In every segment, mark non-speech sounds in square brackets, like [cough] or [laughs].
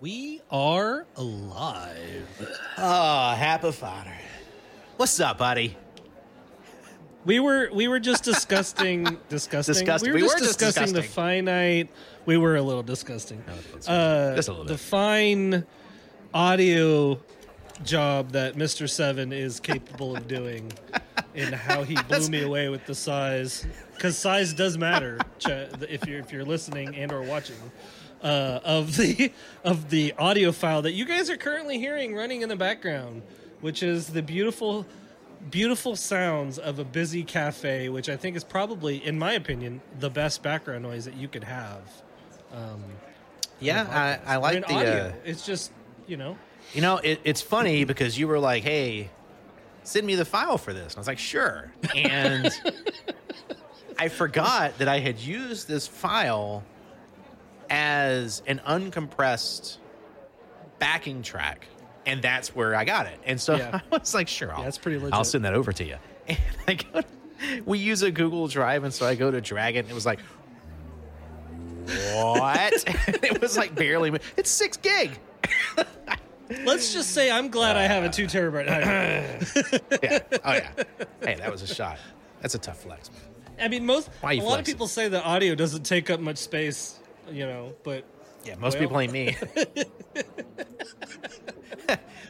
We are alive. Oh, happy father. What's up, buddy? We were we were just disgusting [laughs] disgusting. Disgusting. We were We just were just discussing the finite. We were a little disgusting. that's Uh, just a little bit. the bit. fine audio job that Mister Seven is capable of doing, [laughs] and how he blew me away with the size, because size does matter. Ch- if you're if you're listening and or watching. Uh, of the of the audio file that you guys are currently hearing running in the background, which is the beautiful beautiful sounds of a busy cafe, which I think is probably, in my opinion, the best background noise that you could have. Yeah, I, I like the. audio. Uh, it's just you know, you know, it, it's funny because you were like, "Hey, send me the file for this," and I was like, "Sure." And [laughs] I forgot that I had used this file as an uncompressed backing track, and that's where I got it. And so Yeah. [laughs] I was like, "Sure, I'll, that's pretty legit. I'll send that over to you." [laughs] And I go, we use a Google Drive, and so I go to drag it, and it was like. What? [laughs] it was like barely. It's six gig. let's just say I'm glad I have a two terabyte. yeah. Oh yeah. Hey, that was a shot. That's a tough flex. Man. I mean, most a you lot of people say that audio doesn't take up much space, you know, but Yeah, most Well- people ain't me. [laughs]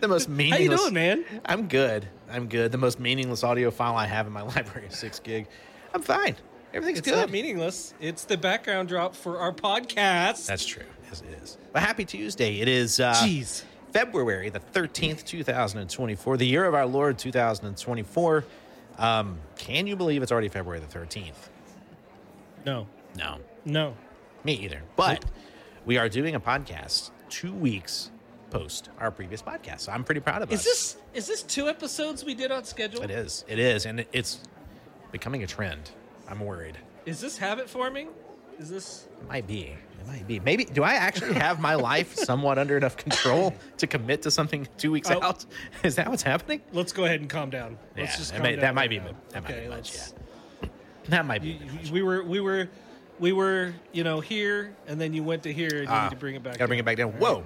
the most [laughs] how you meaningless. doing, man? I'm good. I'm good. The most meaningless audio file I have in my [laughs] library is six gig. I'm fine. Everything's It's good. not meaningless. It's the background drop for our podcast. That's true. Yes, it is. But happy Tuesday. It is uh, Jeez. February the 13th, 2024, the year of our Lord 2024. Um, can you believe it's already February the 13th? No, No. no. Me either. But we are doing a podcast two weeks post our previous podcast. So I'm pretty proud of Is us. this is this two episodes we did on schedule? It is. It is. And it's becoming a trend. I'm worried. Is this habit forming? Is this? It might be. It might be. Maybe. Do I actually have my life [laughs] somewhat under enough control to commit to something two weeks Oh. out? [laughs] Is that what's happening? Let's go ahead and calm down. Let's Yeah, just that calm may- down that might be that might be much, let's- That might be. we were we were we were you know here, and then you went to here, and you Ah, need to bring it back. Gotta bring it back down. Whoa.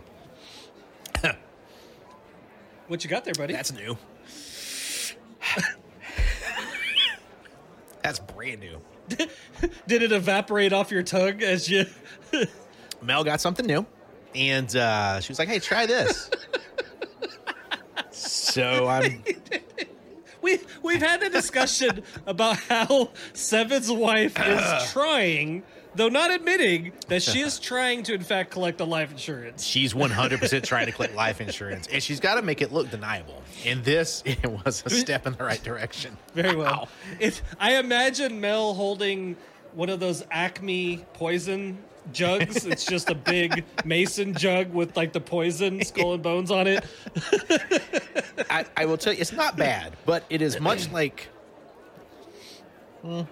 What you got there, buddy? That's new. [laughs] That's brand new. [laughs] Did it evaporate off your tongue as you? [laughs] Mel got something new, and uh, she was like, "Hey, try this." so I'm we we've had a discussion about how Seven's wife is [coughs] trying, though not admitting that she is trying to in fact collect the life insurance. she's 100% trying to collect life insurance, and she's got to make it look deniable. And this [laughs] it was a step in the right direction. Very well. If I imagine Mel holding one of those Acme poison jugs, it's just a big [laughs] mason jug with like the poison skull and bones on it. [laughs] I, I will tell you, it's not bad, but it is much [clears throat] like hmm,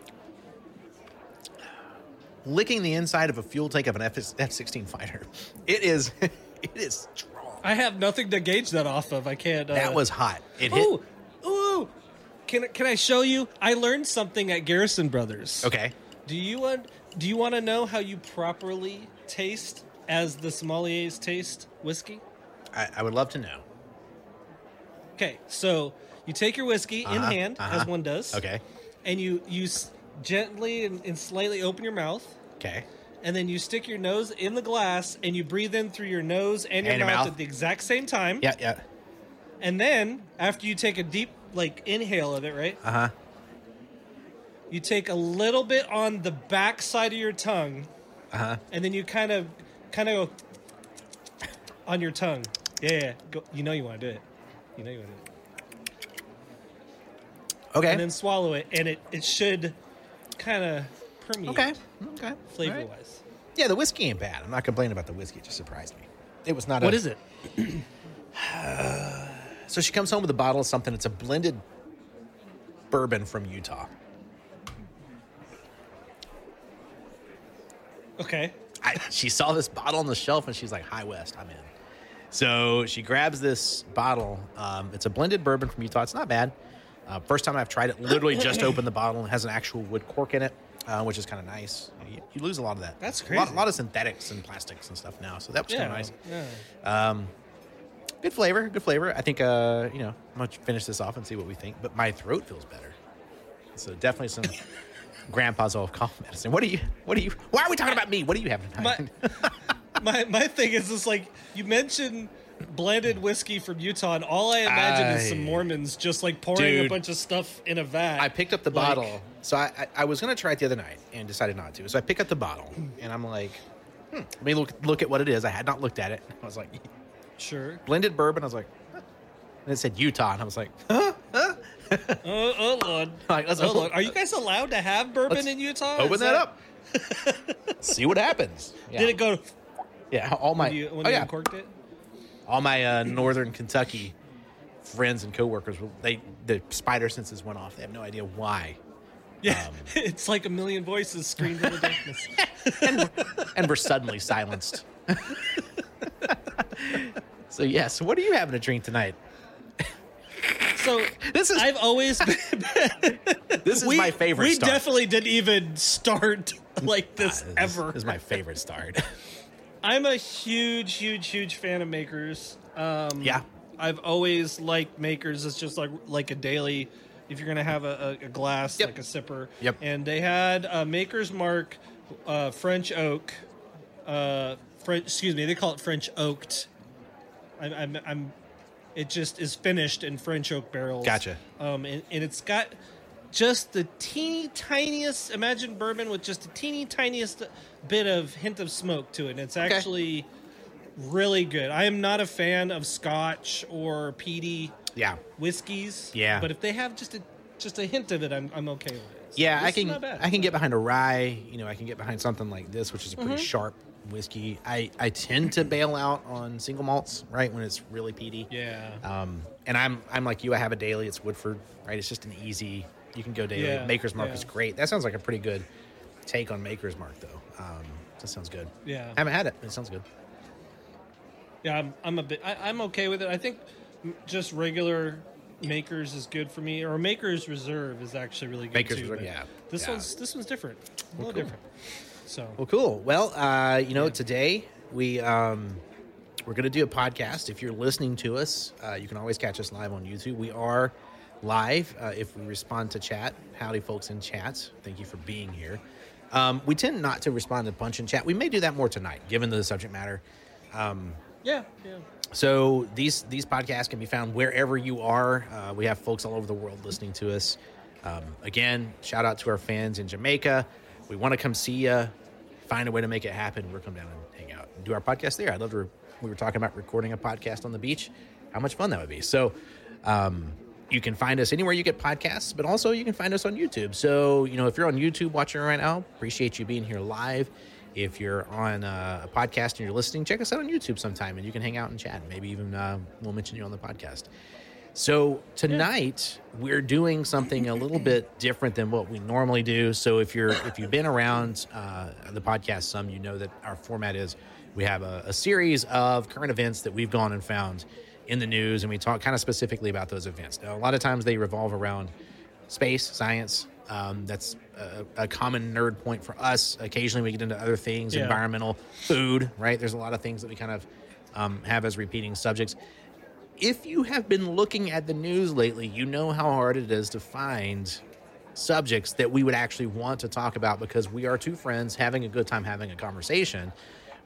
licking the inside of a fuel tank of an F 16 fighter. It is, [laughs] it is strong. I have nothing to gauge that off of. I can't. Uh, That was hot. It hit. Ooh, ooh. Can can I show you? I learned something at Garrison Brothers. Okay. Do you want Do you want to know how you properly taste as the sommeliers taste whiskey? I, I would love to know. Okay, so you take your whiskey in Uh-huh, hand, uh-huh. as one does. Okay. and you you s- gently and, and slightly open your mouth, Okay. and then you stick your nose in the glass, and you breathe in through your nose and your, And your mouth, mouth. at the exact same time. Yeah. Yeah. And then after you take a deep like inhale of it, right? Uh huh. You take a little bit on the back side of your tongue, Uh huh. and then you kind of kind of go on your tongue. Yeah, yeah. Go, you know you want to do it. You know you want to do it. Okay. And then swallow it, and it it should kind of permeate. okay. Okay. Flavor All right. wise. Yeah, the whiskey ain't bad. I'm not complaining about the whiskey. It just surprised me. It was not. What a, is it? [sighs] So she comes home with a bottle of something. It's a blended bourbon from Utah. Okay. I, she saw this bottle on the shelf and she's like, "High West, I'm in." So she grabs this bottle. Um, it's a blended bourbon from Utah. It's not bad. Uh, first time I've tried it. Literally [laughs] just opened the bottle and has an actual wood cork in it. uh, which is kind of nice. You, you lose a lot of that. That's crazy. A lot, crazy. lot of synthetics and plastics and stuff now, so that was Yeah, kind of nice. yeah. Um, good flavor, good flavor. I think uh, you know I'm gonna finish this off and see what we think. But my throat feels better, so definitely some [laughs] grandpa's old cough medicine. What do you? What do you? Why are we talking about me? What do you have tonight? [laughs] my my thing is just like you mentioned blended whiskey from Utah, and all I imagine is some Mormons just like pouring a bunch of stuff in a vat. I picked up the Like, bottle, so I, I I was gonna try it the other night and decided not to. So I pick up the bottle and I'm like, hmm, let me look look at what it is. I had not looked at it. [laughs] I was like, Sure. blended bourbon. I was like, huh. and it said Utah, and I was like, [laughs] huh? Huh? [laughs] Oh, oh Lord. Let's oh, Lord. Are you guys allowed to have bourbon Let's in Utah? Open Is that up. See what happens. Yeah. Did it go Yeah, all my when you, when oh, you yeah, uncorked it? all my uh, northern Kentucky friends and coworkers, they the spider senses went off. They have no idea why, Yeah, Um, [laughs] it's like a million voices screamed in the darkness. [laughs] and we're suddenly silenced. so yes, what are you having to drink tonight? So [laughs] This is- I've always been. [laughs] This is we, my favorite. We start. definitely didn't even start [laughs] like this Ah, ever. This is my favorite start. I'm a huge, huge, huge fan of makers. Um, Yeah. I've always liked makers. It's just like like a daily. If you're gonna have a, a, glass, Yep. like a sipper. Yep. And they had a Maker's Mark uh, French oak. Uh, French, excuse me, they call it French oaked. I'm, I'm, I'm. It just is finished in French oak barrels. Gotcha. Um, and, and it's got just the teeny tiniest. Imagine bourbon with just a teeny tiniest bit of hint of smoke to it. And it's actually really good. I am not a fan of Scotch or peaty yeah, whiskeys. Yeah. but if they have just a just a hint of it, I'm I'm okay with it. So yeah. I can. I can get behind a rye. You know, I can get behind something like this, which is a pretty Mm-hmm. sharp whiskey. I I tend to bail out on single malts, right, when it's really peaty. Yeah. Um, and I'm I'm like you. I have a daily. It's Woodford, right? It's just an easy. You can go daily. Yeah, Maker's Mark yeah. is great. That sounds like a pretty good take on Maker's Mark, though. Um, that sounds good. Yeah. I haven't had it. It sounds good. Yeah, I'm, I'm a bit. I, I'm okay with it. I think just regular makers is good for me, or makers reserve is actually really good Maker's too. Reserve, yeah, This yeah. one's this one's different. A little cool. different. So Well, cool. Well, uh, you know, today we um, we're going to do a podcast. If you're listening to us, uh, you can always catch us live on YouTube. We are live uh, if we respond to chat. Howdy, folks in chats. Thank you for being here. Um, we tend not to respond to punch in chat. We may do that more tonight, given the subject matter. Um, yeah, yeah. so these these podcasts can be found wherever you are. Uh, we have folks all over the world listening to us. Um, again, shout out to our fans in Jamaica. We want to come see you. Find a way to make it happen. We'll come down and hang out and do our podcast there. I'd love to. Re- we were talking about recording a podcast on the beach. How much fun that would be. So. Um, you can find us anywhere you get podcasts, but also you can find us on YouTube. So, you know, if you're on YouTube watching right now, appreciate you being here live. If you're on uh, a podcast and you're listening, check us out on YouTube sometime and you can hang out and chat. Maybe even uh, we'll mention you on the podcast. So tonight we're doing something a little bit different than what we normally do. So if you're if you've been around uh, the podcast some, you know that our format is we have a, a series of current events that we've gone and found in the news, and we talk kind of specifically about those events. Now, a lot of times they revolve around space, science. Um, that's a, a common nerd point for us. Occasionally, we get into other things, Yeah. environmental, food. Right? There's a lot of things that we kind of um, have as repeating subjects if you have been looking at the news lately, you know how hard it is to find subjects that we would actually want to talk about because we are two friends having a good time having a conversation.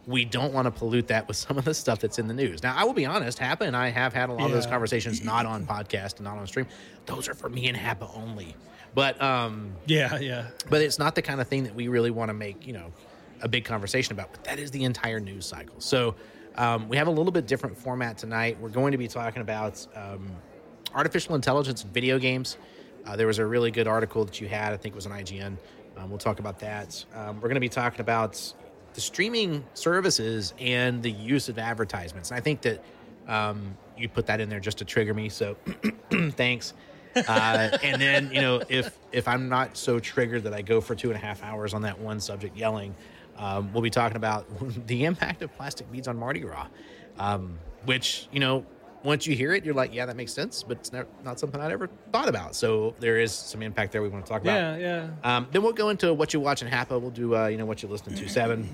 We don't want to pollute that with [laughs] some of the stuff that's in the news. Now, I will be honest, Hapa and I have had a lot of those conversations not on podcast and not on stream. Those are for me and Hapa only. But um, Yeah, yeah. but it's not the kind of thing that we really want to make you know a big conversation about but that is the entire news cycle so um, we have a little bit different format tonight. We're going to be talking about um, artificial intelligence in video games. Uh, there was a really good article that you had i think it was on ign um, we'll talk about that. Um, we're going to be talking about the streaming services and the use of advertisements. And i think that um, you put that in there just to trigger me so [clears throat] thanks. Uh, and then you know if if i'm not so triggered that i go for two and a half hours on that one subject yelling um, we'll be talking about [laughs] the impact of plastic beads on mardi gras um, which you know once you hear it, you're like, yeah, that makes sense, but it's not, not something I'd ever thought about. So there is some impact there we want to talk about. Yeah, yeah. Um, then we'll go into what you watch in HAPA. We'll do, uh, you know, what you listen to, seven.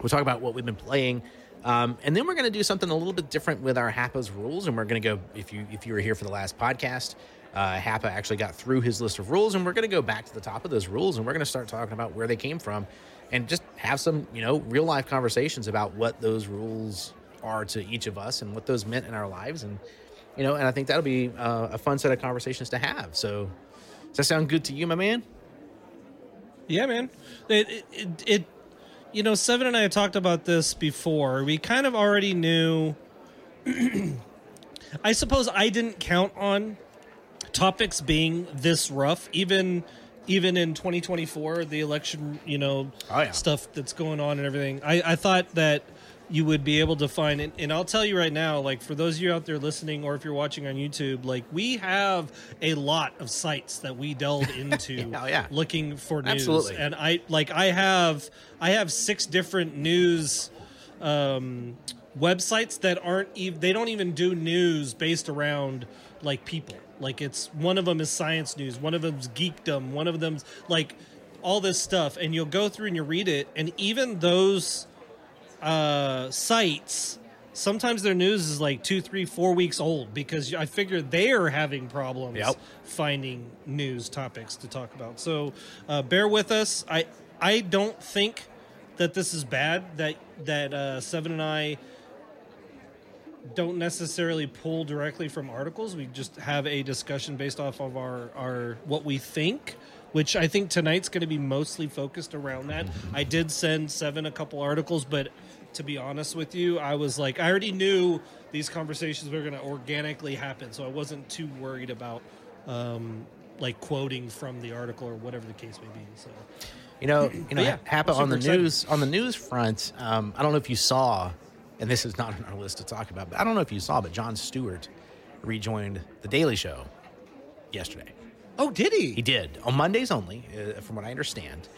We'll talk about what we've been playing. Um, and then we're going to do something a little bit different with our HAPA's rules. And we're going to go, if you if you were here for the last podcast, uh, HAPA actually got through his list of rules. And we're going to go back to the top of those rules and we're going to start talking about where they came from and just have some, you know, real life conversations about what those rules are to each of us and what those meant in our lives. And, you know, and I think that'll be uh, a fun set of conversations to have. So, does that sound good to you, my man? Yeah, man. It, it, it, you know, Seven and I had talked about this before. We kind of already knew. [clears throat] I suppose I didn't count on topics being this rough, even even in 2024, the election, you know, Oh, yeah. stuff that's going on and everything. I, I thought that you would be able to find it. And I'll tell you right now, like for those of you out there listening, or if you're watching on YouTube, like we have a lot of sites that we delved [laughs] into Yeah, yeah. looking for news. Absolutely. And I like I have I have six different news um, websites that aren't even they don't even do news based around like people. Like it's one of them is science news, one of them's geekdom, one of them's like all this stuff, and you'll go through and you read it, and even those uh, sites. Sometimes their news is like two, three, four weeks old because I figure they are having problems Yep. finding news topics to talk about. So uh, bear with us. I I don't think that this is bad. That that uh, Seven and I don't necessarily pull directly from articles. We just have a discussion based off of our our what we think. Which I think tonight's going to be mostly focused around that. I did send seven a couple articles, but to be honest with you, I was like, I already knew these conversations were going to organically happen, so I wasn't too worried about um, like quoting from the article or whatever the case may be. So You know, you know, yeah, Hapa on the excited. news on the news front. Um, I don't know if you saw, and this is not on our list to talk about, but I don't know if you saw, but Jon Stewart rejoined the Daily Show yesterday. oh, did he? He did on Mondays only, uh, from what I understand.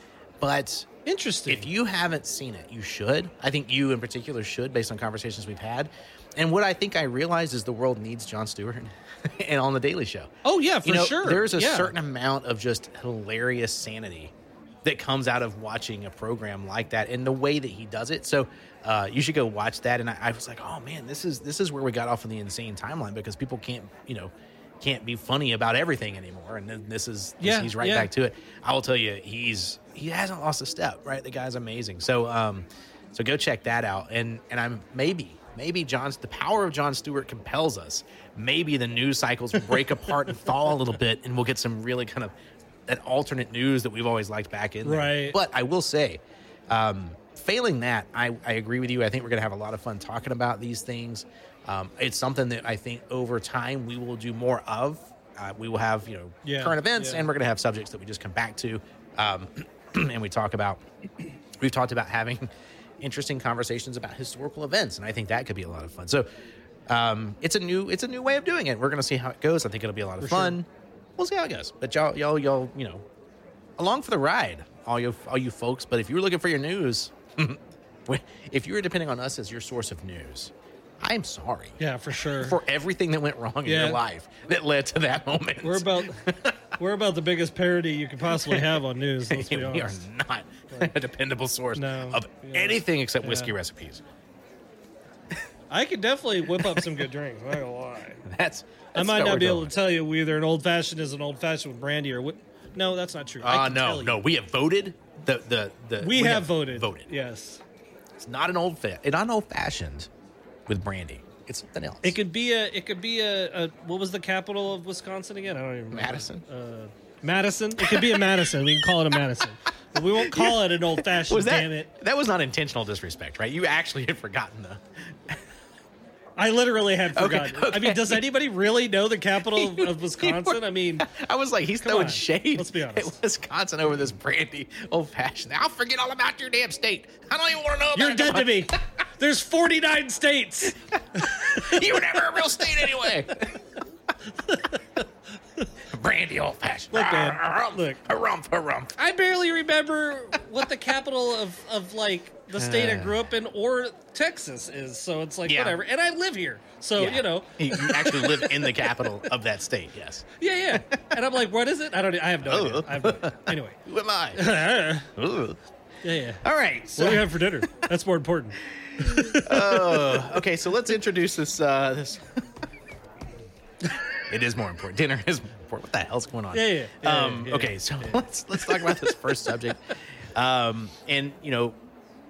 But Interesting. if you haven't seen it, you should. I think you in particular should, based on conversations we've had. And what I think I realized is the world needs Jon Stewart [laughs] and on the Daily Show. Oh, yeah, for you know, sure. There's a Yeah. certain amount of just hilarious sanity that comes out of watching a program like that and the way that he does it. So uh, you should go watch that. And I, I was like, oh man, this is this is where we got off on the insane timeline because people can't you know can't be funny about everything anymore. And then this is this- Yeah, he's right yeah. back to it. I will tell you, he's he hasn't lost a step. Right, the guy's amazing. So um, so go check that out. And and I'm maybe. Maybe Jon's the power of Jon Stewart compels us. Maybe the news cycles break apart and thaw a little bit, and we'll get some really kind of that alternate news that we've always liked back in. there. Right. But I will say, um, failing that, I, I agree with you. I think we're going to have a lot of fun talking about these things. Um, it's something that I think over time we will do more of. Uh, we will have you know Yeah, current events, yeah. and we're going to have subjects that we just come back to, um, [clears throat] and we talk about. [clears throat] We've talked about having [laughs] interesting conversations about historical events, and I think that could be a lot of fun. So. Um, it's a new it's a new way of doing it. We're gonna see how it goes. I think it'll be a lot of For sure. We'll see how it goes. But y'all y'all y'all you know along for the ride, all you all you folks. But if you're looking for your news, [laughs] if you're depending on us as your source of news, I'm sorry yeah, for sure. for everything that went wrong in your life that led to that moment. we're about [laughs] we're about the biggest parody you could possibly have on news. Let's be [laughs] we are honest. not a dependable source No. of Yeah. anything except Yeah. whiskey recipes. I could definitely whip up some good drinks. I'm not gonna lie. [laughs] That's, I might not be able to tell you whether an old fashioned is an old fashioned with brandy or what. No, that's not true. I Uh, no, no, we have voted. The the the We, have, voted. Voted. Yes. It's not an old fa- It's not an old fashioned with brandy. It's something else. It could be a. It could be a. a what was the capital of Wisconsin again? I don't even remember. Madison? Uh, Madison. It could be a Madison. We can call it a Madison. But we won't call [laughs] it an old fashioned. was that? Damn it! That was not intentional disrespect, right? You actually had forgotten the. I literally had Okay, forgotten. I mean, does anybody really know the capital of, [laughs] Wisconsin? I mean, I was like, he's throwing on, shade. let's be honest. Wisconsin over this brandy old fashioned. I'll forget all about your damn state. I don't even want to know about you're it. dead to me. [laughs] There's 49 states. [laughs] You were never a real state anyway. brandy old fashioned. Look, man, look. Harumph, harumph. I barely remember what the capital of, of like the state I Uh. grew up in or Texas is. So it's like Yeah. whatever. And I live here. So, Yeah. you know, you actually live in the capital of that state. Yes. [laughs] yeah, yeah. And I'm like, what is it? I don't I have no idea. Oh. I have no idea. Anyway. Who am I? [laughs] yeah, Ooh. yeah. All right. What So, do you have for dinner? That's more important. uh, [laughs] okay, so let's introduce this. Uh, this. it is more important. Dinner is more important. What the hell's going on? Yeah, yeah, yeah, um, yeah, okay, so let's let's talk about this first subject. Um, and you know,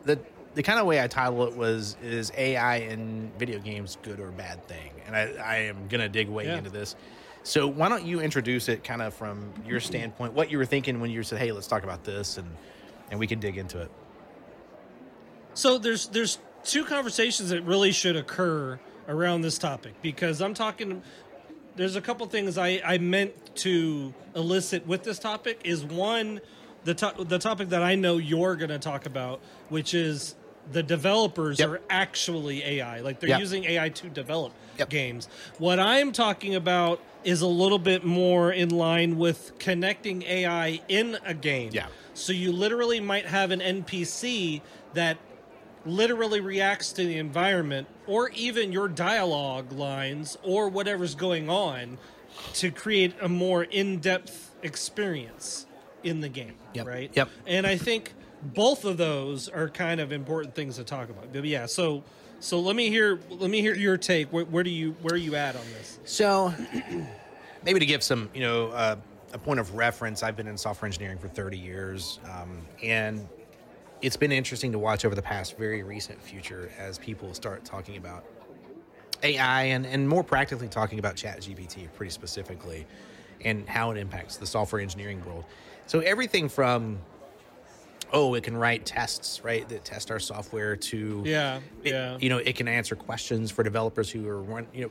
the the kind of way I title it was is AI in video games good or bad thing? And I, I am gonna dig way Yeah. into this. So why don't you introduce it kind of from your standpoint, what you were thinking when you said, "Hey, let's talk about this," and and we can dig into it. So there's there's two conversations that really should occur around this topic because I'm talking. There's a couple things I, I meant to elicit with this topic. Is one the to- the topic that I know you're going to talk about, which is the developers Yep. are actually AI, like they're Yep. using AI to develop Yep. games. What I'm talking about is a little bit more in line with connecting AI in a game. Yeah. So you literally might have an NPC that literally reacts to the environment or even your dialogue lines or whatever's going on to create a more in-depth experience in the game, Yep. right? Yep. And I think both of those are kind of important things to talk about. But yeah, so so let me hear let me hear your take. Where, where do you where are you at on this? So, [clears throat] maybe to give some, you know, uh, a point of reference, I've been in software engineering for 30 years, um, and it's been interesting to watch over the past very recent future as people start talking about AI and, and more practically talking about ChatGPT pretty specifically and how it impacts the software engineering world. So, everything from oh, it can write tests, right? That test our software to Yeah, it- yeah. you know, it can answer questions for developers who are you know,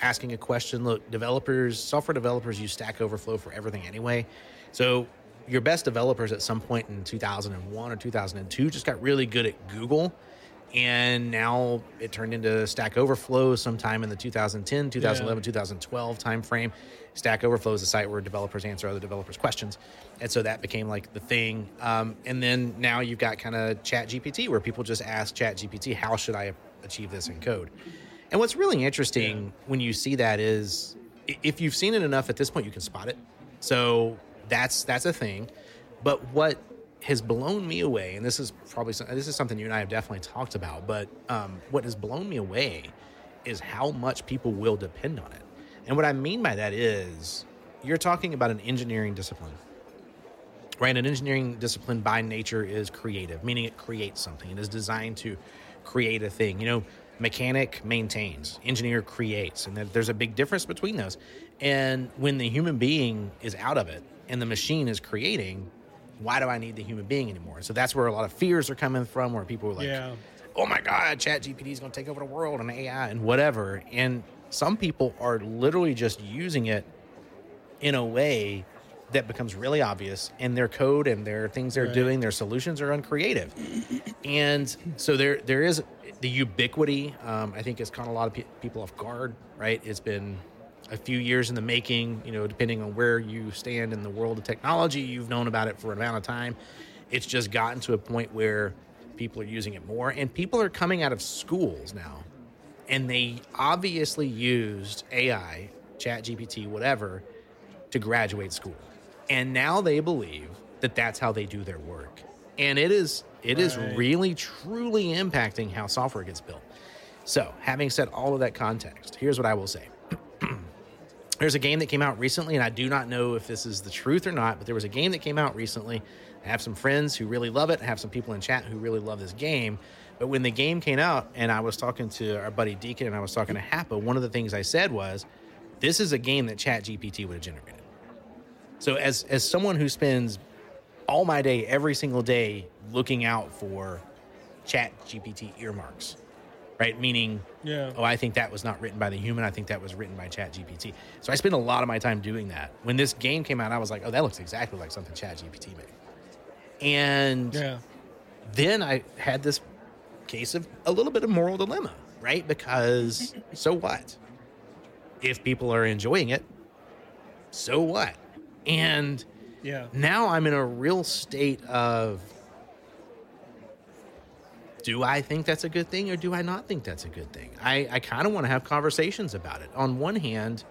asking a question. Look, developers, software developers use Stack Overflow for everything anyway. So your best developers at some point in 2001 or 2002 just got really good at Google. And now it turned into Stack Overflow sometime in the 2010, 2011, 2012 timeframe. Stack Overflow is a site where developers answer other developers' questions. And so that became like the thing. Um, and then now you've got kind of Chat GPT where people just ask Chat GPT, how should I achieve this in code? And what's really interesting when you see that is if you've seen it enough at this point, you can spot it. So that's that's a thing. But what has blown me away, and this is probably some- this is something you and I have definitely talked about, but um, what has blown me away is how much people will depend on it. And what I mean by that is you're talking about an engineering discipline right? An engineering discipline by nature is creative, meaning it creates something. It is designed to create a thing. You know, mechanic maintains, engineer creates, and there's a big difference between those. And when the human being is out of it and the machine is creating, why do I need the human being anymore? So that's where a lot of fears are coming from, where people are like, Yeah. oh my God, Chat GPT is going to take over the world and AI and whatever. And some people are literally just using it in a way that becomes really obvious and their code and their things they're Right. doing their solutions are uncreative. And so there there is the ubiquity um, i think has caught a lot of pe- people off guard right? It's been a few years in the making you know depending on where you stand in the world of technology you've known about it for an amount of time. It's just gotten to a point where people are using it more and people are coming out of schools now and they obviously used ai chat gpt whatever to graduate school. And now they believe that that's how they do their work. And it is it is Right. really truly impacting how software gets built. So having said all of that context here's what i will say. [clears throat] There's a game that came out recently and i do not know if this is the truth or not but there was a game that came out recently. I have some friends who really love it. I have some people in chat who really love this game but when the game came out and i was talking to our buddy deacon and i was talking to hapa one of the things i said was this is a game that chat gpt would have generated. So as as someone who spends all my day every single day looking out for chat gpt earmarks right? Meaning Yeah. oh i think that was not written by the human. I think that was written by chat gpt so i spend a lot of my time doing that. When this game came out i was like oh that looks exactly like something chat gpt made. And Yeah. then I had this case of a little bit of moral dilemma, right? Because so what? If people are enjoying it, so what? And Yeah. now I'm in a real state of do I think that's a good thing or do I not think that's a good thing? I, I kind of want to have conversations about it. On one hand,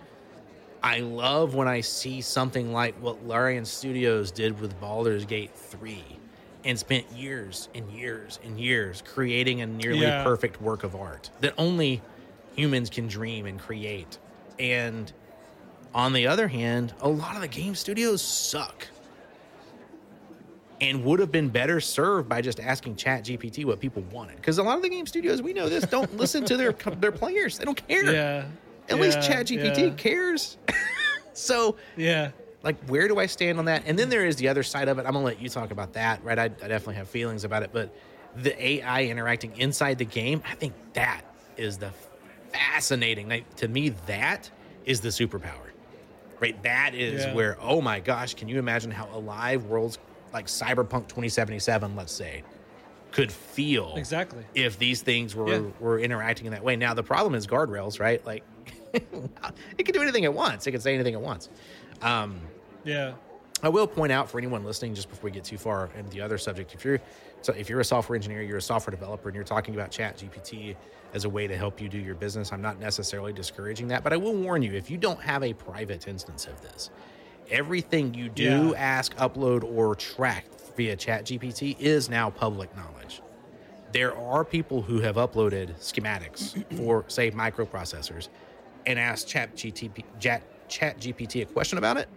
I love when I see something like what Larian Studios did with Baldur's Gate 3 and spent years and years and years creating a nearly Yeah. perfect work of art that only humans can dream and create. And on the other hand, a lot of the game studios suck and would have been better served by just asking Chat GPT what people wanted. Because a lot of the game studios, we know this, don't listen to their their players. They don't care. Yeah. At least Chat GPT yeah, cares. [laughs] so, Yeah. Like, where do I stand on that? And then there is the other side of it. I'm gonna let you talk about that, right? I, I definitely have feelings about it, but the AI interacting inside the game, I think that is the fascinating. Like, to me, that is the superpower, right? That is Yeah. where, oh my gosh, can you imagine how alive worlds like Cyberpunk 2077, let's say, could feel Exactly. if these things were Yeah. were interacting in that way. Now the problem is guardrails, right? Like [laughs] it can do anything it wants. It can say anything it wants. Um, Yeah. I will point out for anyone listening, just before we get too far into the other subject, if you're so if you're a software engineer, you're a software developer, and you're talking about Chat GPT as a way to help you do your business, I'm not necessarily discouraging that, but I will warn you: if you don't have a private instance of this, everything you do, Yeah. ask, upload, or track via Chat GPT is now public knowledge. There are people who have uploaded schematics [clears throat] for, say, microprocessors and asked Chat, GTP, Chat, Chat GPT a question about it.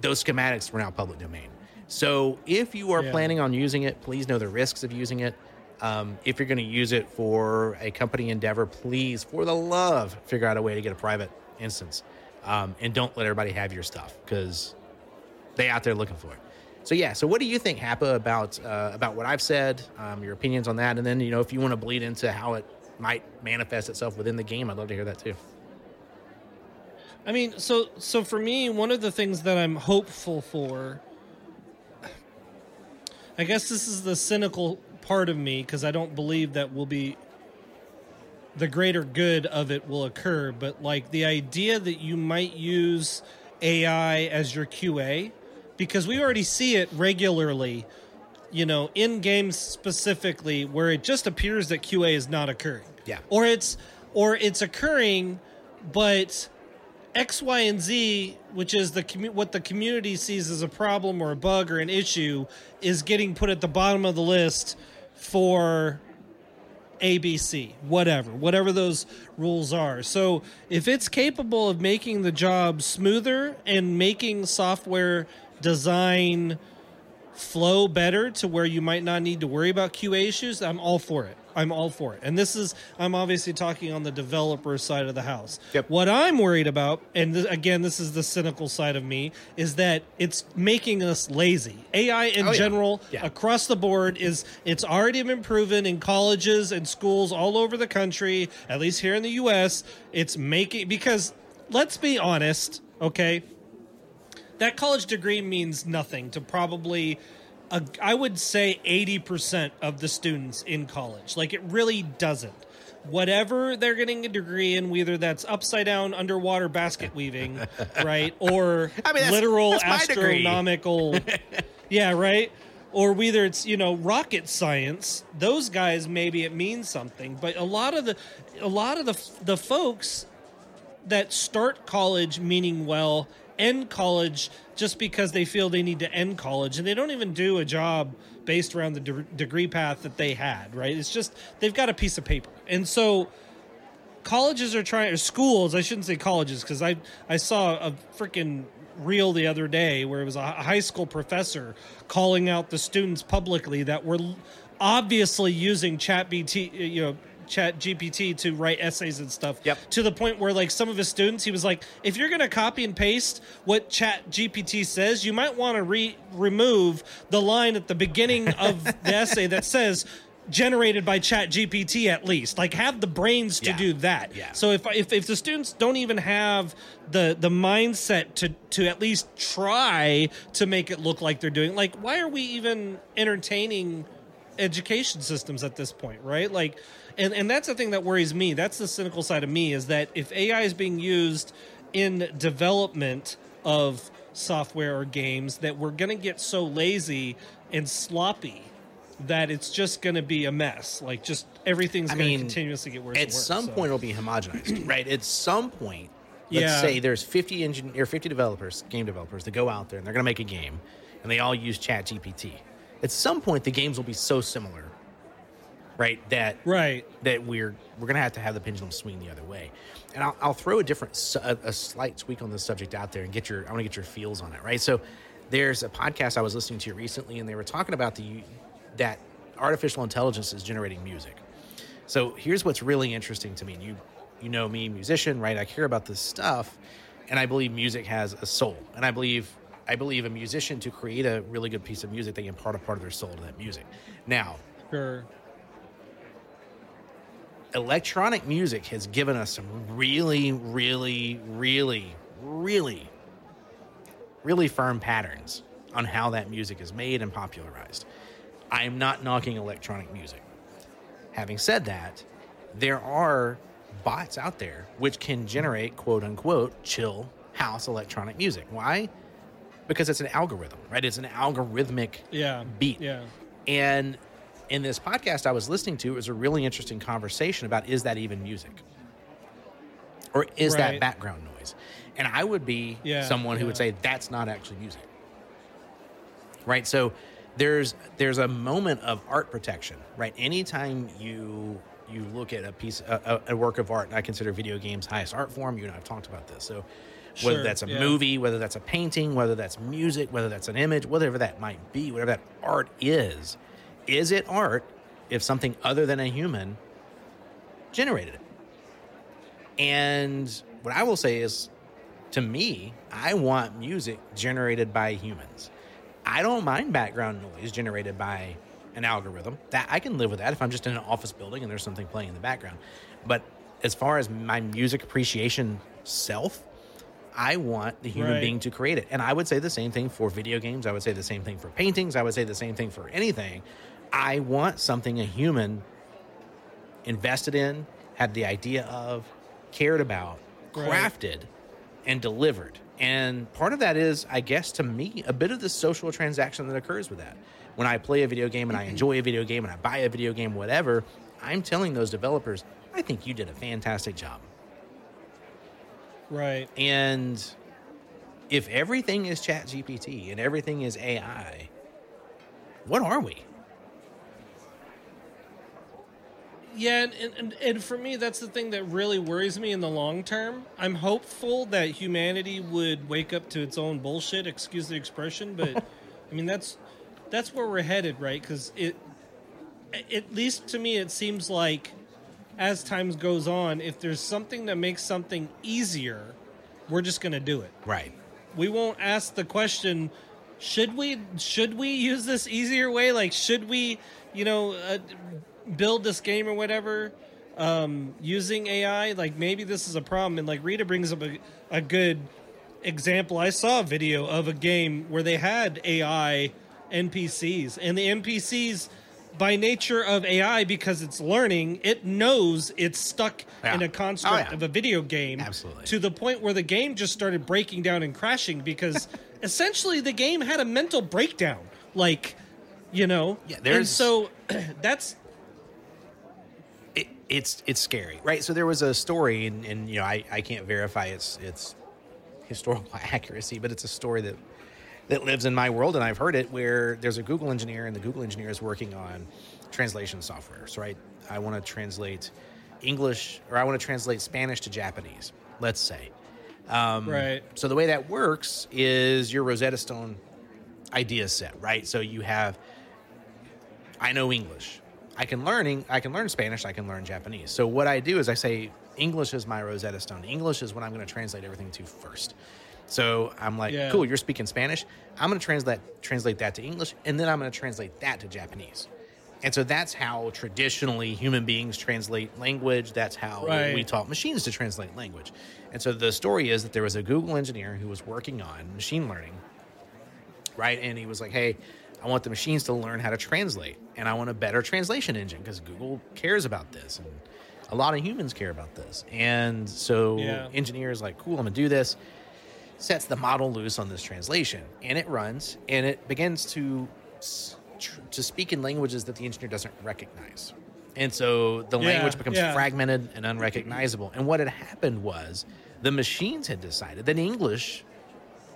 Those schematics were now public domain. So if you are Yeah. planning on using it, please know the risks of using it. Um, if you're going to use it for a company endeavor, please, for the love, figure out a way to get a private instance. Um, and don't let everybody have your stuff because they out there looking for it. So yeah, so what do you think, Hapa, about uh, about what I've said? Um, your opinions on that, and then you know if you want to bleed into how it might manifest itself within the game, I'd love to hear that too. I mean, so so for me, one of the things that I'm hopeful for, I guess this is the cynical part of me because I don't believe that will be the greater good of it will occur. But like the idea that you might use AI as your QA, because we already see it regularly, you know, in games specifically, where it just appears that QA is not occurring. Yeah. Or it's or it's occurring, but X, Y, and Z, which is the commu- what the community sees as a problem or a bug or an issue, is getting put at the bottom of the list for ABC, whatever, whatever those rules are. So if it's capable of making the job smoother and making software design flow better to where you might not need to worry about QA issues, I'm all for it. I'm all for it. And this is, I'm obviously talking on the developer side of the house. Yep. What I'm worried about, and th- again, this is the cynical side of me, is that it's making us lazy. AI in Oh, yeah. general, Yeah. across the board, is it's already been proven in colleges and schools all over the country, at least here in the US. It's making, because let's be honest, okay? that college degree means nothing to probably a, I would say 80% of the students in college. Like it really doesn't. Whatever they're getting a degree in, whether that's upside down underwater basket weaving, [laughs] right? Or I mean, that's- literal that's astronomical [laughs] Yeah, right? Or whether it's, you know, rocket science, those guys maybe it means something, but a lot of the a lot of the the folks that start college meaning well end college just because they feel they need to end college and they don't even do a job based around the de- degree path that they had right? It's just they've got a piece of paper. And so colleges are trying or schools i shouldn't say colleges because i i saw a freaking reel the other day where it was a high school professor calling out the students publicly that were obviously using chat bt you know chat gpt to write essays and stuff Yep. to the point where like some of his students he was like if you're going to copy and paste what chat gpt says you might want to re- remove the line at the beginning [laughs] of the essay that says generated by chat gpt at least like have the brains to Yeah. do that Yeah. so if, if if the students don't even have the the mindset to to at least try to make it look like they're doing like why are we even entertaining education systems at this point, right? Like, and and that's the thing that worries me. That's the cynical side of me is that if AI is being used in development of software or games, that we're going to get so lazy and sloppy that it's just going to be a mess. Like just everything's going to continuously get worse. At and worse, some so. point, it'll be homogenized, [clears throat] right? At some point, let's Yeah. say there's 50 engine or 50 developers, game developers, that go out there and they're going to make a game, and they all use Chat GPT. At some point, the games will be so similar, right? That right. that we're we're gonna have to have the pendulum swing the other way. And I'll, I'll throw a different, a, a slight tweak on this subject out there and get your I want to get your feels on it, right? So there's a podcast I was listening to recently, and they were talking about the that artificial intelligence is generating music. So here's what's really interesting to me. And you you know me, musician, right? I care about this stuff, and I believe music has a soul, and I believe. I believe a musician to create a really good piece of music, they impart a part of their soul to that music. Now, Sure. Electronic music has given us some really, really, really, really, really firm patterns on how that music is made and popularized. I am not knocking electronic music. Having said that, there are bots out there which can generate quote unquote chill house electronic music. Why? Because it's an algorithm, right? It's an algorithmic Yeah. beat. Yeah. And in this podcast I was listening to, it was a really interesting conversation about is that even music? Or is that background noise? And I would be Yeah, someone who would say that's not actually music. Right? So there's there's a moment of art protection, right? Anytime you you look at a piece a, a work of art, and I consider video games highest art form, you and I've talked about this. So whether Sure, that's a yeah. movie, whether that's a painting, whether that's music, whether that's an image, whatever that might be, whatever that art is, is it art if something other than a human generated it? And what I will say is, to me, I want music generated by humans. I don't mind background noise generated by an algorithm. That I can live with that if I'm just in an office building and there's something playing in the background. But as far as my music appreciation self, I want the human Right. being to create it. And I would say the same thing for video games. I would say the same thing for paintings. I would say the same thing for anything. I want something a human invested in, had the idea of, cared about, Right. crafted, and delivered. And part of that is, I guess, to me, a bit of the social transaction that occurs with that. When I play a video game and I enjoy a video game and I buy a video game, whatever, I'm telling those developers, I think you did a fantastic job. Right. And if everything is Chat GPT and everything is AI, what are we? Yeah, and, and- and for me, that's the thing that really worries me in the long term. I'm hopeful that humanity would wake up to its own bullshit. Excuse the expression, but [laughs] I mean that's that's where we're headed, right? Because it, at least to me, it seems like as time goes on, if there's something that makes something easier, we're just gonna do it. Right. we won't ask the question should we should we use this easier way like should we you know uh, build this game or whatever um, using ai like maybe this is a problem and like rita brings up a, a good example i saw a video of a game where they had ai npcs and the npcs by nature of ai because it's learning it knows it's stuck Yeah. in a Oh, construct yeah. of a video game Absolutely. to the point where the game just started breaking down and crashing because [laughs] essentially the game had a mental breakdown like you know Yeah, and so [clears throat] that's it's it's scary, right? So there was a story, and, and you know, I, I can't verify its its historical [laughs] accuracy, but it's a story that that lives in my world, and I've heard it. Where there's a Google engineer, and the Google engineer is working on translation software. So, right, I want to translate English, or I want to translate Spanish to Japanese. Let's say. Um, right So the way that works is your Rosetta Stone idea set, right? So you have I know English. I can learning I can learn Spanish, I can learn Japanese. So what I do is I say English is my Rosetta Stone. English is what I'm going to translate everything to first. So I'm like, Yeah. cool, you're speaking Spanish. I'm going to translate translate that to English and then I'm going to translate that to Japanese. And so that's how traditionally human beings translate language. That's how Right. we taught machines to translate language. And so the story is that there was a Google engineer who was working on machine learning right? And he was like, "Hey, I want the machines to learn how to translate, and I want a better translation engine because Google cares about this, and a lot of humans care about this." And so, Yeah. engineers like, "Cool, I'm gonna do this." Sets the model loose on this translation, and it runs, and it begins to tr- to speak in languages that the engineer doesn't recognize. And so the Yeah, language becomes yeah. fragmented and unrecognizable. And what had happened was the machines had decided that English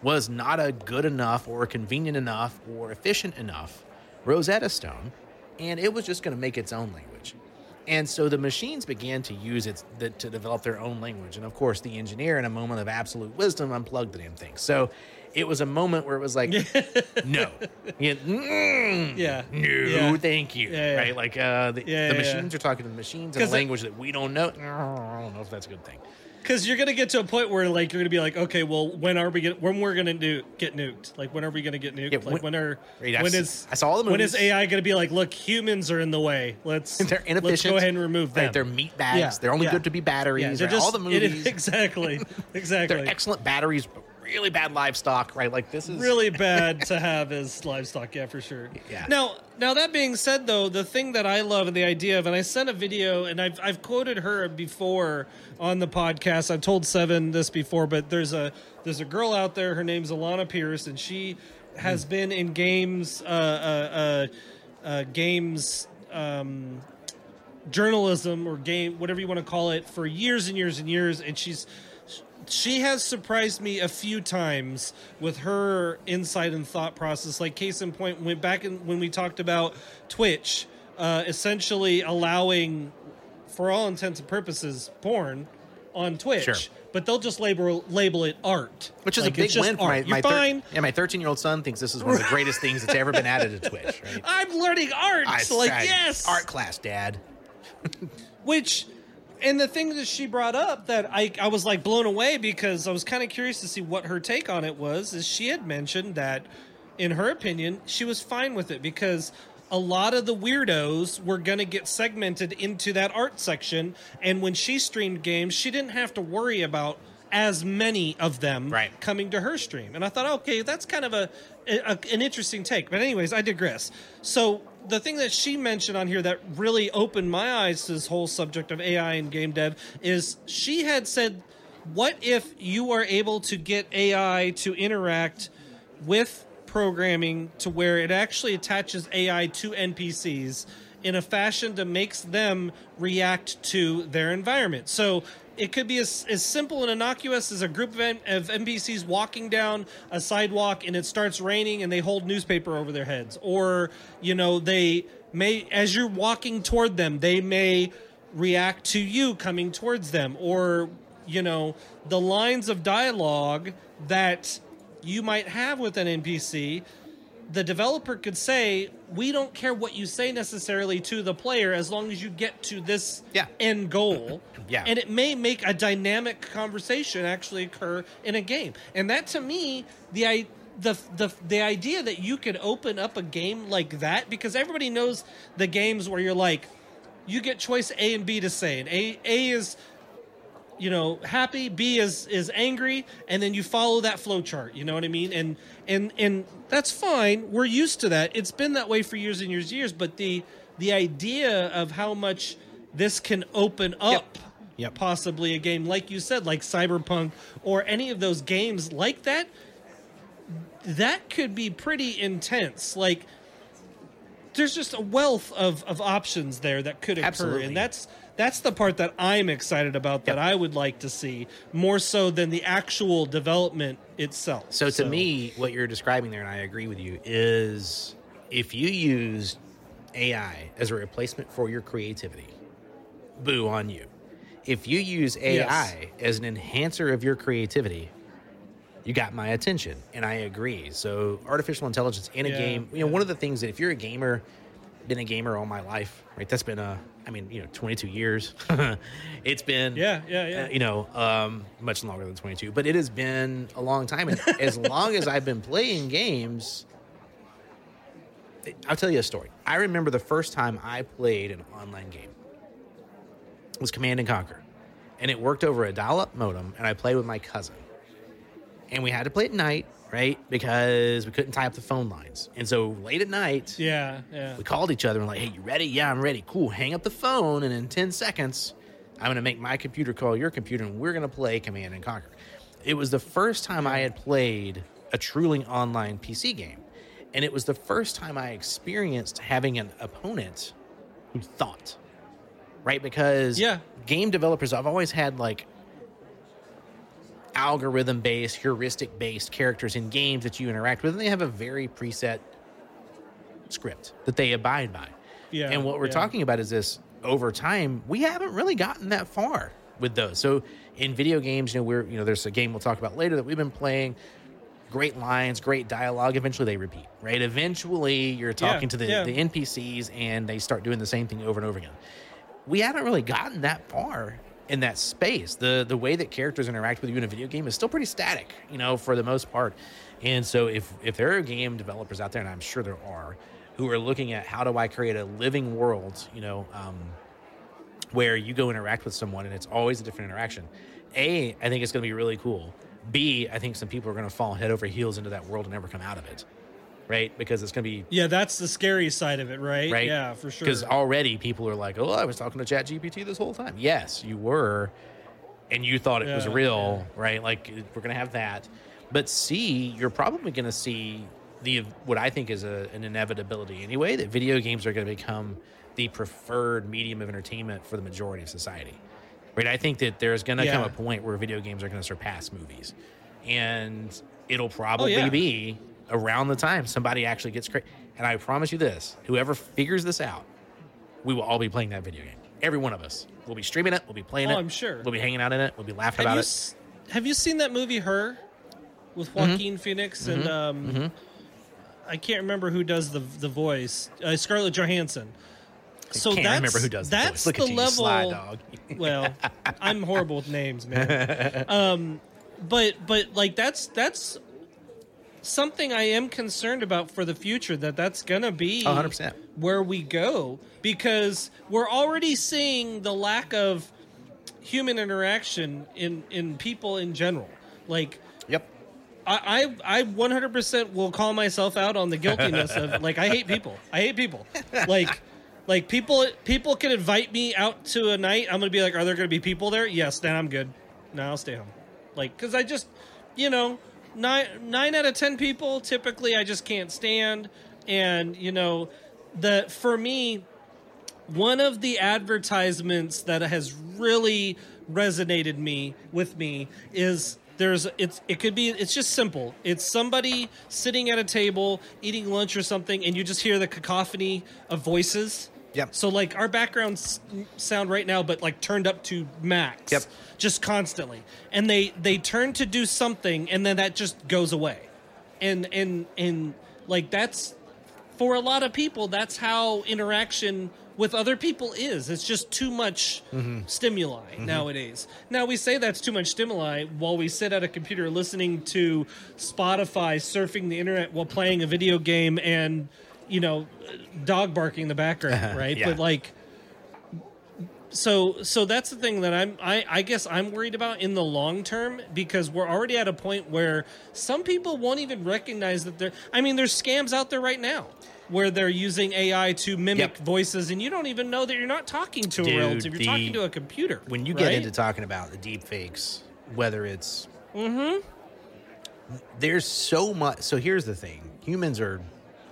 was not a good enough or convenient enough or efficient enough Rosetta Stone, and it was just going to make its own language. And so the machines began to use it to develop their own language. And of course, the engineer, in a moment of absolute wisdom, unplugged the damn thing. So it was a moment where it was like, [laughs] no, Yeah, mm, Yeah. no, Yeah. thank you, Yeah, right? Like uh, the, the machines are talking to the machines in a 'Cause it- language that we don't know. I don't know if that's a good thing. Because you're gonna get to a point where like you're gonna be like, okay, well, when are we gonna when we're gonna do get nuked? Like when are we gonna get nuked? Yeah, like when- when are Right, I've when s- is I saw all the movies. when is. AI gonna be like, look, humans are in the way. Let's [laughs] They're inefficient. Let's go ahead and remove them. Right, they're meat bags. Yeah, They're only yeah. good to be batteries. yeah, they're right? just all the [laughs] it- movies. exactly, [laughs] exactly. They're excellent batteries, but really bad livestock. Right? Like this is really [laughs] bad to have as livestock, yeah, for sure. Yeah. Now, now that being said, though, the thing that I love and the idea of, and I sent a video, and I've I've quoted her before on the podcast. I've told Seven this before, but there's a there's a girl out there. Her name's Alanah Pearce, and she has been in games, uh, uh, uh, uh, games. Um, journalism or game whatever you want to call it for years and years and years and she's she has surprised me a few times with her insight and thought process like case in point when back in when we talked about twitch uh, essentially allowing for all intents and purposes porn on twitch Sure. but they'll just label label it art Which is Like, a big win for my, art. my thir- fine yeah, my 13 year old son thinks this is one of the greatest things that's ever been added to Twitch. Right? [laughs] i'm learning art I- like I- yes art class, Dad. Which, and the thing that she brought up that I, I was like blown away because I was kind of curious to see what her take on it was, is she had mentioned that, in her opinion, she was fine with it because a lot of the weirdos were going to get segmented into that art section. And when she streamed games, she didn't have to worry about as many of them Right. coming to her stream. And I thought, okay, that's kind of a, a an interesting take. But anyways, I digress. So the thing that she mentioned on here that really opened my eyes to this whole subject of AI and game dev is she had said, what if you are able to get AI to interact with programming to where it actually attaches AI to NPCs in a fashion that makes them react to their environment. So it could be as, as simple and innocuous as a group of, N- of NPCs walking down a sidewalk and it starts raining and they hold newspaper over their heads. Or, you know, they may, as you're walking toward them, they may react to you coming towards them. Or, you know, the lines of dialogue that you might have with an NPC, the developer could say, "We don't care what you say necessarily to the player as long as you get to this Yeah. end goal." [clears throat] Yeah. And it may make a dynamic conversation actually occur in a game. And that to me, the I the, the the idea that you could open up a game like that because everybody knows the games where you're like you get choice A and B to say and A A is you know happy b is is angry and then you follow that flow chart you know what i mean? And and and that's fine. We're used to that. It's been that way for years and years and years but the the idea of how much this can open up Yep. possibly a game like you said like cyberpunk or any of those games like that that could be pretty intense. Like there's just a wealth of, of options there that could occur Absolutely. and that's that's the part that I'm excited about that Yep. I would like to see more so than the actual development itself. So to me, what you're describing there, and I agree with you, is if you use AI as a replacement for your creativity, boo on you. If you use AI as an enhancer of your creativity, you got my attention, and I agree. So artificial intelligence in a Yeah, game, you know, yeah. one of the things that if you're a gamer, been a gamer all my life, right? That's been a, I mean, you know, 22 years. [laughs] it's been, Yeah, yeah, yeah. uh, you know, um, much longer than 22, but it has been a long time. And [laughs] as long as I've been playing games, I'll tell you a story. I remember the first time I played an online game It was Command and Conquer, and it worked over a dial-up modem, and I played with my cousin, and we had to play at night, right? Because we couldn't tie up the phone lines, and so late at night, yeah, yeah. we called each other and like, "Hey, you ready? Yeah, I'm ready. Cool. Hang up the phone, and in ten seconds, I'm gonna make my computer call your computer, and we're gonna play Command and Conquer." It was the first time I had played a truly online PC game, And it was the first time I experienced having an opponent who thought, right? Because Yeah. game developers, I've always had like algorithm based, heuristic based characters in games that you interact with, and they have a very preset script that they abide by. Yeah, And what we're yeah. talking about is this over time, we haven't really gotten that far with those. So in video games, you know, we're, you know, there's a game we'll talk about later that we've been playing. Great lines, great dialogue. Eventually they repeat, right? Eventually you're talking to the, yeah. the NPCs and they start doing the same thing over and over again. We haven't really gotten that far in that space. The the way that characters interact with you in a video game is still pretty static, you know, for the most part. And so if if there are game developers out there, and I'm sure there are, who are looking at how do I create a living world, you know, um, where you go interact with someone and it's always a different interaction. A, I think it's going to be really cool. B, I think some people are going to fall head over heels into that world and never come out of it, right? Because it's going to be Yeah, that's the scary side of it, right? right? Yeah, for sure. Because already people are like, "Oh, I was talking to Chat GPT this whole time." Yes, you were, and you thought it was Yeah, real, right? Like we're gonna have that. But C, you're probably gonna see the what I think is a, an inevitability anyway that video games are going to become the preferred medium of entertainment for the majority of society. Right? I think that there's going to come a point where video games are going to surpass movies, and it'll oh, probably yeah. be around the time somebody actually gets crazy. And I promise you this: whoever figures this out, we will all be playing that video game. Every one of us. We'll be streaming it. We'll be playing Oh, it. I'm sure. We'll be hanging out in it. We'll be laughing have about it. have you seen that movie Her with Mm-hmm. Joaquin Phoenix and um, I can't remember who does the the voice. Uh, Scarlett Johansson. So Can't that's remember who does the that's the at you, level. sly dog. [laughs] well, I'm horrible with names, man. [laughs] Um, but but like that's that's something I am concerned about for the future. That that's gonna be 100%. where we go because we're already seeing the lack of human interaction in in people in general. Like Yep. I, I I 100% will call myself out on the guiltiness of like I hate people. I hate people. Like like people people can invite me out to a night. I'm gonna be like, are there gonna be people there? Yes. Then I'm good. No, I'll stay home. Like because I just you know nine nine out of ten people typically I just can't stand. And you know the for me one of the advertisements that has really resonated me with me is there's it's it could be it's just simple it's somebody sitting at a table eating lunch or something and you just hear the cacophony of voices Yep. so like our backgrounds sound right now but like turned up to max. Yep. just constantly. And they they turn to do something and then that just goes away. And and and like that's for a lot of people that's how interaction with other people is. It's just too much mm-hmm. stimuli mm-hmm. nowadays. Now we say that's too much stimuli while we sit at a computer listening to spotify surfing the internet while playing a video game and you know dog barking in the background right Yeah. but like so so that's the thing that I'm I, I guess I'm worried about in the long term because we're already at a point where some people won't even recognize that they're I mean there's scams out there right now where they're using AI to mimic Yep. voices and you don't even know that you're not talking to Dude, a relative you're the- talking to a computer when you get into talking about the deep fakes, whether it's mm-hmm. there's so much. So here's the thing: humans are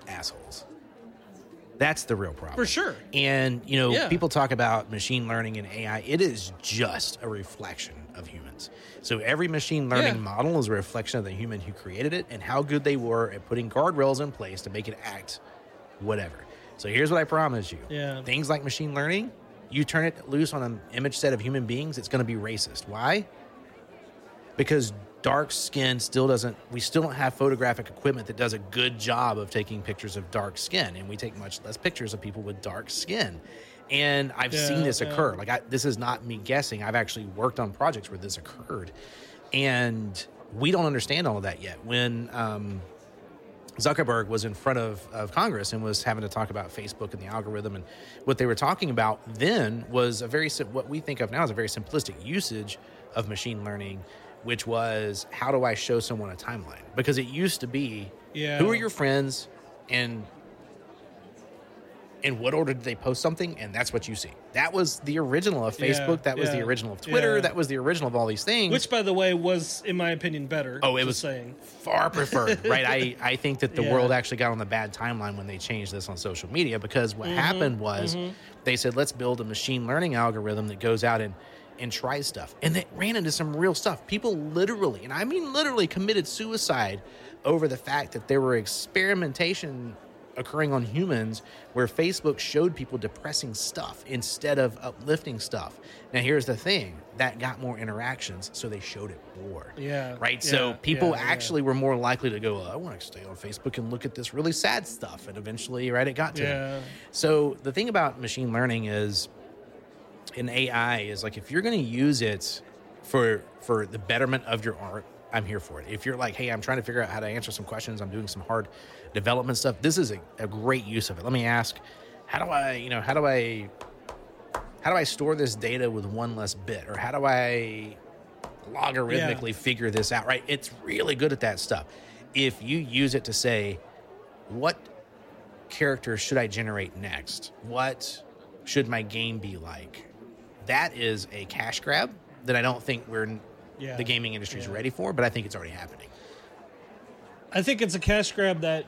assholes. That's the real problem, For sure. And you know, Yeah. people talk about machine learning and AI. It is just a reflection of humans. So every machine learning Yeah. model is a reflection of the human who created it and how good they were at putting guardrails in place to make it act whatever. So here's what I promise you. Yeah. Things like machine learning, you turn it loose on an image set of human beings, it's going to be racist. Why? Because dark skin still doesn't, we still don't have photographic equipment that does a good job of taking pictures of dark skin. And we take much less pictures of people with dark skin. And I've Yeah, seen this yeah. occur. Like, I, this is not me guessing. I've actually worked on projects where this occurred. And we don't understand all of that yet. When, um, Zuckerberg was in front of, of Congress and was having to talk about Facebook and the algorithm. And what they were talking about then was a very, what we think of now as a very simplistic usage of machine learning, which was how do I show someone a timeline? Because it used to be, Yeah. who are your friends and in what order did they post something, and that's what you see. That was the original of Facebook. Yeah, that was the original of Twitter. yeah. That was the original of all these things. Which, by the way, was in my opinion better. Oh, it was saying. far preferred, [laughs] right? I, I think that the Yeah. world actually got on the bad timeline when they changed this on social media because what Mm-hmm, happened was they said, let's build a machine learning algorithm that goes out and, and tries stuff. And it ran into some real stuff. People literally, and I mean literally, committed suicide over the fact that there were experimentation occurring on humans where Facebook showed people depressing stuff instead of uplifting stuff. Now, here's the thing that got more interactions, so they showed it more. Yeah, Right. So people yeah, yeah. actually were more likely to go, "Oh, I want to stay on Facebook and look at this really sad stuff. And eventually, right, it got to them. Yeah. So the thing about machine learning is in AI is like if you're going to use it for for the betterment of your art, I'm here for it. If you're like, hey, I'm trying to figure out how to answer some questions, I'm doing some hard development stuff. This is a, a great use of it. Let me ask, how do I, you know, how do I how do I store this data with one less bit, or how do I logarithmically figure this out? Right? It's really good at that stuff. If you use it to say, what character should I generate next? What should my game be like? That is a cash grab that I don't think we're Yeah. the gaming industry is Yeah. ready for, but I think it's already happening. I think it's a cash grab that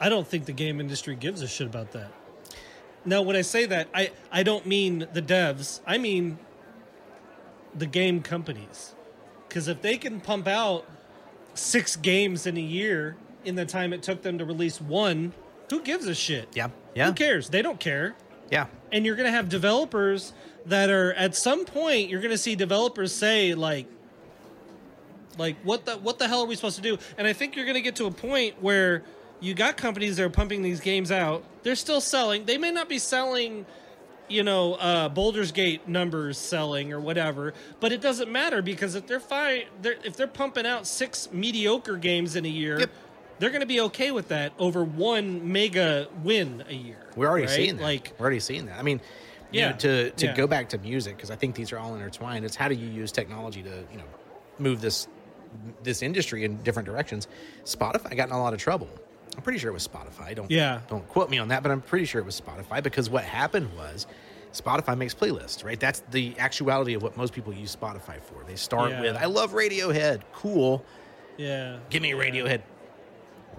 I don't think the game industry gives a shit about that. Now, when I say that, I, I don't mean the devs. I mean the game companies. Because if they can pump out six games in a year in the time it took them to release one, who gives a shit? Yeah. Yeah. Who cares? They don't care. Yeah. And you're going to have developers that are at some point you're going to see developers say like like what the what the hell are we supposed to do? And i think you're going to get to a point where you got companies that are pumping these games out. They're still selling. They may not be selling you know uh Baldur's Gate numbers selling or whatever but it doesn't matter because if they're fi- they're if they're pumping out six mediocre games in a year Yep. They're going to be okay with that over one mega win a year We're already right? seeing that. like we're already seeing that. I mean, you Yeah. know, to to Yeah. go back to music because I think these are all intertwined. It's how do you use technology to you know move this this industry in different directions. Spotify got in a lot of trouble. I'm pretty sure it was Spotify. Don't Yeah. don't quote me on that, but I'm pretty sure it was Spotify because what happened was Spotify makes playlists, right? That's the actuality of what most people use Spotify for. They start Yeah. with I love Radiohead, cool. Yeah. give me a Radiohead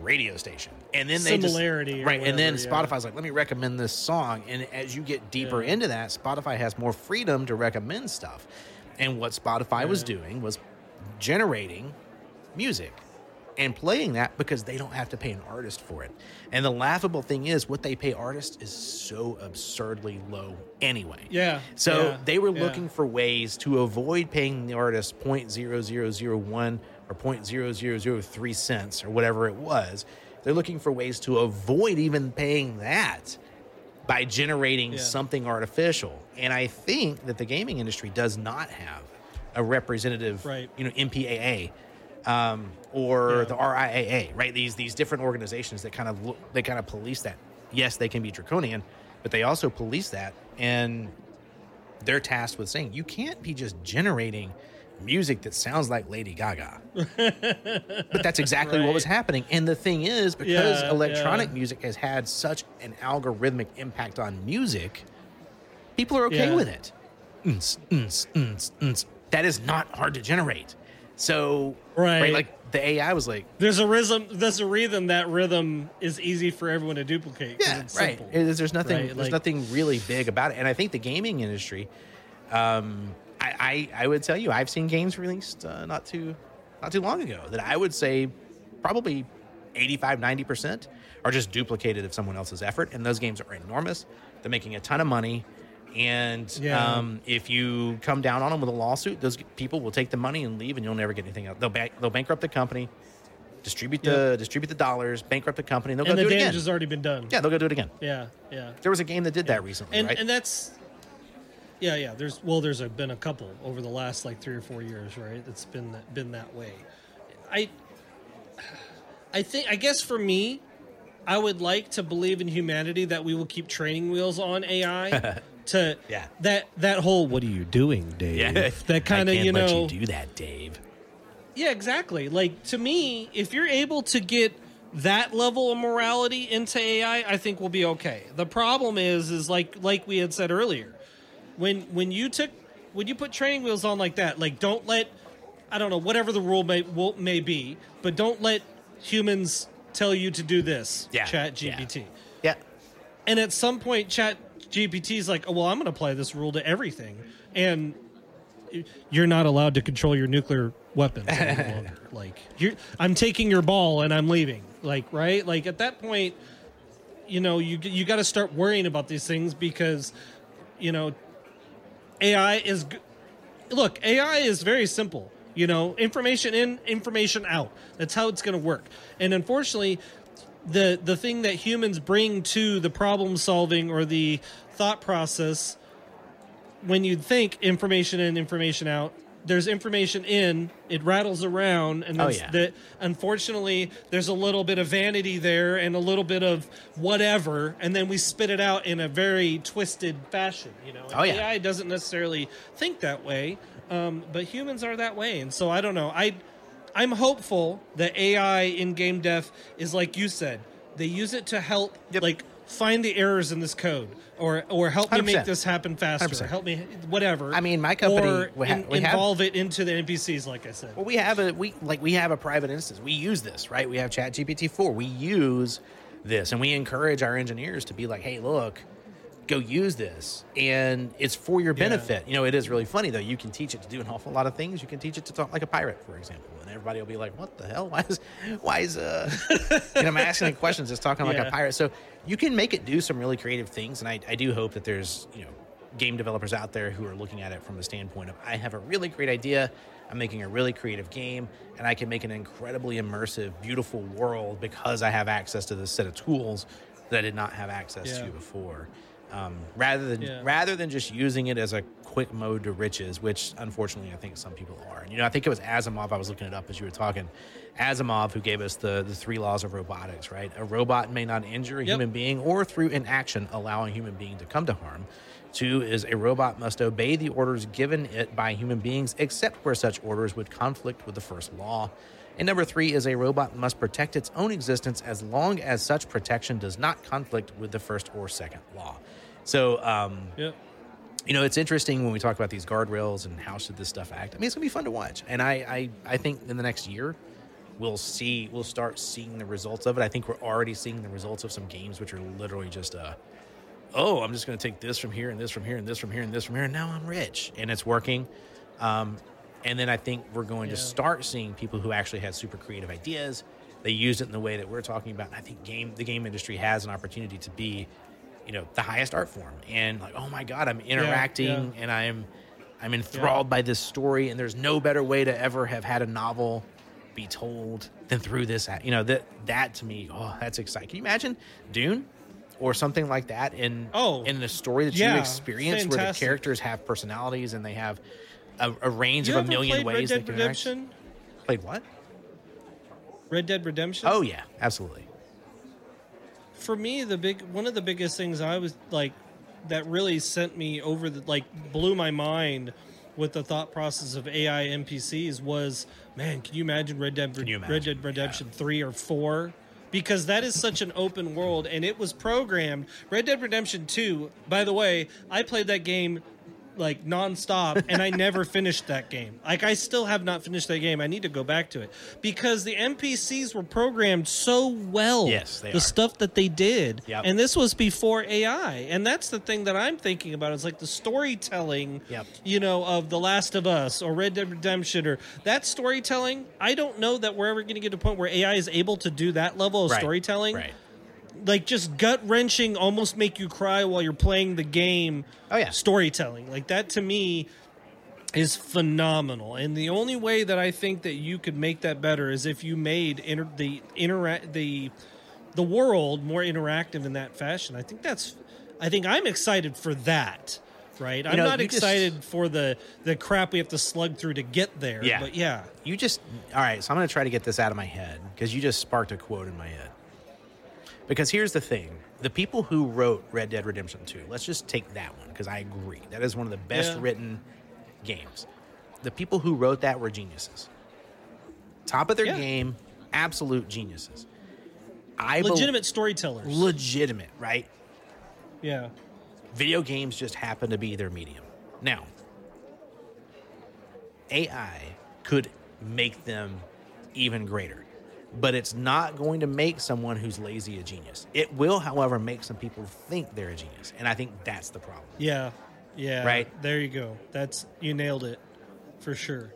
radio station. And then they Similarity just, right, and then yeah. Spotify's like, let me recommend this song. And as you get deeper Yeah. into that, Spotify has more freedom to recommend stuff. And what Spotify was doing was generating music and playing that because they don't have to pay an artist for it. And the laughable thing is, what they pay artists is so absurdly low anyway. Yeah. So yeah, they were yeah. looking for ways to avoid paying the artist 0.0001 or 0.0003 cents or whatever it was. They're looking for ways to avoid even paying that by generating Yeah. something artificial. And I think that the gaming industry does not have a representative, Right. you know, MPAA um, or Yeah. the RIAA, right? These these different organizations that kind of look, they kind of police that. Yes, they can be draconian, but they also police that, and they're tasked with saying you can't be just generating music that sounds like Lady Gaga. [laughs] but that's exactly what was happening. And the thing is, because Yeah, electronic yeah. music has had such an algorithmic impact on music, people are okay Yeah. with it. That is not hard to generate. So, Right. like the AI was like, There's a rhythm. There's a rhythm. That rhythm is easy for everyone to duplicate. yeah, it's right. simple. There's nothing. Right, There's like- nothing really big about it. And I think the gaming industry, um, I, I I would tell you, I've seen games released uh, not too not too long ago that I would say probably 85 90 percent are just duplicated of someone else's effort, and those games are enormous. They're making a ton of money. And Yeah. um, if you come down on them with a lawsuit, those people will take the money and leave, and you'll never get anything out. They'll bank, they'll bankrupt the company, distribute the distribute the dollars, bankrupt the company, and they'll and go the do it damage again. has already been done. Yeah, they'll go do it again. Yeah. Yeah. There was a game that did that recently, And right? and that's. Yeah, yeah. There's well, there's a, been a couple over the last like three or four years, right? It's been that, been that way. I. I think I guess for me, I would like to believe in humanity that we will keep training wheels on AI [laughs] to Yeah. that that whole what are you doing, Dave? [laughs] That kind of you let know you do that, Dave. Yeah, exactly. Like to me, if you're able to get that level of morality into AI, I think we'll be okay. The problem is, is like like we had said earlier, when when you took when you put training wheels on like that, like don't let I don't know whatever the rule may will, may be, but don't let humans tell you to do this. Yeah, Chat. GPT. Yeah. And at some point, Chat GPT is like, oh, well, I'm going to apply this rule to everything, and you're not allowed to control your nuclear weapons [laughs] any longer. like, you're, I'm taking your ball and I'm leaving. Like, right? Like at that point, you know, you you got to start worrying about these things because, you know, AI is. Look, AI is very simple. You know, information in, information out. That's how it's going to work. And unfortunately, the the thing that humans bring to the problem solving or the thought process when you think information in information out there's information in it rattles around and Oh, yeah. the, unfortunately there's a little bit of vanity there and a little bit of whatever and then we spit it out in a very twisted fashion you know And Oh, yeah. ai doesn't necessarily think that way um, but humans are that way and so i don't know i i'm hopeful that ai in game dev is like you said they use it to help Yep. like find the errors in this code or or help me make 100%. this happen faster 100%. help me whatever I mean, my company, or we ha- in- we have- involve it into the npcs like i said Well, we have a we like we have a private instance. We use this, right? We have Chat GPT four. We use this, and we encourage our engineers to be like, "Hey, look, go use this, and it's for your benefit." You know, it is really funny though. You can teach it to do an awful lot of things. You can teach it to talk like a pirate, for example, everybody will be like, "What the hell? [laughs] Why is why is uh?" [laughs] and I'm asking questions. It's talking like a pirate. So you can make it do some really creative things, and I, I do hope that there's you know game developers out there who are looking at it from the standpoint of I have a really great idea. I'm making a really creative game, and I can make an incredibly immersive, beautiful world because I have access to this set of tools that I did not have access Yeah. to before. Um, rather than Yeah. rather than just using it as a quick mode to riches, which unfortunately I think some people are. And you know, I think it was Asimov. I was looking it up as you were talking. Asimov, who gave us the the three laws of robotics, right? A robot may not injure a Yep. human being or through inaction allow a human being to come to harm. Two is a robot must obey the orders given it by human beings, except where such orders would conflict with the first law. And number three is a robot must protect its own existence as long as such protection does not conflict with the first or second law. So, um, you know, it's interesting when we talk about these guardrails and how should this stuff act. I mean, it's gonna be fun to watch, and I, I, I think in the next year we'll see, we'll start seeing the results of it. I think we're already seeing the results of some games which are literally just uh oh, I'm just gonna take this from here and this from here and this from here and this from here, and now I'm rich, and it's working. Um, and then I think we're going to start seeing people who actually had super creative ideas. They use it in the way that we're talking about. And I think game the game industry has an opportunity to be, you know, the highest art form. And like, oh my god, I'm interacting and I'm I'm enthralled by this story. And there's no better way to ever have had a novel be told than through this. You know that that to me, oh, that's exciting. Can you imagine Dune? Or something like that in Oh, in the story that yeah, you experience, where the characters have personalities and they have a, a range you of a million ways red they dead can redemption interact. Played what? red dead redemption Oh yeah, absolutely. For me the big one of the biggest things i was like that really sent me over the like blew my mind with the thought process of ai npcs was man can you imagine red dead, you red dead redemption 3 or 4 because that is such an open world and it was programmed. Red dead redemption 2 by the way i played that game like nonstop and I never [laughs] finished that game. Like I still have not finished that game. I need to go back to it because the NPCs were programmed so well. Yes, they the are. stuff that they did. Yep. And this was before AI. And that's the thing that I'm thinking about is like the storytelling, Yep. you know, of The Last of Us or Red Dead Redemption or that storytelling. I don't know that we're ever going to get to a point where AI is able to do that level of Right, storytelling. Right. Like just gut wrenching, almost make you cry while you're playing the game. Oh, yeah. storytelling like that to me is phenomenal. And the only way that I think that you could make that better is if you made inter- the interact the the world more interactive in that fashion. I think that's I think I'm excited for that. Right? I'm know, not you just- excited for the the crap we have to slug through to get there. Yeah. But yeah. You just all right. So I'm going to try to get this out of my head because you just sparked a quote in my head. Because here's the thing: the people who wrote Red Dead Redemption 2. Let's just take that one because I agree that is one of the best Yeah. written games. The people who wrote that were geniuses. Top of their Yeah. game, absolute geniuses. I legitimate storytellers. legitimate, right? yeah. Video games just happen to be their medium. Now, AI could make them even greater, but it's not going to make someone who's lazy a genius. It will, however, make some people think they're a genius, and I think that's the problem. Yeah. Yeah. Right. There you go. That's you nailed it for sure.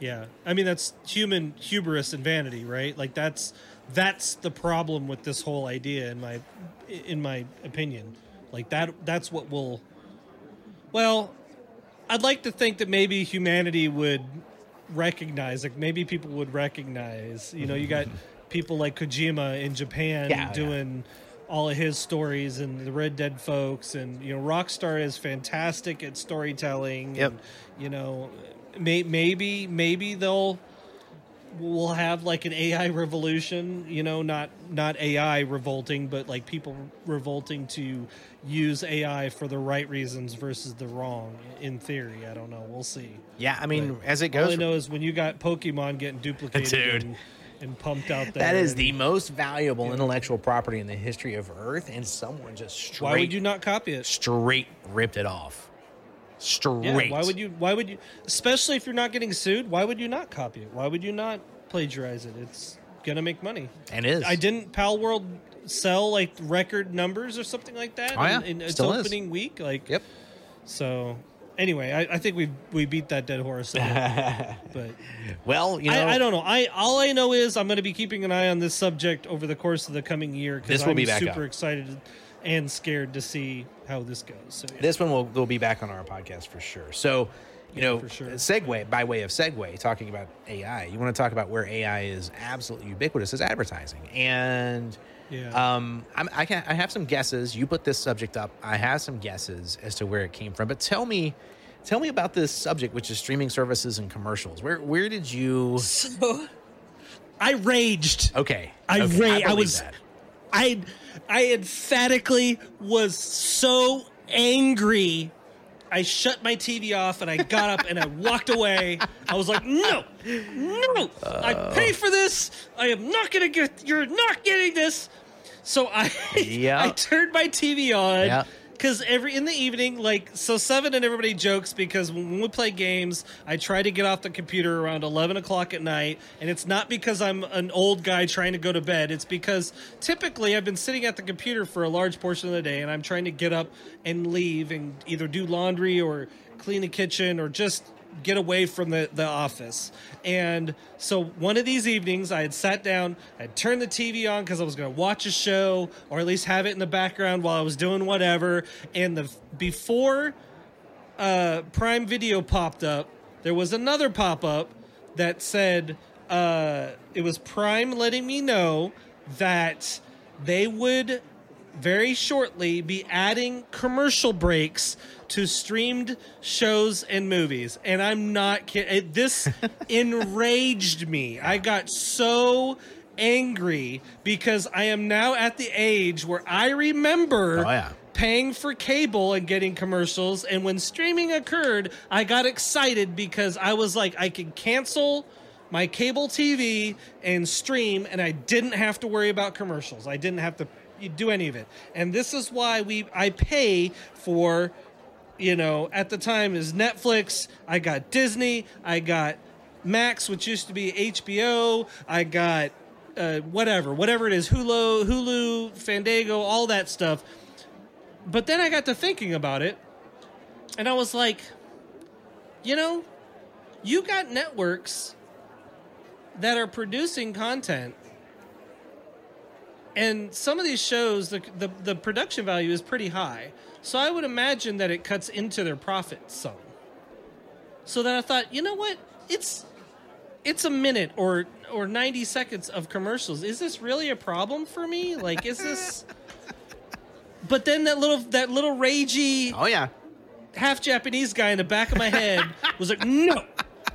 Yeah. I mean that's human hubris and vanity, right? Like that's that's the problem with this whole idea in my in my opinion. Like that that's what will well, I'd like to think that maybe humanity would recognize like maybe people would recognize, you know, you got [laughs] people like Kojima in Japan Yeah, yeah. doing all of his stories and the Red Dead folks and you know Rockstar is fantastic at storytelling Yep. and you know may, maybe maybe they'll we'll have like an AI revolution, you know, not not AI revolting, but like people revolting to use AI for the right reasons versus the wrong. In theory, I don't know. We'll see. Yeah, I mean, But as it goes, All goes, I know is when you got Pokemon getting duplicated Dude. and, and pumped out there, that is and the most valuable intellectual property in the history of Earth, and someone just straight, Why would you not copy it? straight ripped it off. Straight. Yeah, why would you? Why would you? Especially if you're not getting sued, why would you not copy it? Why would you not plagiarize it? It's gonna make money. And is. I didn't Palworld sell like record numbers or something like that Oh, yeah. in, in its Still is. opening week. Like, Yep. So, anyway, I, I think we we beat that dead horse. [laughs] but Well, you know, I, I don't know. I all I know is I'm going to be keeping an eye on this subject over the course of the coming year because I'm be super up. excited and scared to see how this goes. So yeah. this one will, will be back on our podcast for sure. So, you know, for sure. segue by way of segue, talking about AI. You want to talk about where AI is absolutely ubiquitous is advertising, and Yeah. um, I'm, I can I have some guesses. You put this subject up. I have some guesses as to where it came from. But tell me, tell me about this subject, which is streaming services and commercials. Where where did you? so I raged. Okay, I okay, ra- I believe was- that. I I emphatically was so angry. I shut my TV off and I got up and I [laughs] walked away. I was like, "No, no! I pay for this. I am not gonna get. You're not getting this." So I Yeah. [laughs] I turned my TV on. Yeah. Because every in the evening, like so, seven and everybody jokes because when we play games, I try to get off the computer around eleven o'clock at night, and it's not because I'm an old guy trying to go to bed. It's because typically I've been sitting at the computer for a large portion of the day, and I'm trying to get up and leave and either do laundry or clean the kitchen or just get away from the, the office. And so one of these evenings, I had sat down, I had turned the TV on because I was going to watch a show or at least have it in the background while I was doing whatever. And the before uh, Prime Video popped up, there was another pop up that said uh, it was Prime letting me know that they would very shortly be adding commercial breaks to streamed shows and movies. And I'm not kidding. This [laughs] enraged me. I got so angry because I am now at the age where I remember Oh, yeah. paying for cable and getting commercials. And when streaming occurred, I got excited because I was like, I could cancel my cable TV and stream, and I didn't have to worry about commercials. I didn't have to do any of it. And this is why we I pay for, you know, at the time is Netflix. I got Disney. I got Max, which used to be HBO. I got uh, whatever, whatever it is, Hulu, Hulu, Fandango, all that stuff. But then I got to thinking about it, and I was like, you know, you got networks that are producing content, and some of these shows, the, the the production value is pretty high. So I would imagine that it cuts into their profit some. So then I thought, you know what? It's it's a minute or or 90 seconds of commercials. Is this really a problem for me? Like is this [laughs] But then that little that little ragey Oh yeah, half Japanese guy in the back of my head [laughs] was like, "No.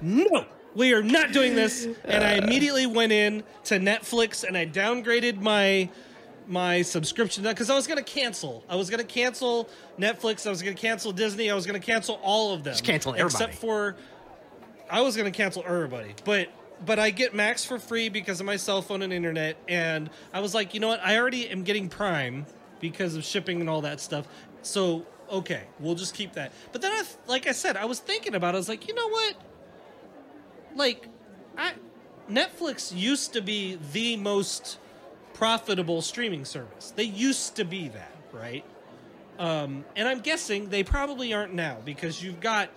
No. We are not doing this." And I immediately went in to Netflix and I downgraded my my subscription because I was going to cancel. I was going to cancel Netflix, I was going to cancel Disney, I was going to cancel all of them. Just cancel everybody. Except for I was going to cancel everybody. But but I get Max for free because of my cell phone and internet. And I was like, you know what? I already am getting Prime because of shipping and all that stuff. So okay, we'll just keep that. But then, I, like I said, I was thinking about. it. I was like, you know what? Like, I Netflix used to be the most profitable streaming service. They used to be that, right? Um, and I'm guessing they probably aren't now because you've got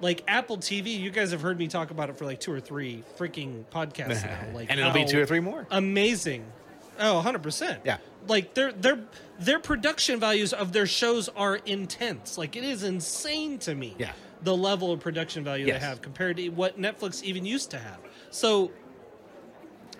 like Apple TV. You guys have heard me talk about it for like two or three freaking podcasts [laughs] now. Like, and it'll be two or three more. Amazing. Oh, 100 percent. Yeah. Like their their their production values of their shows are intense. Like it is insane to me. Yeah. The level of production value Yes. they have compared to what Netflix even used to have. So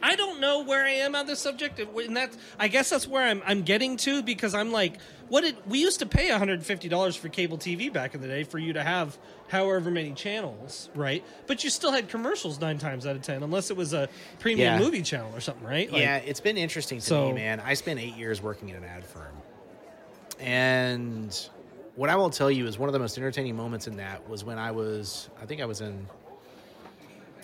I don't know where I am on this subject, and that's I guess that's where I'm I'm getting to because I'm like, what did we used to pay 150 dollars for cable TV back in the day for you to have however many channels, right? But you still had commercials nine times out of ten, unless it was a premium Yeah. movie channel or something, right? Like, yeah, it's been interesting to So- me, man. I spent eight years working in an ad firm. And what I will tell you is one of the most entertaining moments in that was when I was, I think I was in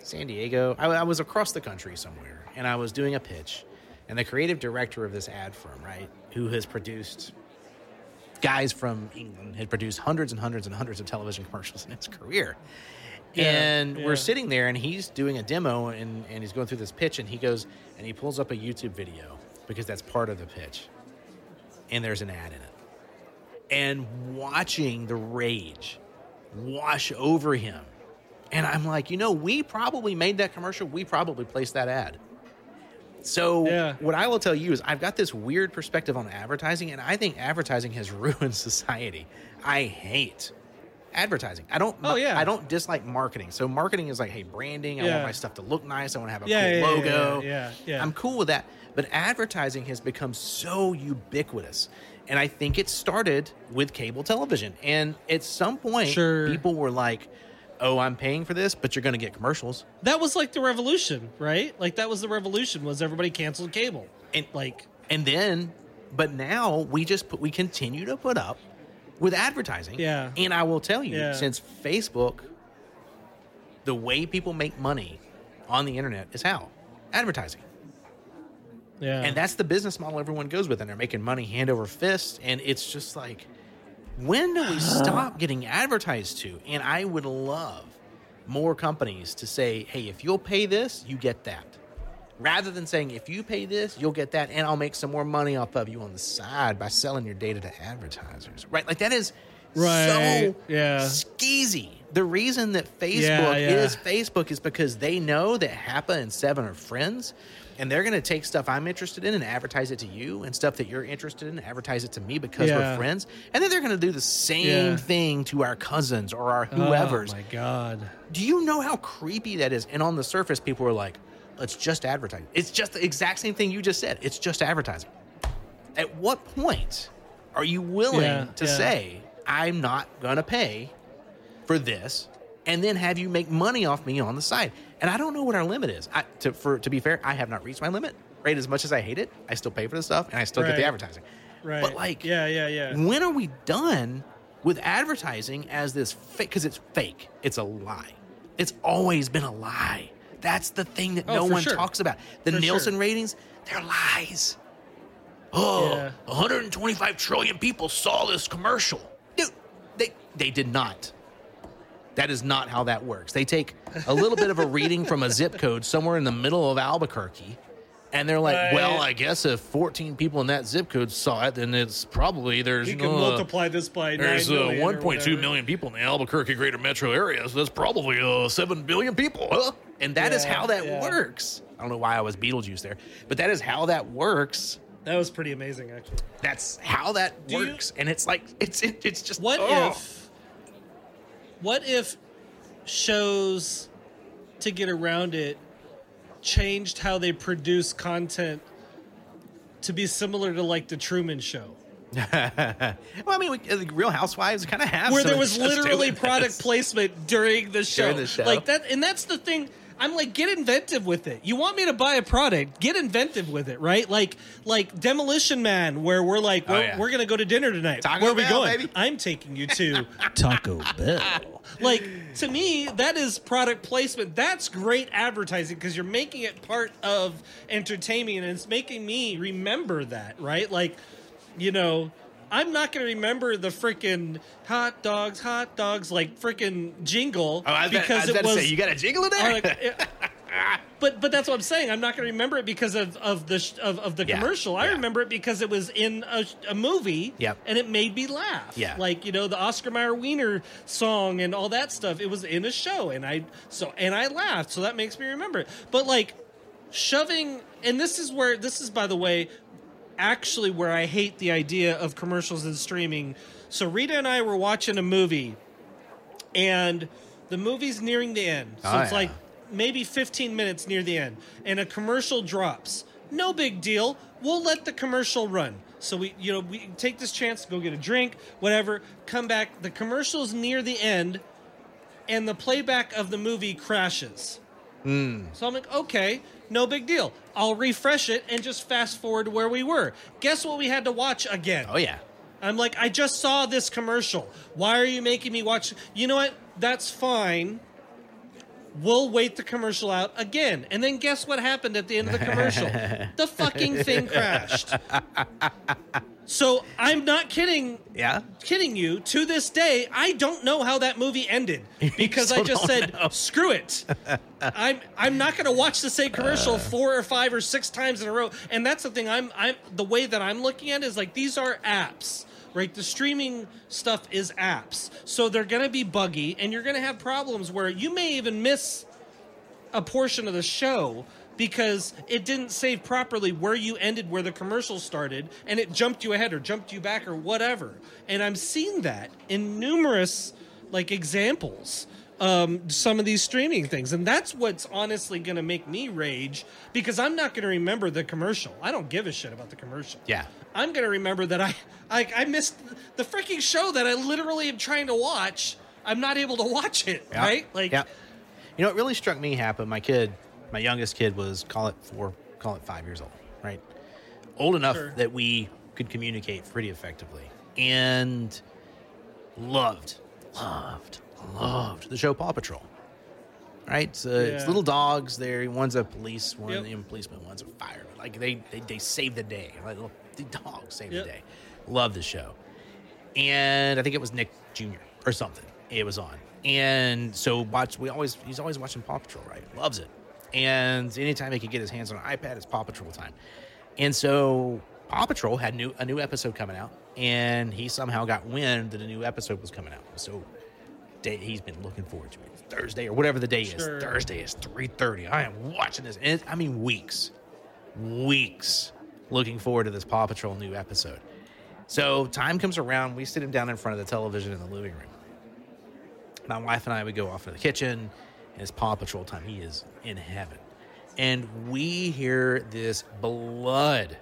San Diego. I, I was across the country somewhere, and I was doing a pitch. And the creative director of this ad firm, right, who has produced guys from England, had produced hundreds and hundreds and hundreds of television [laughs] commercials in his career. Yeah, and yeah. we're sitting there, and he's doing a demo, and, and he's going through this pitch, and he goes and he pulls up a YouTube video because that's part of the pitch, and there's an ad in it. And watching the rage wash over him, and I'm like, you know, we probably made that commercial, we probably placed that ad. So Yeah. what I will tell you is I've got this weird perspective on advertising, and I think advertising has [laughs] ruined society. I hate advertising. I don't. Oh, yeah. I don't dislike marketing. So marketing is like, hey, branding. I Yeah. want my stuff to look nice. I want to have a Yeah, cool yeah, logo. yeah, yeah. I'm cool with that. But advertising has become so ubiquitous. And I think it started with cable television. And at some point, Sure. people were like, oh, I'm paying for this, but you're going to get commercials. that was like the revolution, right? Like that was the revolution. Was everybody canceled cable? And Like And then, but now we just put, we continue to put up with advertising. Yeah. And I will tell you, Yeah. since Facebook, the way people make money on the internet is how? Advertising. Yeah, And that's the business model everyone goes with. And they're making money hand over fist. And it's just like, when do we [sighs] stop getting advertised to? And I would love more companies to say, hey, if you'll pay this, you get that. Rather than saying, if you pay this, you'll get that, and I'll make some more money off of you on the side by selling your data to advertisers. Right? Like that is Right, so yeah. skeezy. The reason that Facebook Yeah, yeah. is Facebook is because they know that Hapa and Seven are friends, and they're going to take stuff I'm interested in and advertise it to you, and stuff that you're interested in and advertise it to me because Yeah. we're friends. And then they're going to do the same Yeah. thing to our cousins or our Oh, whoever's. my god. Do you know how creepy that is? And on the surface, people are like, "It's just advertising. It's just the exact same thing you just said. It's just advertising." At what point are you willing Yeah, to say, "I'm not gonna pay for this," and then have you make money off me on the side? And I don't know what our limit is. I, to, for to be fair, I have not reached my limit. Right, as much as I hate it, I still pay for the stuff and I still get the advertising. Right. But like, yeah, yeah, yeah. when are we done with advertising as this fake? Because it's fake. It's a lie. It's always been a lie. That's the thing that Oh, no one sure. talks about. The For Nielsen sure. ratings, they're lies. Oh, Yeah. 125 trillion people saw this commercial. Dude, they they did not. That is not how that works. They take a little bit of a reading from a zip code somewhere in the middle of Albuquerque, and they're like, Right. "Well, I guess if 14 people in that zip code saw it, then it's probably there's You you can uh, multiply this by there's uh, million or 1.2 whatever. million people in the Albuquerque greater metro area, so that's probably uh, 7 billion people, huh? And that is Yeah, how that yeah. works. I don't know why I was Beetlejuice there, but that is how that works. That was pretty amazing, actually. That's how that Do you- works, and it's like it's it, it's just What oh. if? What if shows to get around it changed how they produce content to be similar to like the Truman Show, [laughs] well, I mean, we, uh, the Real Housewives kind of have where there was literally product placement during the show, During the show. like that, and that's the thing. I'm like, get inventive with it. You want me to buy a product? Get inventive with it, right? Like, like Demolition Man, where we're like, Oh, we're, yeah. we're gonna go to dinner tonight. Taco where are we Bell, going? baby. I'm taking you to [laughs] Taco Bell. Like to me, that is product placement. That's great advertising because you're making it part of entertainment, and it's making me remember that, right? Like, you know. I'm not going to remember the freaking hot dogs, hot dogs, like freaking jingle Oh, I was, because I was it was say, you got a jingle in there? it- [laughs] but but that's what I'm saying. I'm not going to remember it because of of the sh- of, of the Yeah, commercial. I yeah. remember it because it was in a, a movie. Yep. and it made me laugh. Yeah. like you know the Oscar Mayer Wiener song and all that stuff. It was in a show, and I so and I laughed. So that makes me remember it. But like shoving, and this is where this is by the way, actually where I hate the idea of commercials and streaming. So Rita and I were watching a movie, and the movie's nearing the end. So Oh, it's yeah. like maybe 15 minutes near the end, and a commercial drops. No big deal. We'll let the commercial run. So we, you know, we take this chance to go get a drink, whatever. Come back. The commercial's near the end, and the playback of the movie crashes. Hmm. So I'm like, okay, no big deal. I'll refresh it and just fast forward to where we were. Guess what we had to watch again? oh yeah. I'm like, I just saw this commercial. Why are you making me watch? You know what? That's fine. We'll wait the commercial out again. And then guess what happened at the end of the commercial? [laughs] the fucking thing crashed. [laughs] So I'm not kidding Yeah. kidding you. To this day, I don't know how that movie ended [laughs] because I just said, know. "Screw it." [laughs] I'm I'm not going to watch the same commercial four or five or six times in a row. And that's the thing. I'm I'm the way that I'm looking at it is like these are apps. Right, the streaming stuff is apps, so they're going to be buggy, and you're going to have problems where you may even miss a portion of the show because it didn't save properly where you ended where the commercial started and it jumped you ahead or jumped you back or whatever and i'm seeing that in numerous like examples um, some of these streaming things and that's what's honestly going to make me rage because i'm not going to remember the commercial i don't give a shit about the commercial Yeah. i'm going to remember that I, I i missed the freaking show that i literally am trying to watch i'm not able to watch it Yeah. right like yeah. You know, what really struck me happened. My kid, my youngest kid, was call it four, call it five years old, right? Old enough Sure. that we could communicate pretty effectively, and loved, loved, loved the show Paw Patrol. Right, so it's uh, little dogs. There, one's a police, one Yep. know, policeman, one's a fireman. Like they, they, they save the day. Like the dogs save Yep. the day. Love the show and I think it was Nick Jr. or something. It was on, and so watch. We always he's always watching Paw Patrol, right? Loves it, and anytime he could get his hands on an iPad, it's Paw Patrol time. And so Paw Patrol had new a new episode coming out, and he somehow got wind that a new episode was coming out. So day, he's been looking forward to it. It's Thursday or whatever the day Sure. is. Thursday is three thirty. I am watching this, and it, I mean weeks, weeks looking forward to this Paw Patrol new episode. So time comes around, we sit him down in front of the television in the living room. My wife and I would go off to the kitchen, and it's Paw Patrol time. He is in heaven. And we hear this blood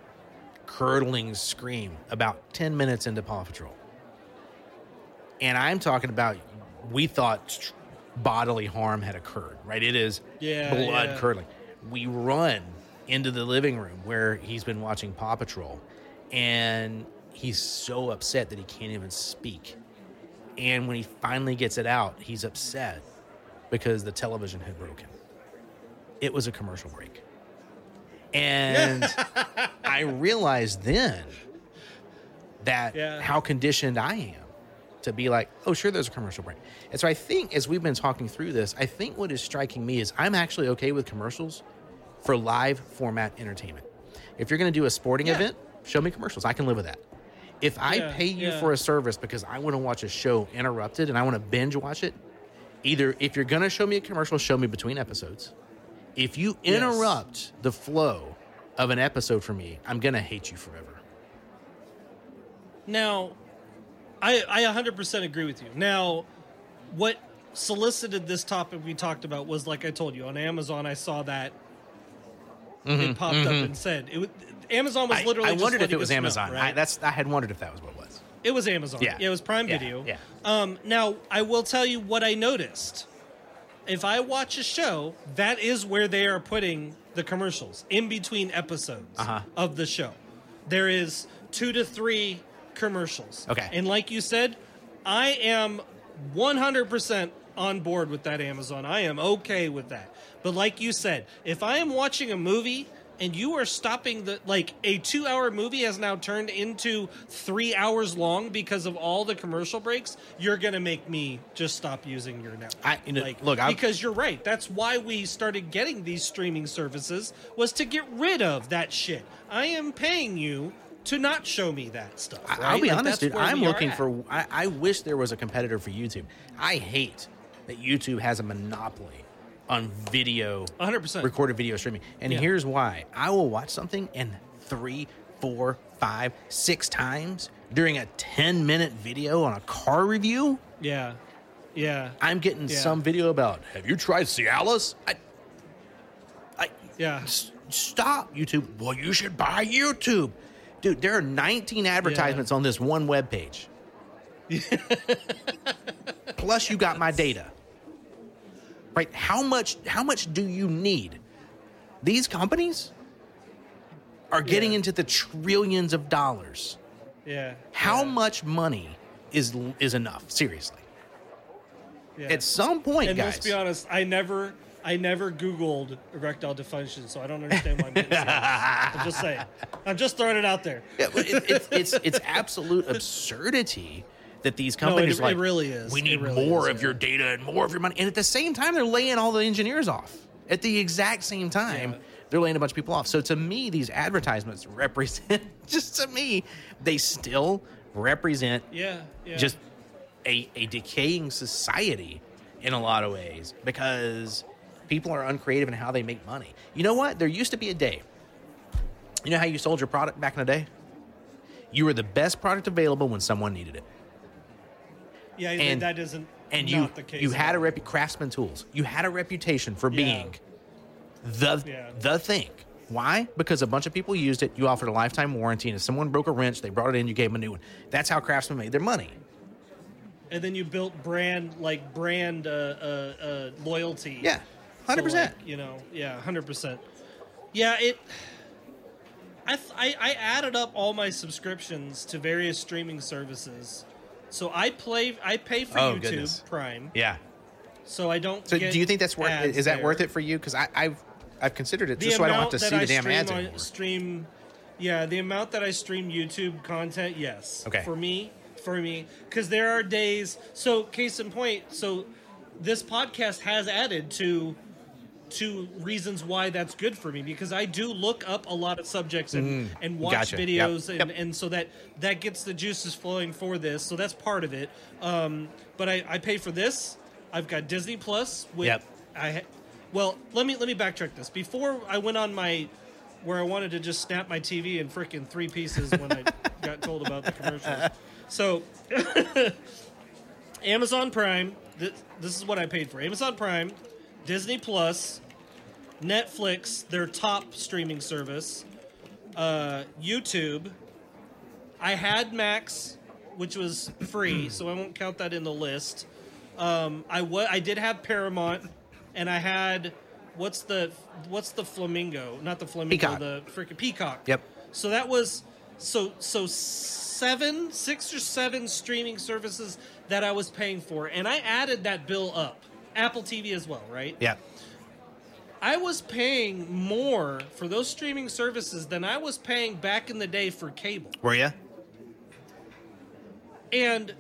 curdling scream about 10 minutes into Paw Patrol. And I'm talking about, we thought bodily harm had occurred, right? It is Yeah, blood yeah. curdling. We run into the living room where he's been watching Paw Patrol, and he's so upset that he can't even speak. And when he finally gets it out, he's upset because the television had broken. It was a commercial break. And [laughs] I realized then that Yeah. how conditioned I am to be like, oh, sure, there's a commercial break. And so I think as we've been talking through this, I think what is striking me is I'm actually okay with commercials for live format entertainment. If you're going to do a sporting Yeah. event, show me commercials. I can live with that. If I Yeah, pay you for a service because I want to watch a show interrupted and I want to binge watch it, either if you're going to show me a commercial, show me between episodes. If you Yes. interrupt the flow of an episode for me, I'm going to hate you forever. Now, I I 100% agree with you. Now, what solicited this topic we talked about was like I told you on Amazon. I saw that it popped up and said it was Amazon was Mm-hmm, I, literally. I just wondered if it was us know, Amazon. right? I, that's I had wondered if that was what it was. it was Amazon. Yeah. it was Prime Yeah, Video. yeah. Um, now I will tell you what I noticed. If I watch a show, that is where they are putting the commercials in between episodes Uh-huh. of the show. There is two to three commercials. Okay. And like you said, I am 100% on board with that Amazon. I am okay with that. But like you said, if I am watching a movie and you are stopping the like a 2-hour movie has now turned into 3 hours long because of all the commercial breaks, you're going to make me just stop using your network. I- you know, like look, I've- because you're right. That's why we started getting these streaming services was to get rid of that shit. I am paying you to not show me that stuff. I- I'll be Like, honest, dude. I'm looking for. I, I wish there was a competitor for YouTube. I hate that YouTube has a monopoly on video, 100%. recorded video streaming. And Yeah. here's why: I will watch something in three, four, five, six times during a 10 minute video on a car review. Yeah. Yeah. I'm getting Yeah. some video about. Have you tried Cialis? I, I Yeah. S- stop YouTube. Well, you should buy YouTube. Dude, there are 19 advertisements on this one web page. [laughs] Plus you got my data. Right? How much how much do you need? These companies are getting Yeah. into the trillions of dollars. Yeah. How yeah, much money is is enough? Seriously. yeah. At some point, and guys. let's be honest, I never I never Googled erectile dysfunction, so I don't understand why I'm. [laughs] I'm just saying. I'm just throwing it out there. Yeah, it, it's it's it's absolute absurdity that these No, it- companies it like really is. We need really more is, of your data and more of your money, and at the same time, they're laying all the engineers off. At the exact same time, Yeah. they're laying a bunch of people off. So to me, these advertisements represent [laughs] just to me, they still represent Yeah. Yeah. just a, a decaying society in a lot of ways because people are uncreative in how they make money. You know what? There used to be a day. You know how you sold your product back in the day? You were the best product available when someone needed it. Yeah, and- that isn't And not you the case. you had a rep craftsman tools. You had a reputation for Yeah. being the Yeah. the thing. Why? Because a bunch of people used it. You offered a lifetime warranty, and if someone broke a wrench, they brought it in. You gave them a new one. That's how craftsmen made their money. and then you built brand like brand uh, uh, uh, loyalty. Yeah, hundred percent. like, you know, yeah, hundred percent. Yeah, it. I, th- I I added up all my subscriptions to various streaming services, so I play I pay for Oh, YouTube goodness. Prime, Yeah. so I don't. So get do you think that's worth? Is that there. worth it for you? Because I've I've considered it The just so I don't have amount to that see I the damn ads on- anymore. Stream, yeah, the amount that I stream YouTube content, yes. Okay. For me, for me, because there are days. So, case in point, so this podcast has added to to reasons why that's good for me because I do look up a lot of subjects and, and watch. Gotcha. Yep. videos and, Yep. and so that that gets the juices flowing for this. So that's part of it. Um, but I, I pay for this. I've got Disney Plus. With, Yep. I well, let me let me backtrack this. Before I went on my where I wanted to just snap my TV in freaking three pieces when I [laughs] got told about the commercials. So [laughs] Amazon Prime. This, this is what I paid for. Amazon Prime, Disney Plus, Netflix, their top streaming service, uh, YouTube. I had Max, which was free, so I won't count that in the list. Um, I wa- I did have Paramount, and I had what's the what's the flamingo? Not the flamingo, Peacock. the freaking peacock. Yep. So that was so so seven, six or seven streaming services that I was paying for, and I added that bill up. Apple TV as well, right? Yeah. I was paying more for those streaming services than I was paying back in the day for cable. Were you? And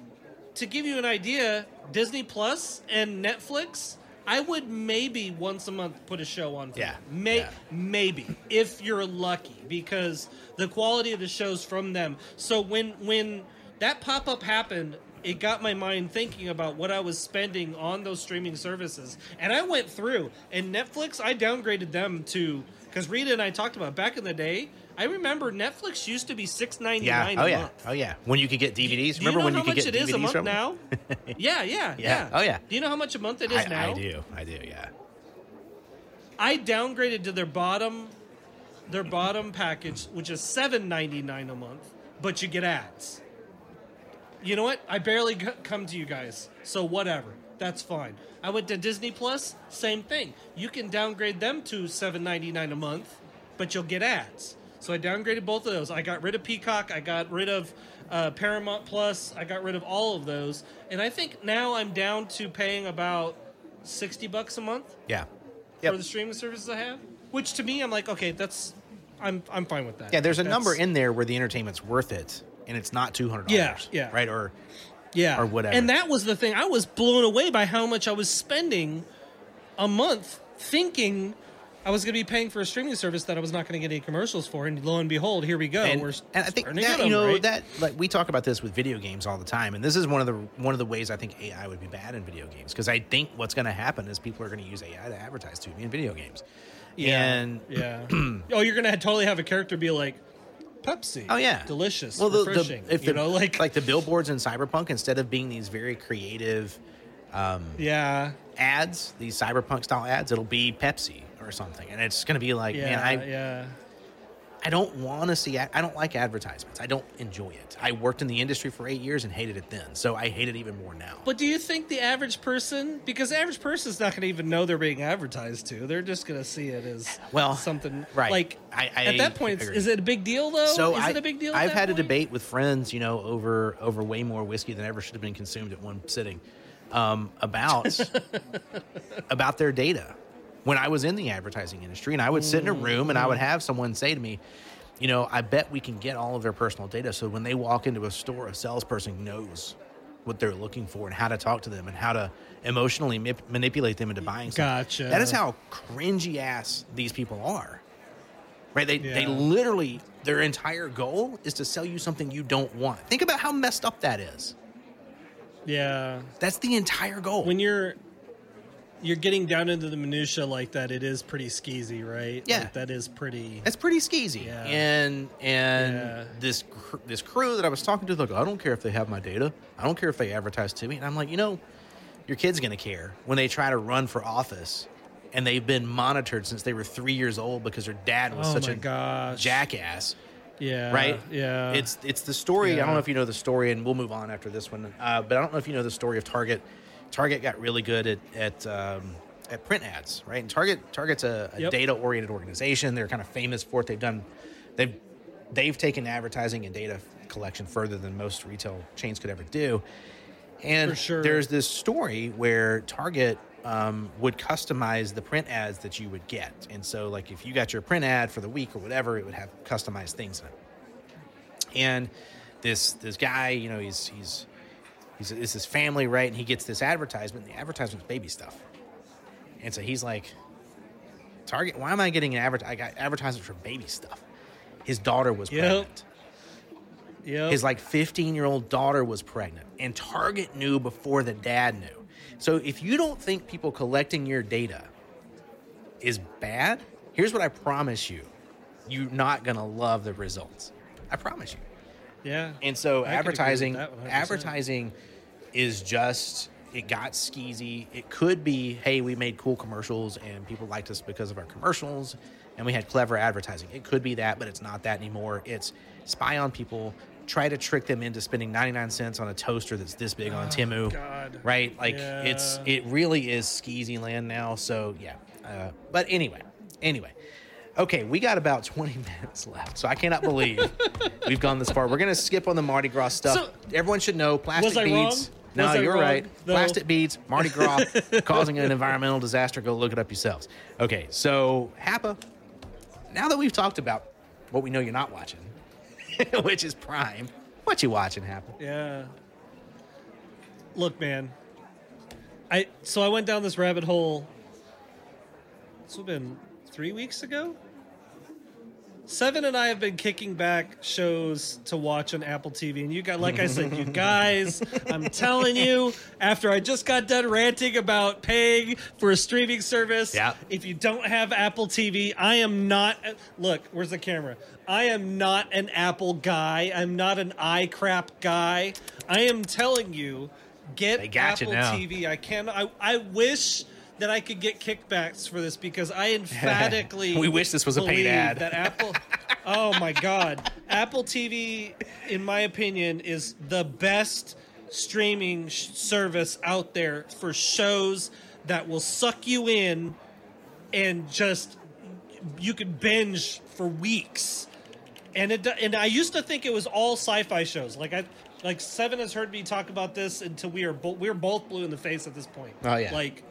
to give you an idea, Disney Plus and Netflix, I would maybe once a month put a show on. For Yeah, them. May, yeah. maybe if you're lucky, because the quality of the shows from them. So when when that pop up happened, it got my mind thinking about what I was spending on those streaming services, and I went through. And Netflix, I downgraded them to because Rita and I talked about back in the day. I remember Netflix used to be six ninety Yeah. nine. Oh a yeah. month. Oh yeah. When you could get DVDs. Do you Remember know when how you could much get it is DVDs a month from now? [laughs] [laughs] yeah, yeah, yeah, Oh, yeah. Do you know how much a month it is I, now? I do. I do. Yeah. I downgraded to their bottom, their bottom package, which is seven ninety nine a month, but you get ads. You know what? I barely c- come to you guys, so whatever. That's fine. I went to Disney Plus, same thing. You can downgrade them to seven ninety nine a month, but you'll get ads. So I downgraded both of those. I got rid of Peacock. I got rid of uh, Paramount Plus. I got rid of all of those, and I think now I'm down to paying about sixty bucks a month Yeah. for the streaming services I have. Which to me, I'm like, okay, that's I'm I'm fine with that. Yeah, there's a That's- number in there where the entertainment's worth it, and it's not two hundred Yeah, dollars. yeah. Right. Or yeah or whatever. and that was the thing i was blown away by how much i was spending a month thinking i was going to be paying for a streaming service that i was not going to get any commercials for and lo and behold here we go and, we're and I think that you know right? that like we talk about this with video games all the time, and this is one of the one of the ways I think AI would be bad in video games because I think what's going to happen is people are going to use AI to advertise to me in video games. yeah And yeah [clears throat] oh you're going to totally have a character be like pepsi. Oh yeah, delicious Well, the, refreshing the, if you the, know like, like the billboards in Cyberpunk, instead of being these very creative um, yeah. ads, these cyberpunk style ads, it'll be Pepsi or something, and it's going to be like, yeah man, I yeah I don't want to see. I don't like advertisements. I don't enjoy it. I worked in the industry for eight years and hated it then, so I hate it even more now. but do you think the average person because the average person's not going to even know they're being advertised to they're just going to see it as Well, something right. like I- I at that point is it a big deal though so is I, it a big deal? I've had a debate with friends, you know, over over way more whiskey than ever should have been consumed at one sitting, um, about [laughs] about their data. When I was in the advertising industry, and I would sit in a mm, room and I would mm. have someone say to me, you know, I bet we can get all of their personal data. So when they walk into a store, a salesperson knows what they're looking for and how to talk to them and how to emotionally mip- manipulate them into buying something. Gotcha. That is how cringy ass these people are. Right? They they literally their entire goal is to sell you something you don't want. Think about how messed up that is. yeah That's the entire goal. when you're you're getting down into the minutia like that, it is pretty skeezy, right? Yeah. Like, that is pretty. It's pretty skeezy. Yeah. And and Yeah. this cr- this crew that I was talking to, like, I don't care if they have my data. I don't care if they advertise to me. And I'm like, you know, your kid's gonna care when they try to run for office, and they've been monitored since they were three years old because their dad was oh such a gosh! jackass. Yeah. right? Yeah. It's it's the story. I don't know if you know the story, and we'll move on after this one. Uh, but I don't know if you know the story of Target. Target got really good at at um, at print ads, right? And Target Target's a, a Yep. data oriented organization. They're kind of famous for it. They've done they've they've taken advertising and data collection further than most retail chains could ever do. And sure. there's this story where Target um, would customize the print ads that you would get. And so, like, if you got your print ad for the week or whatever, it would have customized things in it. And this this guy, you know, he's he's he's it's his family, right? And he gets this advertisement. And the advertisement's baby stuff. And so he's like, Target, why am I getting an advert? I got advertisement for baby stuff. His daughter was Yep. pregnant. Yep. His like 15 year old daughter was pregnant, and Target knew before the dad knew. So if you don't think people collecting your data is bad, here's what I promise you: you're not gonna love the results. I promise you. Yeah. And so I could agree with advertising, advertising is just it got skeezy. It could be, hey, we made cool commercials and people liked us because of our commercials, and we had clever advertising. It could be that, but it's not that anymore. It's spy on people, try to trick them into spending ninety nine cents on a toaster that's this big on Temu, Oh, God. right? Like it's it really is skeezy land now. So yeah, uh, but anyway, anyway. Okay, we got about 20 [laughs] minutes left, so I cannot believe [laughs] we've gone this far. We're going to skip on the Mardi Gras stuff. So- Everyone should know plastic Was I wrong? beads. No, Was you're wrong? right. No. Plastic beads, Mardi Gras, [laughs] causing an environmental disaster. Go look it up yourselves. Okay, so Hapa, now that we've talked about what we know you're not watching, which is Prime, what you watching, Hapa? Yeah. Look, man. I so I went down this rabbit hole. It's been three weeks ago. Seven and I have been kicking back shows to watch on Apple TV, and you got, like I said, you guys, [laughs] I'm telling you, after I just got done ranting about paying for a streaming service, Yeah. if you don't have Apple TV, I am not. Look, where's the camera? I am not an Apple guy. I'm not an iCrap guy. I am telling you, get They got you Apple. TV. I can. I I wish that I could get kickbacks for this because I [laughs] emphatically We wish this was a paid ad. That Apple. [laughs] oh my God, Apple TV, in my opinion, is the best streaming sh- service out there for shows that will suck you in and just you could binge for weeks. And it and I used to think it was all sci-fi shows. Like I like Seven has heard me talk about this until we are both we are both blue in the face at this point. Oh, yeah. Like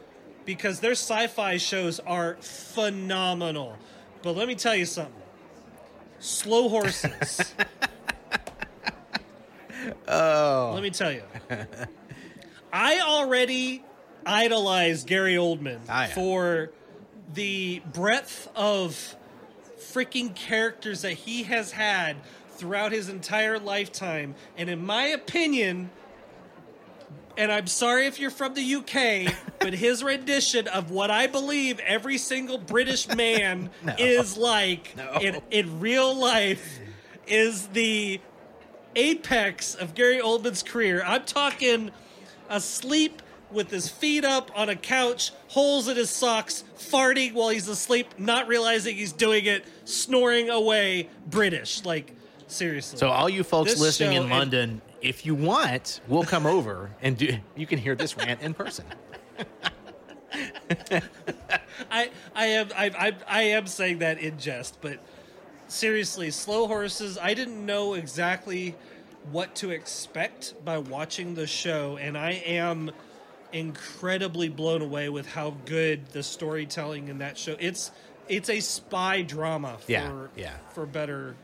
because their sci-fi shows are phenomenal. But let me tell you something. Slow horses. [laughs] Oh. Let me tell you. I already idolize Gary Oldman Ah, yeah. for the breadth of freaking characters that he has had throughout his entire lifetime. And in my opinion, and I'm sorry if you're from the UK, but his rendition of what I believe every single British man [laughs] No. is like No. in, in real life is the apex of Gary Oldman's career. I'm talking asleep with his feet up on a couch, holes in his socks, farting while he's asleep, not realizing he's doing it, snoring away, British. Like, seriously. So all you folks This listening in London, if you want, we'll come over and do. You can hear this rant in person. I I am I, I I am saying that in jest, but seriously, slow horses. I didn't know exactly what to expect by watching the show, and I am incredibly blown away with how good the storytelling in that show. It's it's a spy drama for Yeah, yeah. for better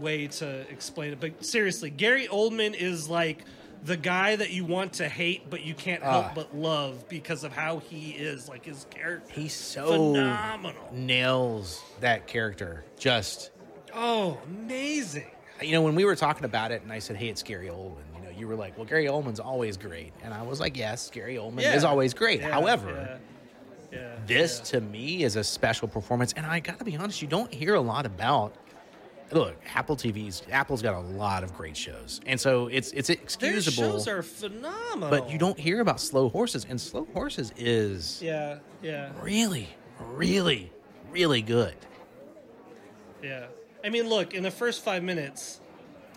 way to explain it. But seriously, Gary Oldman is like the guy that you want to hate but you can't help Ah. but love because of how he is like his character He so phenomenal nails that character. Just oh amazing you know, when we were talking about it, and I said, "Hey, it's Gary Oldman," you know, you were like, "Well, Gary Oldman's always great," and I was like, "Yes, Gary Oldman Yeah. is always great." Yeah, However, yeah, yeah, this yeah. to me is a special performance, and I got to be honest, you don't hear a lot about. Look, Apple TV's Apple's got a lot of great shows, and so it's it's excusable. their shows are phenomenal but you don't hear about Slow Horses, and Slow Horses is yeah yeah really, really, really good. yeah i mean look in the first five minutes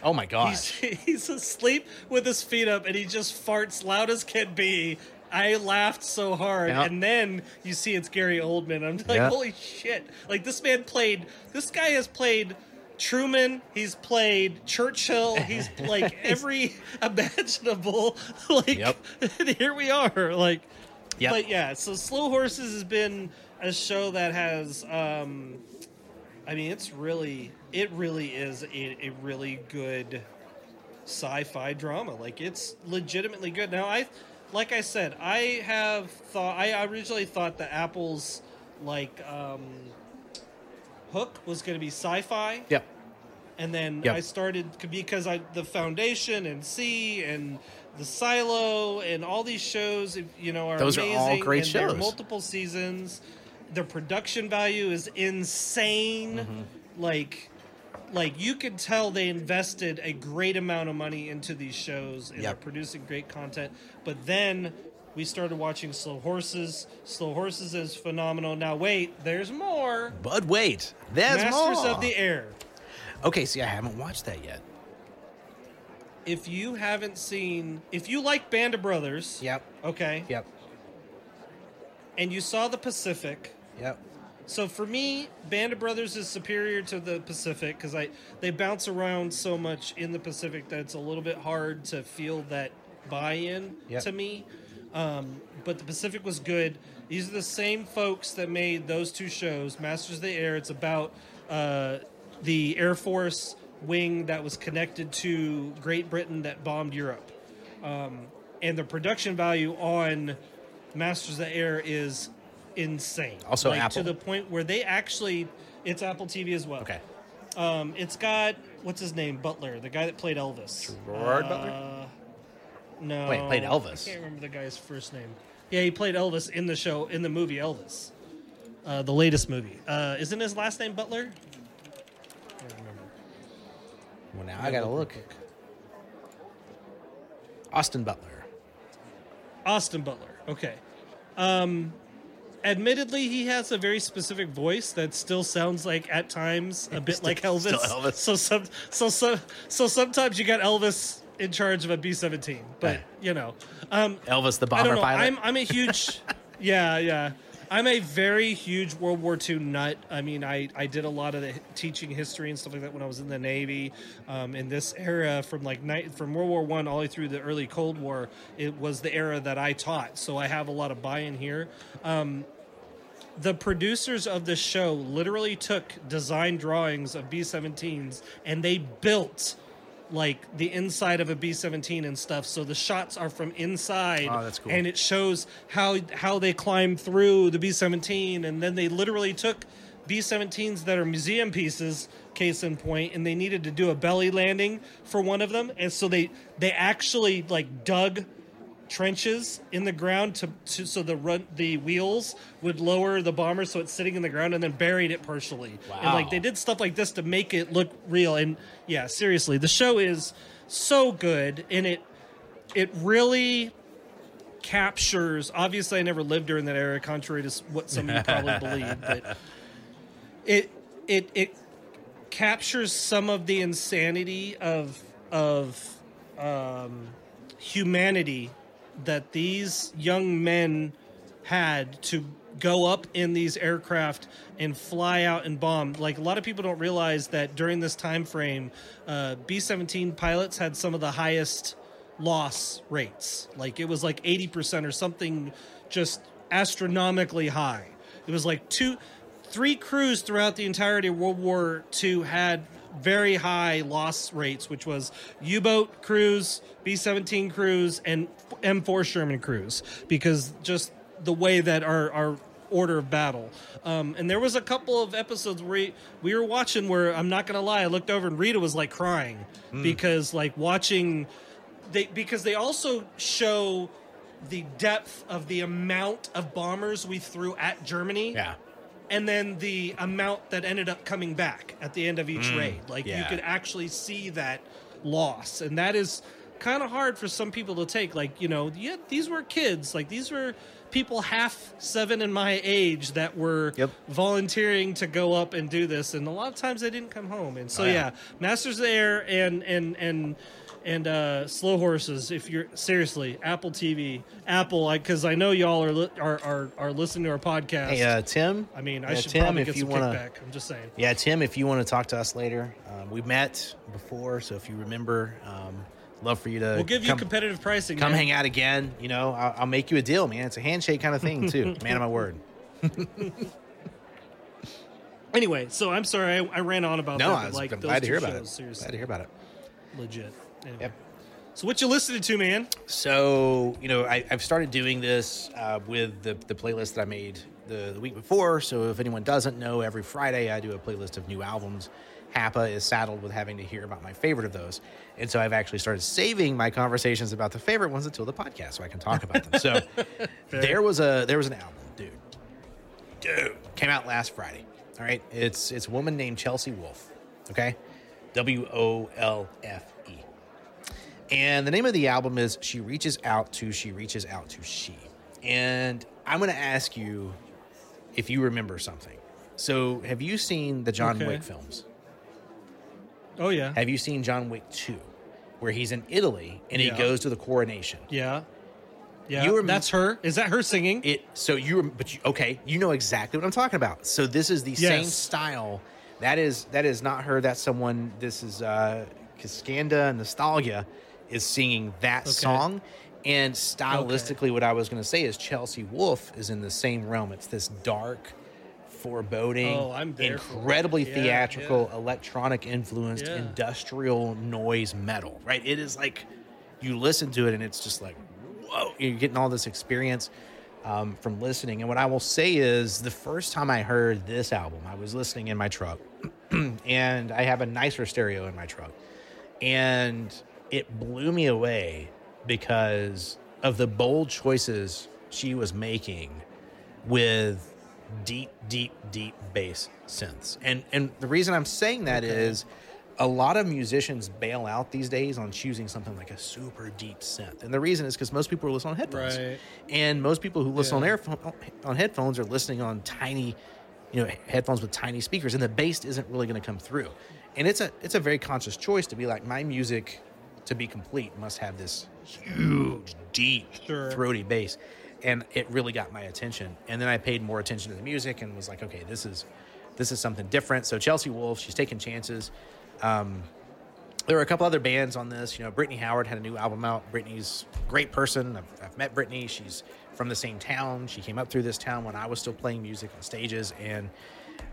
Oh my he's, gosh! [laughs] he's asleep with his feet up and he just farts loud as can be I laughed so hard, Yeah. and then you see it's Gary Oldman. I'm like, Yeah. holy shit! Like this man played. This guy has played Truman. He's played Churchill. He's [laughs] like every imaginable. [laughs] Like, Yep. [laughs] here we are. Like, Yep. but yeah. So Slow Horses has been a show that has. um I mean, it's really, it really is a, a really good sci-fi drama. Like it's legitimately good. Now, I, like I said, I have thought. I originally thought that Apple's like um, Hook was going to be sci-fi, Yep. and then Yep. I started because I the Foundation and See and the Silo and all these shows, you know, are Those are all amazing. great and shows. multiple seasons. The production value is insane. Mm-hmm. Like, like you could tell they invested a great amount of money into these shows and Yep. are producing great content. But then we started watching Slow Horses. Slow Horses is phenomenal. Now wait, there's more. But wait, there's Masters more. of the Air. Okay, see, I haven't watched that yet. if you haven't seen, if you like Band of Brothers, Yep. okay, Yep. and you saw the Pacific, Yep. so for me, Band of Brothers is superior to the Pacific because I they bounce around so much in the Pacific that it's a little bit hard to feel that buy-in Yep. to me. Um, but the Pacific was good. These are the same folks that made those two shows, Masters of the Air. It's about uh, the Air Force wing that was connected to Great Britain that bombed Europe. Um, and the production value on Masters of the Air is insane. Also like, Apple? to the point where they actually it's Apple TV as well. Okay. Um, it's got what's his name Butler, the guy that played Elvis. Gerard Uh, Butler? No. Wait, played Elvis? I can't remember the guy's first name. Yeah, he played Elvis in the show in the movie Elvis, uh, the latest movie. Uh, isn't his last name Butler? I can't remember. Well, now I gotta look. Austin Butler. Austin Butler. Okay. Um, admittedly, he has a very specific voice that still sounds like at times a bit [laughs] like Elvis. still Elvis. So some, so so so sometimes you got Elvis in charge of a B seventeen, but you know, um, Elvis the bomber pilot. I'm I'm a huge, [laughs] yeah, yeah. I'm a very huge World War II nut. I mean, I, I did a lot of the teaching history and stuff like that when I was in the Navy. Um, in this era, from like night from World War One all the way through the early Cold War, it was the era that I taught. So I have a lot of buy-in here. Um, the producers of this show literally took design drawings of B-17s and they built like the inside of a B-17 and stuff. So the shots are from inside Oh, that's cool. and it shows how how they climb through the B-17 and then they literally took B-17s that are museum pieces case in point and they needed to do a belly landing for one of them and so they they actually like dug trenches in the ground to, to so the run the wheels would lower the bomber so it's sitting in the ground and then buried it partially. And like they did stuff like this to make it look real. And yeah, seriously, the show is so good and it it really captures obviously I never lived during that era, contrary to what some of you probably [laughs] believe, but it it it captures some of the insanity of of um, humanity that these young men had to go up in these aircraft and fly out and bomb. Like a lot of people don't realize that during this time frame, uh, B seventeen pilots had some of the highest loss rates. Like it was like eighty percent or something, just astronomically high. It was like two, three crews throughout the entirety of World War II had very high loss rates, which was U-boat crews, B-17 crews, and M4 Sherman crews, because just the way that our our order of battle. Um, and there was a couple of episodes where we, we were watching where I'm not gonna lie, I looked over and Rita was like crying because like watching they because they also show the depth of the amount of bombers we threw at Germany yeah. And then the amount that ended up coming back at the end of each mm, raid. Like yeah. you could actually see that loss, and that is kind of hard for some people to take. Like you know, yeah, these were kids. Like these were people half seven in my age that were Yep. volunteering to go up and do this, and a lot of times they didn't come home. And so Oh, yeah. yeah, Masters of the Air and and and. And uh, slow horses. If you're seriously Apple TV, Apple, because I, know y'all are, li- are are are listening to our podcast. Hey, uh, Tim. I mean, I Yeah, should Tim, probably get you some wanna- kickback. I'm just saying. Yeah, Tim, if you want to talk to us later, um, we met before, so if you remember, um, love for you to We'll give you come, competitive pricing. come man. hang out again. You know, I'll, I'll make you a deal, man. It's a handshake kind of thing too. [laughs] man of my word. [laughs] Anyway, so I'm sorry I, I ran on about No, that. I was, like I'm those glad to hear about shows, it. Seriously, Glad to hear about it. legit. Anyway. Yep. So what you listening to, man? So you know, I, I've started doing this uh, with the the playlist that I made the, the week before. So if anyone doesn't know, every Friday I do a playlist of new albums. Hapa is saddled with having to hear about my favorite of those, and so I've actually started saving my conversations about the favorite ones until the podcast, so I can talk about them. So [laughs] there was a there was an album, dude, dude, came out last Friday. All right, it's it's a woman named Chelsea Wolf. Okay, W O L F. And the name of the album is She Reaches Out to She Reaches Out to She. And I'm going to ask you if you remember something. So, have you seen the John Okay. Wick films? Oh yeah, Have you seen John Wick 2, where he's in Italy and he goes to the coronation? yeah, yeah. That's her. Is that her singing? It so you rem- but you, okay, you know exactly what I'm talking about. So this is the same style. That is that is not her. That's someone. This is uh Kaskanda Nostalgia is singing that Okay. song. And stylistically, what I was going to say is Chelsea Wolf is in the same realm. It's this dark, foreboding, Oh, I'm there for it. incredibly Yeah, theatrical, electronic influenced, Yeah. industrial noise metal. Right? It is like you listen to it and it's just like whoa you're getting all this experience um, from listening and what i will say is the first time i heard this album i was listening in my truck [clears throat] and i have a nicer stereo in my truck and it blew me away because of the bold choices she was making with deep deep deep bass synths. And and the reason i'm saying that is a lot of musicians bail out these days on choosing something like a super deep synth. And the reason is because most people are listening on headphones. Right. and most people who listen Yeah. on airphone on headphones are listening on tiny you know headphones with tiny speakers and the bass isn't really going to come through. And it's a it's a very conscious choice to be like my music to be complete must have this huge, deep, Sure. throaty bass. And it really got my attention. And then I paid more attention to the music and was like, okay, this is this is something different. So Chelsea Wolf, she's taking chances. Um, there were a couple other bands on this. You know, Brittany Howard had a new album out. Brittany's great person. I've, I've met Brittany. She's from the same town. She came up through this town when I was still playing music on stages. And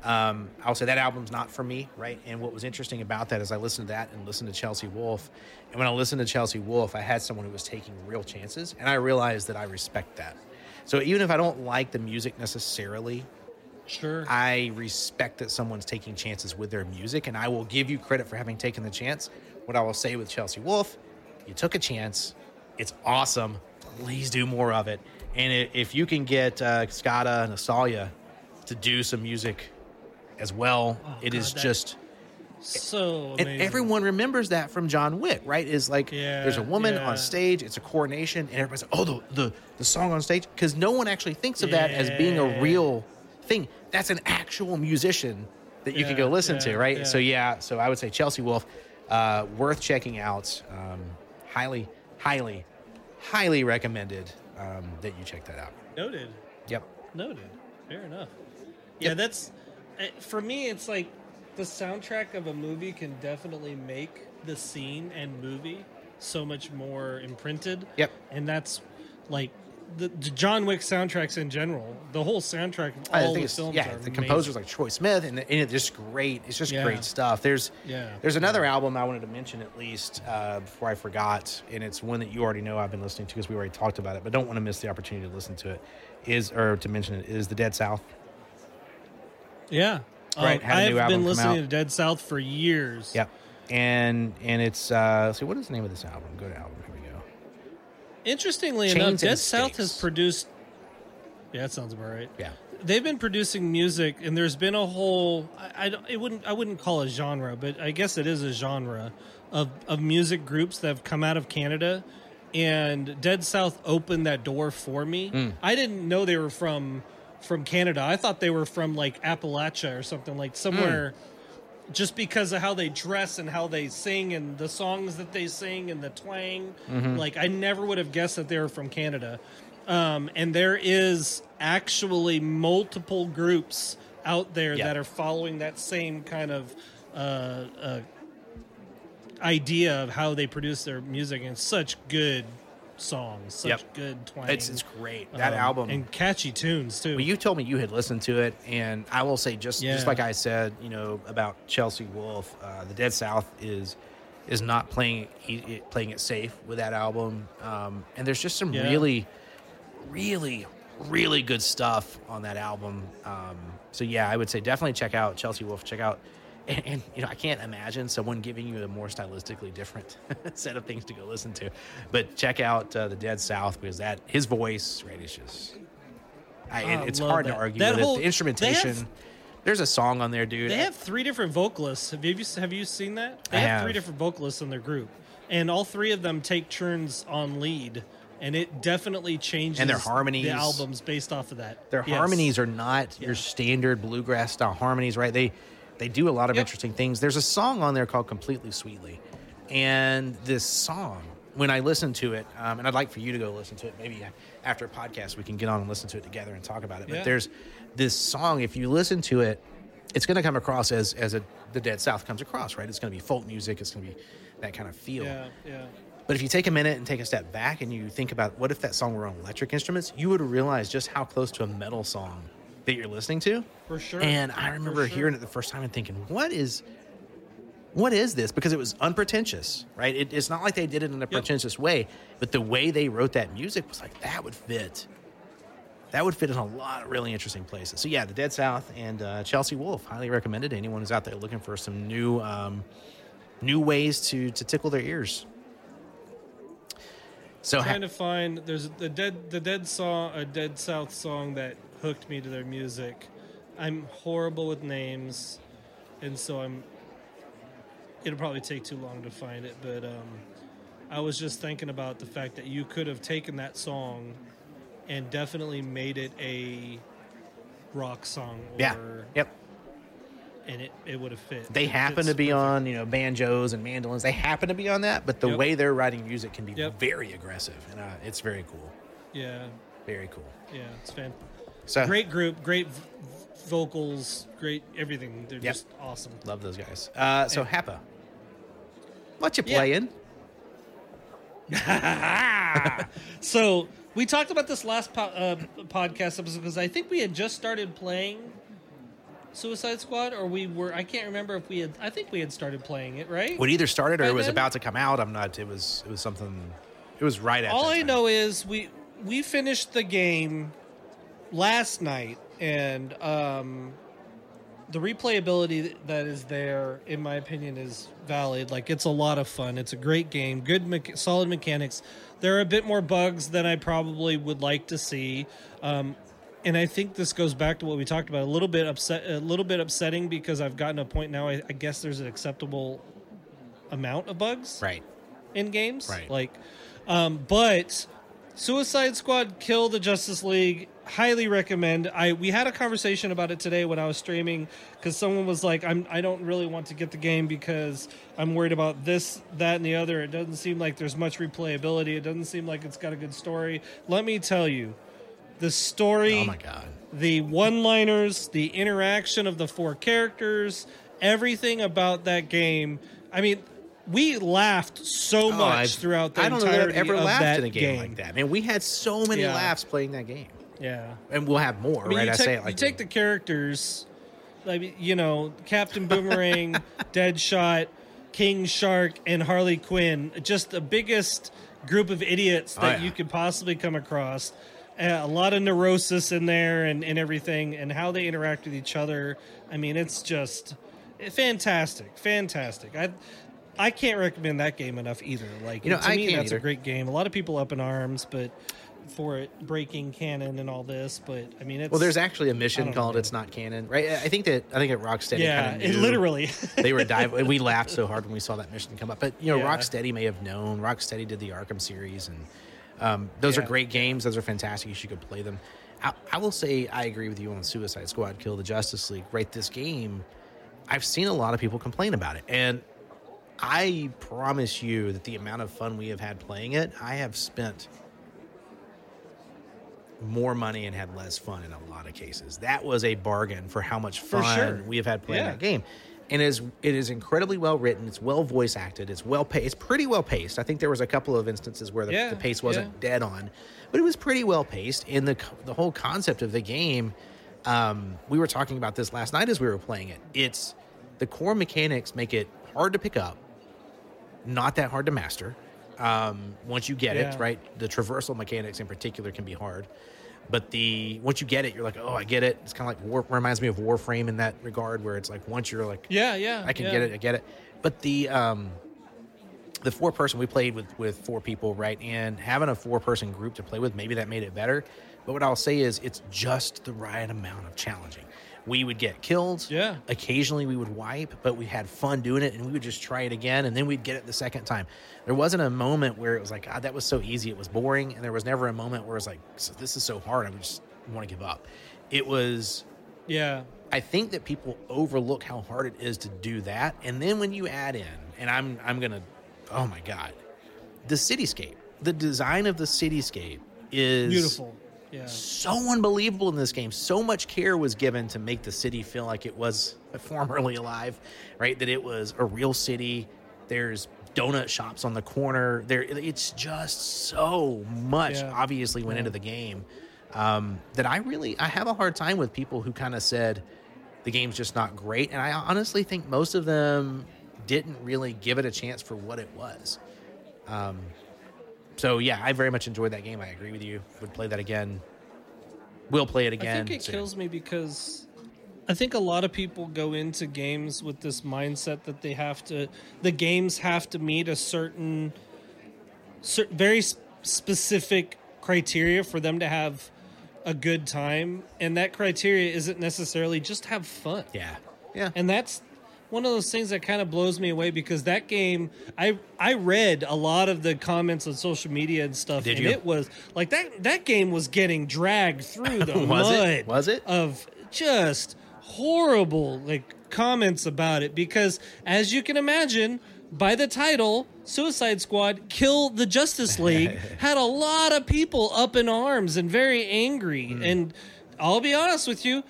um, I'll say that album's not for me, right? And what was interesting about that is I listened to that and listened to Chelsea Wolf. And when I listened to Chelsea Wolf, I had someone who was taking real chances. And I realized that I respect that. So even if I don't like the music necessarily, Sure. I respect that someone's taking chances with their music, and I will give you credit for having taken the chance. What I will say with Chelsea Wolf, you took a chance. It's awesome. Please do more of it. And if you can get uh, Skada and Asalia to do some music as well, Oh, it is God, that- just. so And everyone remembers that from John Wick, right? Is like Yeah, there's a woman yeah. on stage, it's a coronation, and everybody's like, oh, the, the, the song on stage. Because no one actually thinks of that as being a real thing. That's an actual musician that you can go listen to, right? yeah. So, yeah, so I would say Chelsea Wolf, uh, worth checking out. Um, highly, highly, highly recommended um, that you check that out. Noted. Yep. Noted. Fair enough. Yeah, that's for me. It's like the soundtrack of a movie can definitely make the scene and movie so much more imprinted. Yep. And that's like the, the John Wick soundtracks in general. The whole soundtrack of I all think the films yeah, are the amazing. composer's like Troy Smith, and, and it's just great. It's just Yeah. great stuff. There's Yeah. there's another album I wanted to mention at least uh, before I forgot, and it's one that you already know I've been listening to because we already talked about it, but don't want to miss the opportunity to listen to it. Is or to mention it is the Dead South. Yeah. Right, Um, had a new I've been listening to Dead South for years. Yep, and and it's uh, let's see what is the name of this album? Good album. Here we go. Interestingly Chains enough, Dead South has produced. Yeah, that sounds about right. Yeah. they've been producing music, and there's been a whole. I, I don't. It wouldn't. I wouldn't call it a genre, but I guess it is a genre of of music groups that have come out of Canada, and Dead South opened that door for me. Hmm. I didn't know they were from from Canada. I thought they were from like Appalachia or something like somewhere. Hmm. Just because of how they dress and how they sing and the songs that they sing and the twang, Mm-hmm. like I never would have guessed that they were from Canada. Um, and there is actually multiple groups out there that are following that same kind of uh, uh, idea of how they produce their music and such good songs, such Yep. good twang. It's it's great. That um, album and catchy tunes too. Well, you told me you had listened to it, and I will say just just like I said, you know about Chelsea Wolf, uh, the Dead South is is not playing it, it- playing it safe with that album, um, and there's just some Yeah. really, really, really good stuff on that album. Um, so yeah, I would say definitely check out Chelsea Wolf. Check out. And, and you know, I can't imagine someone giving you a more stylistically different [laughs] set of things to go listen to. But check out uh, the Dead South because that his voice, right, is just I, I it's hard to argue That with whole-. The instrumentation. have- there's a song on there, dude. They have three different vocalists. Have you have you seen that? They I have, three different vocalists in their group, and all three of them take turns on lead, and it definitely changes. And their harmonies. the albums based off of that. Their Yes. harmonies are not Yeah. your standard bluegrass style harmonies, right? They they do a lot of Yep. interesting things. There's a song on there called "Completely Sweetly," and this song, when I listen to it, um, and I'd like for you to go listen to it. Maybe after a podcast, we can get on and listen to it together and talk about it. Yeah. But there's this song. If you listen to it, it's going to come across as as a, the Dead South comes across, right? It's going to be folk music. It's going to be that kind of feel. Yeah, yeah. But if you take a minute and take a step back and you think about what if that song were on electric instruments, you would realize just how close to a metal song that you're listening to. For sure. And I remember sure. hearing it the first time and thinking, what is what is this? Because it was unpretentious, right? It, it's not like they did it in a pretentious way, but the way they wrote that music was like that would fit. That would fit in a lot of really interesting places. So yeah, the Dead South and uh, Chelsea Wolf highly recommended. to Anyone who's out there looking for some new um, new ways to to tickle their ears. So ha- trying to find there's the dead the dead song a dead south song that hooked me to their music i'm horrible with names and so i'm it'll probably take too long to find it but um i was just thinking about the fact that you could have taken that song and definitely made it a rock song or yeah, yep. and it, it would have fit. They It happen to be perfect. on, you know, banjos and mandolins. They happen to be on that, but the Yep. way they're writing music can be Yep. very aggressive, and uh, it's very cool. Yeah, Very cool. yeah, it's fan. So Great group, great v- vocals, great everything. They're Yep. just awesome. love those guys. Uh, so Hapa, what you Yeah. playing? [laughs] so we talked about this last po- uh, podcast episode because I think we had just started playing Suicide Squad, or we were. I can't remember if we had. I think we had started playing it, right? What either started or By it was then? about to come out. I'm not. It was. It was something. It was right at. All I time. know is we we finished the game last night, and um, the replayability that is there, in my opinion, is valid. Like it's a lot of fun. It's a great game. Good, mecha- solid mechanics. There are a bit more bugs than I probably would like to see. Um, and I think this goes back to what we talked about. A little bit upset, a little bit upsetting because I've gotten to a point now. I, I guess there's an acceptable amount of bugs Right. in games. Right. Like, um, but Suicide Squad, Kill the Justice League, highly recommend. I we had a conversation about it today when I was streaming because someone was like, "I'm I don't really want to get the game because I'm worried about this, that, and the other. It doesn't seem like there's much replayability. It doesn't seem like it's got a good story." Let me tell you, the story Oh my god. the one liners, the interaction of the four characters, everything about that game. I mean, we laughed so Oh, much I've- through the I don't know that I've ever laughed that in a game, like that. Man, we had so many Yeah. laughs playing that game, Yeah, and we'll have more. I mean, right? you I take, say it like you take the characters, like you know, Captain Boomerang, [laughs] Deadshot, King Shark, and Harley Quinn. Just the biggest group of idiots that Oh, yeah. you could possibly come across. Uh, a lot of neurosis in there and, and everything, and how they interact with each other. I mean, it's just fantastic, fantastic. I I can't recommend that game enough either. Like, You know, to I me, that's either. a great game. A lot of people up in arms, but for it breaking canon and all this. But I mean, it's Well, there's actually a mission called know. "It's Not Canon," right? I think that I think at Rocksteady, yeah, it literally. they were diving. [laughs] We laughed so hard when we saw that mission come up. But you know, Yeah. Rocksteady may have known. Rocksteady did the Arkham series, and um, those are great games. Those are fantastic. You should go play them. I, I will say I agree with you on Suicide Squad, Kill the Justice League. Right, this game, I've seen a lot of people complain about it, and I promise you that the amount of fun we have had playing it, I have spent more money and had less fun in a lot of cases. That was a bargain for how much fun sure. we have had playing Yeah. that game. And it is it is incredibly well written. It's well voice acted. It's well paced. It's pretty well paced. I think there was a couple of instances where the, Yeah, the pace wasn't yeah. dead on, but it was pretty well paced. In the the whole concept of the game, um, we were talking about this last night as we were playing it. It's the core mechanics make it hard to pick up, not that hard to master. Um, once you get Yeah. it, right? The traversal mechanics in particular can be hard, but the once you get it, you're like, oh, I get it. It's kind of like war, reminds me of Warframe in that regard, where it's like once you're like, yeah, yeah. I can yeah. get it, I get it. But the um, the four person we played with with four people, right? And having a four person group to play with, maybe that made it better. But what I'll say is, it's just the right amount of challenging. We would get killed. Yeah. Occasionally we would wipe, but we had fun doing it, and we would just try it again, and then we'd get it the second time. There wasn't a moment where it was like, God, that was so easy. It was boring, and there was never a moment where it was like, this is so hard. I just want to give up. It was Yeah, I think that people overlook how hard it is to do that. And then when you add in, and I'm I'm gonna oh my god, the cityscape, the design of the cityscape is beautiful. Yeah, so unbelievable in this game. So much care was given to make the city feel like it was [laughs] formerly alive, right? That it was a real city. There's donut shops on the corner. There, it's just so much. Yeah. Obviously, went Yeah. into the game um, that I really I have a hard time with people who kind of said the game's just not great, and I honestly think most of them didn't really give it a chance for what it was. Um, so yeah, I very much enjoyed that game. I agree with you. Would play that again. Will play it again. I think it soon. kills me because I think a lot of people go into games with this mindset that they have to, the games have to meet a certain, cer- very specific criteria for them to have a good time, and that criteria isn't necessarily just have fun. Yeah, yeah. and that's one of those things that kind of blows me away because that game i i read a lot of the comments on social media and stuff Did and you? it was like that that game was getting dragged through the [laughs] Was it? mud Was it? of just horrible like comments about it because as you can imagine by the title suicide squad kill the justice league [laughs] had a lot of people up in arms and very angry Hmm. and i'll be honest with you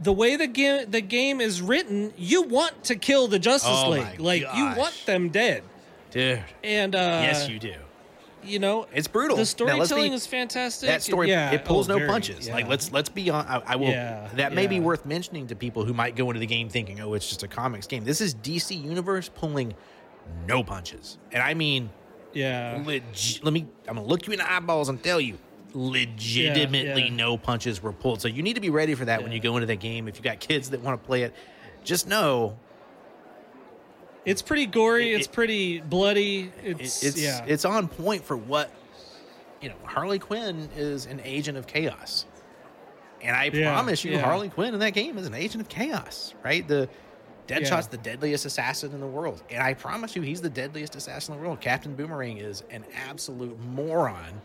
the way the game the game is written you want to kill the justice Oh league like you want them dead Dude. and uh yes, you do. you know It's brutal. the storytelling is fantastic That story, yeah it pulls oh, no very, punches. Like let's let's be on. I, I will. Yeah, that may be worth mentioning to people who might go into the game thinking, "Oh, it's just a comics game." This is DC Universe pulling no punches, and I mean, yeah legit. Let me. I'm gonna look you in the eyeballs and tell you, legitimately, yeah. no punches were pulled. So you need to be ready for that when you go into that game. If you got kids that want to play it, just know It's pretty gory. It- it's pretty bloody. it- It's, it's yeah. it's on point for what you know. Harley Quinn is an agent of chaos, and I Yeah, promise you, yeah. Harley Quinn in that game is an agent of chaos. Right? The Deadshot's Yeah. the deadliest assassin in the world, and I promise you, he's the deadliest assassin in the world. Captain Boomerang is an absolute moron.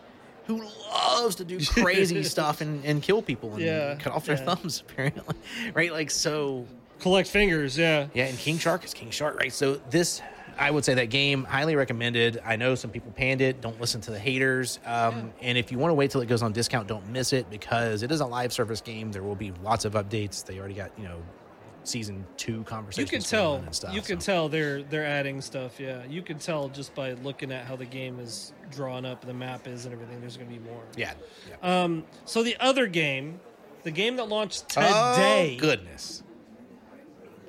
Who loves to do crazy [laughs] stuff and, and kill people and Yeah, cut off their yeah. thumbs, [laughs] apparently. Right? Like, so Collect fingers. Yeah. yeah, and King Shark is King Shark, right? So this, I would say that game highly recommended. I know some people panned it. Don't listen to the haters. Um, And if you want to wait till it goes on discount, don't miss it because it is a live service game. There will be lots of updates. They already got you know season two You can tell. stuff, You can so. tell they're they're adding stuff. Yeah. You can tell just by looking at how the game is drawn up, the map is, and everything. There's going to be more. Yeah. yeah. Um. So the other game, the game that launched today. Oh, goodness.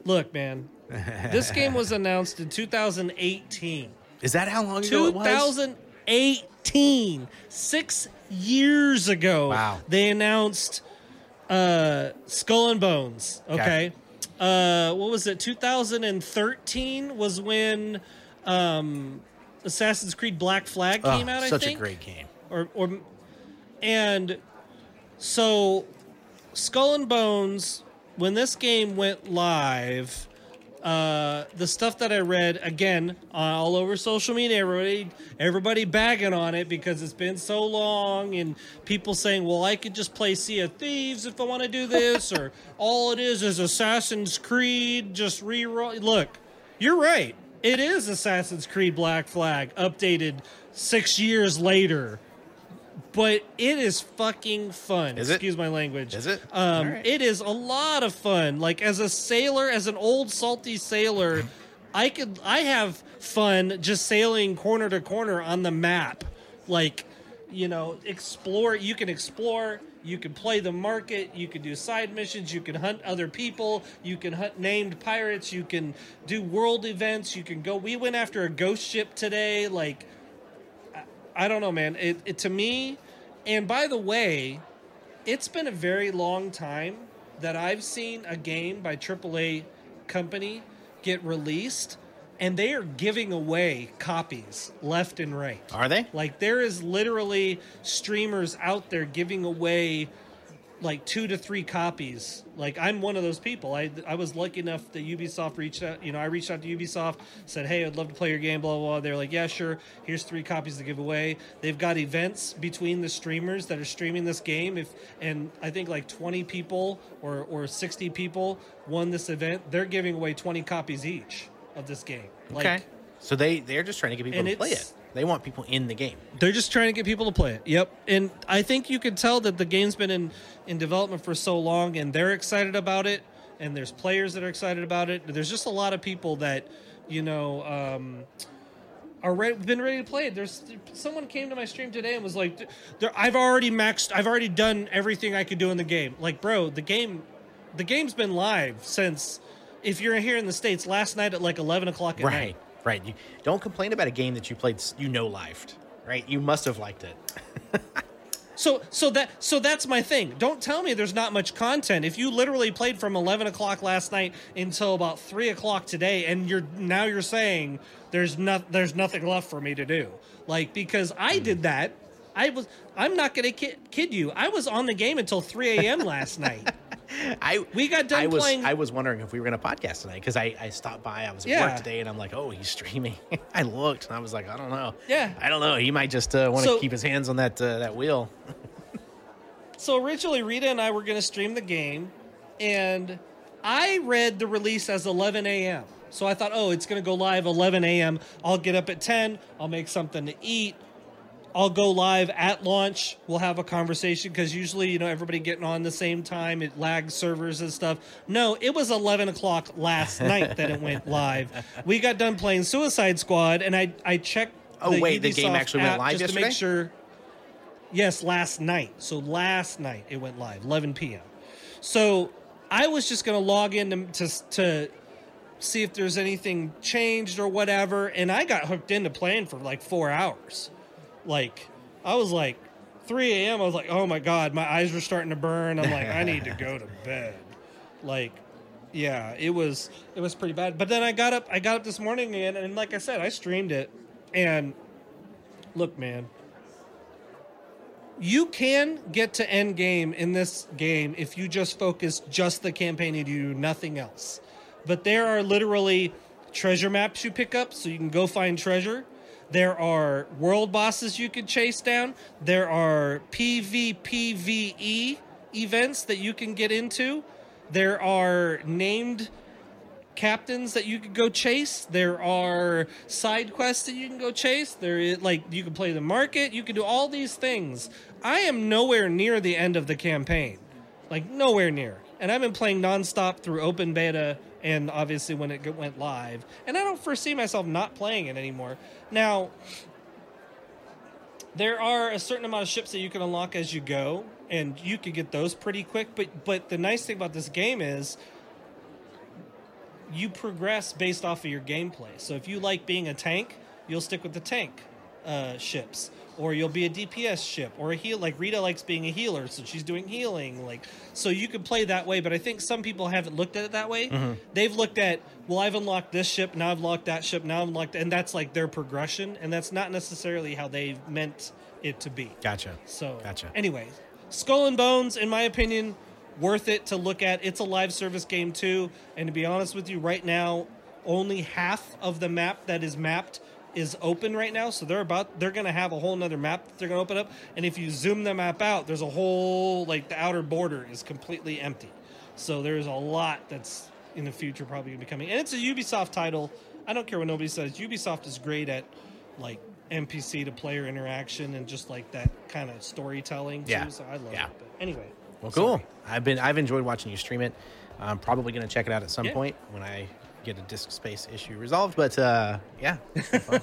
Look, man. this game was announced in 2018. Is that how long ago it was? 2018, six years ago. Wow. They announced uh, Skull and Bones. Okay. Okay. Uh, what was it? 2013 was when um, Assassin's Creed Black Flag Oh, came out. I such think a great game. or or and so Skull and Bones when this game went live uh the stuff that I read again all over social media everybody everybody bagging on it because it's been so long and people saying well I could just play Sea of Thieves if I want to do this or all it is is Assassin's Creed just re-roll look you're right. It is Assassin's Creed Black Flag updated 6 years later but it is fucking fun. Is it? Excuse my language. Is it? Um, All right. It is a lot of fun. Like as a sailor, as an old salty sailor, [laughs] I could I have fun just sailing corner to corner on the map. Like, you know, explore. You can explore. You can play the market. You can do side missions. You can hunt other people. You can hunt named pirates. You can do world events. You can go. We went after a ghost ship today. Like, I don't know, man. It, it to me, and by the way, it's been a very long time that I've seen a game by AAA company get released, and they are giving away copies left and right. Are they? Like there is literally streamers out there giving away like two to three copies. Like I'm one of those people. I I was lucky enough that Ubisoft reached out. You know, I reached out to Ubisoft, said, "Hey, I'd love to play your game." Blah blah. blah. They're like, "Yeah, sure. Here's three copies to give away." They've got events between the streamers that are streaming this game. If and I think like 20 people or or 60 people won this event. They're giving away 20 copies each of this game. Like, okay. So they they're just trying to get people to play it. They want people in the game. They're just trying to get people to play it. Yep. And I think you can tell that the game's been in, in development for so long and they're excited about it. And there's players that are excited about it. There's just a lot of people that, you know, um, are ready, been ready to play it. There's someone came to my stream today and was like, "I've already maxed. I've already done everything I could do in the game." Like, bro, the game, the game's been live since. If you're here in the states, last night at like 11 o'clock at Right. night. Right. You don't complain about a game that you played you know lived. Right? You must have liked it. [laughs] So so that so that's my thing. Don't tell me there's not much content. If you literally played from eleven o'clock last night until about three o'clock today, and you're now you're saying there's not there's nothing left for me to do. Like because I hmm. did that. I was I'm not gonna kid, kid you. I was on the game until three a.m. last night. [laughs] I We got done I was playing- I was wondering if we were going to podcast tonight because I, I stopped by. I was at Yeah. work today and I'm like, oh, he's streaming. [laughs] I looked and I was like, I don't know. Yeah. I don't know. He might just uh, want to So- keep his hands on that uh, that wheel. So originally, Rita and I were going to stream the game, and I read the release as 11 a.m. So I thought, oh, it's going to go live 11 a.m. I'll get up at 10. I'll make something to eat. I'll go live at launch. We'll have a conversation because usually, you know, everybody getting on the same time. It lags servers and stuff. No, it was 11 o'clock last [laughs] night that it went live. We got done playing Suicide Squad, and I I checked. Oh, wait, the game actually went live just yesterday? to make sure. Yes, last night. So last night it went live, 11 p.m. So I was just going to log in to, to to see if there's anything changed or whatever, and I got hooked into playing for like four hours. Like I was like 3 a.m. I was like, oh my god, my eyes were starting to burn. I'm like, I need to go to bed. Like, yeah, it was it was pretty bad. But then I got up I got up this morning and, and like I said, I streamed it. And look, man, you can get to end game in this game if you just focus just the campaign and you do nothing else. But there are literally treasure maps you pick up so you can go find treasure. There are world bosses you can chase down. There are PvPvE events that you can get into. There are named captains that you could go chase. There are side quests that you can go chase. There is like you can play the market. You can do all these things. I am nowhere near the end of the campaign, like nowhere near. And I've been playing nonstop through open beta and obviously when it went live. And I don't foresee myself not playing it anymore. Now, there are a certain amount of ships that you can unlock as you go, and you can get those pretty quick. But but the nice thing about this game is you progress based off of your gameplay. So if you like being a tank, you'll stick with the tank uh, ships, or you'll be a DPS ship, or a heal. Like Rita likes being a healer, so she's doing healing. Like so, you can play that way. But I think some people haven't looked at it that way. Mm-hmm. They've looked at, well, I've unlocked this ship, now I've unlocked that ship, now I've unlocked, and that's like their progression, and that's not necessarily how they meant it to be. Gotcha. So, Gotcha. Anyway, Skull and Bones, in my opinion, worth it to look at. It's a live service game too, and to be honest with you, right now, only half of the map that is mapped is open right now. So they're about they're going to have a whole nother map that they're going to open up, and if you zoom the map out, there's a whole like the outer border is completely empty. So there's a lot that's in the future probably to be coming, and it's a Ubisoft title. I don't care what nobody says. Ubisoft is great at like NPC to player interaction and just like that kind of storytelling. Too, Yeah. So I love Yeah. it. But anyway. Well, sorry. cool. I've been I've enjoyed watching you stream it. I'm probably going to check it out at some Yeah. point when I get a disk space issue resolved. But uh, yeah, it's been fun.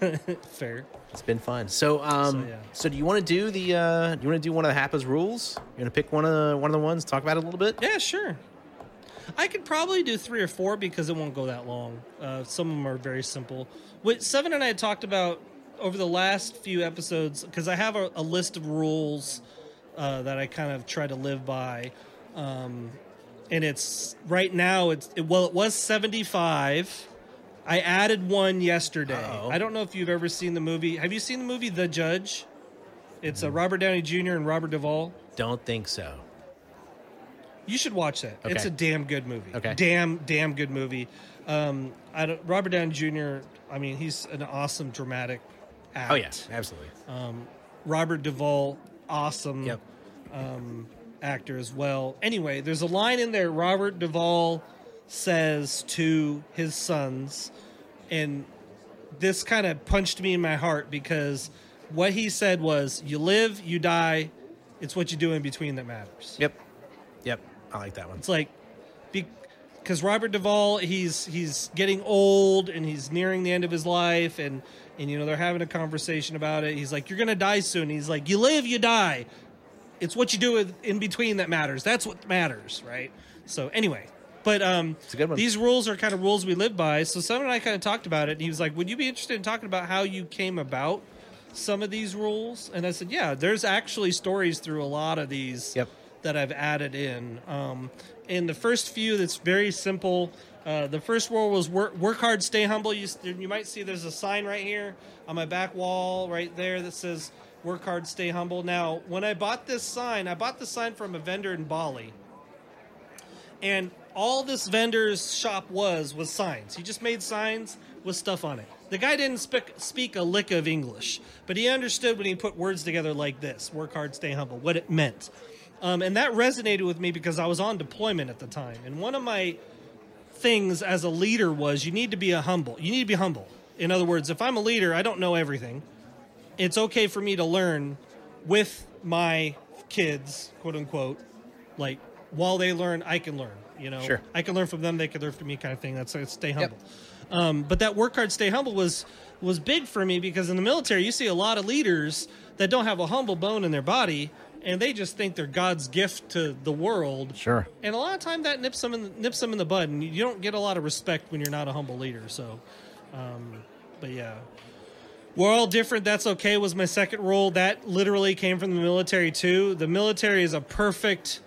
[laughs] Fair. It's been fun. So, um, so, So, do you want to do the? Uh, do you want to do one of the Hapa's rules? You want to pick one of the one of the ones? Talk about it a little bit. Yeah, sure. I could probably do three or four because it won't go that long. Uh, some of them are very simple. What Seven and I had talked about over the last few episodes, because I have a, a list of rules uh, that I kind of try to live by. Um, and it's right now, it's it, well, it was 75. I added one yesterday. Uh-oh. I don't know if you've ever seen the movie. Have you seen the movie The Judge? It's uh, Robert Downey Jr. and Robert Duvall. Don't think so. You should watch that. It's a damn good movie. Okay. Damn, damn good movie. Um, I don't, Robert Downey Jr. I mean, he's an awesome dramatic act. Oh yeah, absolutely. um Robert Duvall, awesome Yep. Actor as well. Anyway, there's a line in there Robert Duvall says to his sons, and this kind of punched me in my heart because what he said was, "You live, you die. It's what you do in between that matters." Yep. Yep. I like that one. It's like because Robert Duvall, he's he's getting old and he's nearing the end of his life, and and you know they're having a conversation about it. He's like, "You're gonna die soon." He's like, "You live, you die. It's what you do with- in between that matters. That's what matters, right?" So anyway. But um, a good one. these rules are kind of rules we live by. So Simon and I kind of talked about it, and he was like, "Would you be interested in talking about how you came about some of these rules?" And I said, "Yeah, there's actually stories through a lot of these Yep. that I've added in. Um, in the first few, that's very simple. Uh, the first rule was work, work hard, stay humble. You, you might see there's a sign right here on my back wall right there that says work hard, stay humble. Now, when I bought this sign, I bought the sign from a vendor in Bali. And all this vendor's shop was was signs. He just made signs with stuff on it. The guy didn't speak, speak a lick of English, but he understood when he put words together like this: "Work hard, stay humble," what it meant. Um, and that resonated with me because I was on deployment at the time. And one of my things as a leader was you need to be a humble. You need to be humble. In other words, if I'm a leader, I don't know everything. It's okay for me to learn with my kids, quote unquote, like while they learn, I can learn. You know, Sure. I can learn from them; they can learn from me, kind of thing. That's it's stay humble. Um, but that work hard, stay humble was was big for me because in the military, you see a lot of leaders that don't have a humble bone in their body, and they just think they're God's gift to the world. Sure. And a lot of time that nips them in, nips them in the bud, and you don't get a lot of respect when you're not a humble leader. So, um, but yeah, we're all different. That's okay. Was my second role that literally came from the military too. The military is a perfect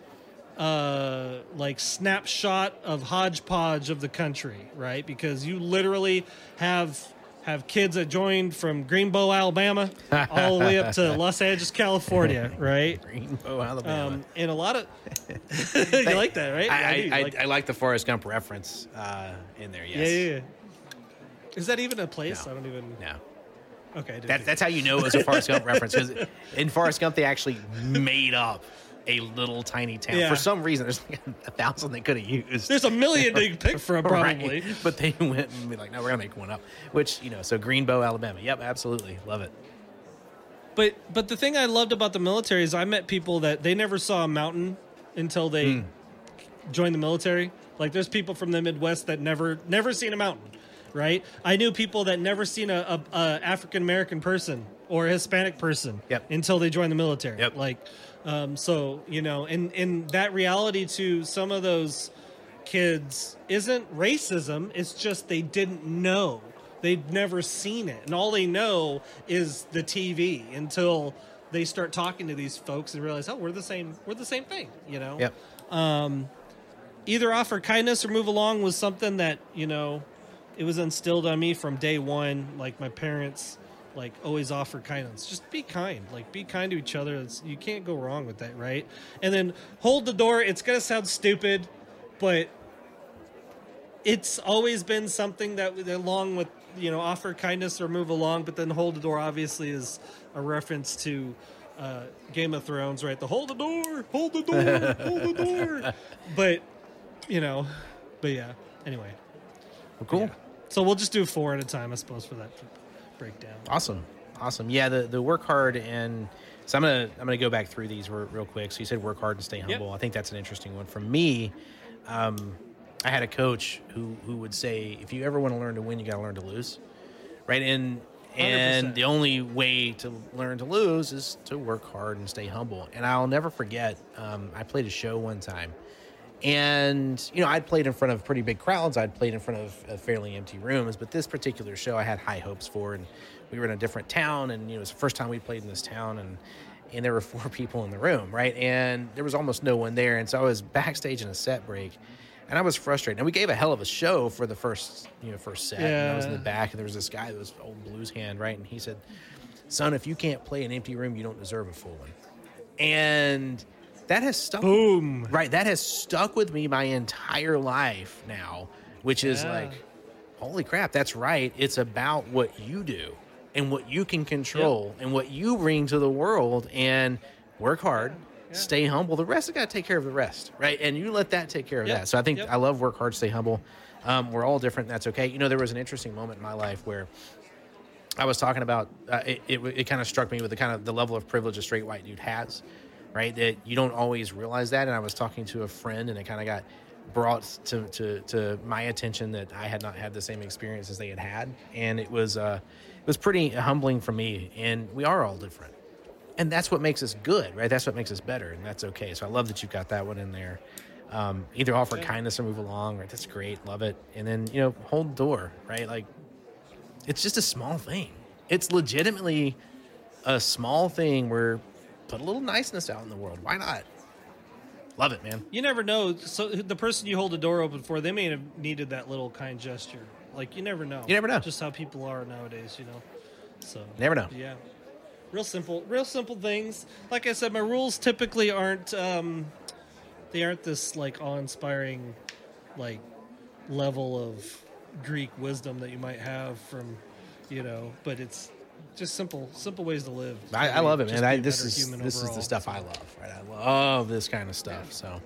uh like snapshot of hodgepodge of the country right because you literally have have kids that joined from greenbow alabama [laughs] all the way up to los angeles california [laughs] right Greenbow, Alabama. um and a lot of [laughs] you like that right I, do, I, I, like- I like the Forrest Gump reference uh, in there. yeah, Yes. yeah, yeah is that even a place No. i don't even No. Okay That, that's how you know it was a [laughs] Forrest Gump reference. Because in Forrest Gump, they actually made up a little tiny town. Yeah. For some reason, there's like a thousand they could have used. there's a million to pick from [laughs] probably Right. But they went and be like, no, we're going to make one up. Which, you know, so Greenbow, Alabama. Yep, absolutely. Love it. But but the thing I loved about the military is I met people that they never saw a mountain until they Hmm. joined the military. Like there's people from the Midwest that never never seen a mountain, right? I knew people that never seen a, a, a African American person or a Hispanic person Yep. until they joined the military. Yep. Like, um, so you know, and and that reality to some of those kids isn't racism. It's just they didn't know. They'd never seen it, and all they know is the TV until they start talking to these folks and realize, oh, we're the same. We're the same thing. You know Yep. either offer kindness or move along was something that you know it was instilled on me from day one like my parents like always offer kindness. Just be kind like be kind to each other. It's, you can't go wrong with that right? And then hold the door it's gonna sound stupid but it's always been something that along with you know offer kindness or move along but then hold the door obviously is a reference to uh, game of thrones right? The hold the door hold the door hold the door. [laughs] But you know but yeah anyway. Well, cool. yeah. So we'll just do four at a time i suppose for that breakdown Awesome, awesome. Yeah, the the work hard and so I'm gonna I'm gonna go back through these real, real quick. So you said work hard and stay humble. I think that's an interesting one for me. Um, I had a coach who who would say, if you ever want to learn to win, you got to learn to lose, right? And and 100%. the only way to learn to lose is to work hard and stay humble. And I'll never forget. Um, I played a show one time, and you know I'd played in front of pretty big crowds. I'd played in front of uh, fairly empty rooms, but this particular show I had high hopes for, and we were in a different town, and you know it was the first time we played in this town, and and there were [laughs] four people in the room, right, and there was almost no one there, and so I was backstage in a set break. And I was frustrated. And we gave a hell of a show for the first, you know, first set. And I was in the back, and there was this guy that was old blues hand, right? And he said, "Son, if you can't play an empty room, you don't deserve a full one." And that has stuck. boom Right, that has stuck with me my entire life now, which is like, holy crap, that's right. It's about what you do and what you can control and what you bring to the world and work hard, stay humble. The rest has got to take care of the rest, right? And you let that take care of that. So I think. I love work hard, stay humble. Um, we're all different. That's okay. You know, there was an interesting moment in my life where I was talking about uh, it, it, it kind of struck me with the kind of the level of privilege a straight white dude has, right? That you don't always realize that. And I was talking to a friend, and it kind of got brought to, to, to my attention that I had not had the same experience as they had had, and it was uh, it was pretty humbling for me. And we are all different, and that's what makes us good, right? That's what makes us better, and that's okay. So I love that you've got that one in there. Um, either offer kindness or move along, right? That's great, love it. And then you know, hold door, right? Like it's just a small thing. It's legitimately a small thing where put a little niceness out in the world. Why not? Love it, man. you never know so the person you hold the door open for they may have needed that little kind gesture like you never know You never know. just how people are nowadays you know so Never know. Yeah. Real simple, real simple things. Like I said, my rules typically aren't um they aren't this like awe-inspiring like level of Greek wisdom that you might have from, you know, but it's just simple, simple ways to live. I, I love it, man. be I, a this is human this is the stuff I love. Right, I love this kind of stuff. So,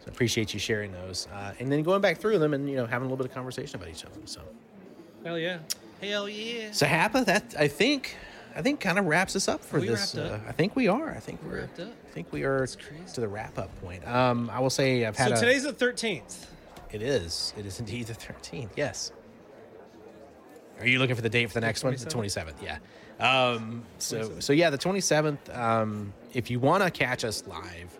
so appreciate you sharing those, uh, and then going back through them and you know having a little bit of conversation about each of them. So, Hell yeah, hell yeah. so Hapa, that I think, I think kind of wraps us up for We this. wrapped up. Uh, I think we are. I think We we're. wrapped up. I think we are to the wrap up point. Um, I will say I've had So a, today's the thirteenth. It is. It is indeed the 13th. Yes. Are you looking for the date for the next one? The 27th. Yeah. Um, so so yeah, the 27th. Um, if you want to catch us live,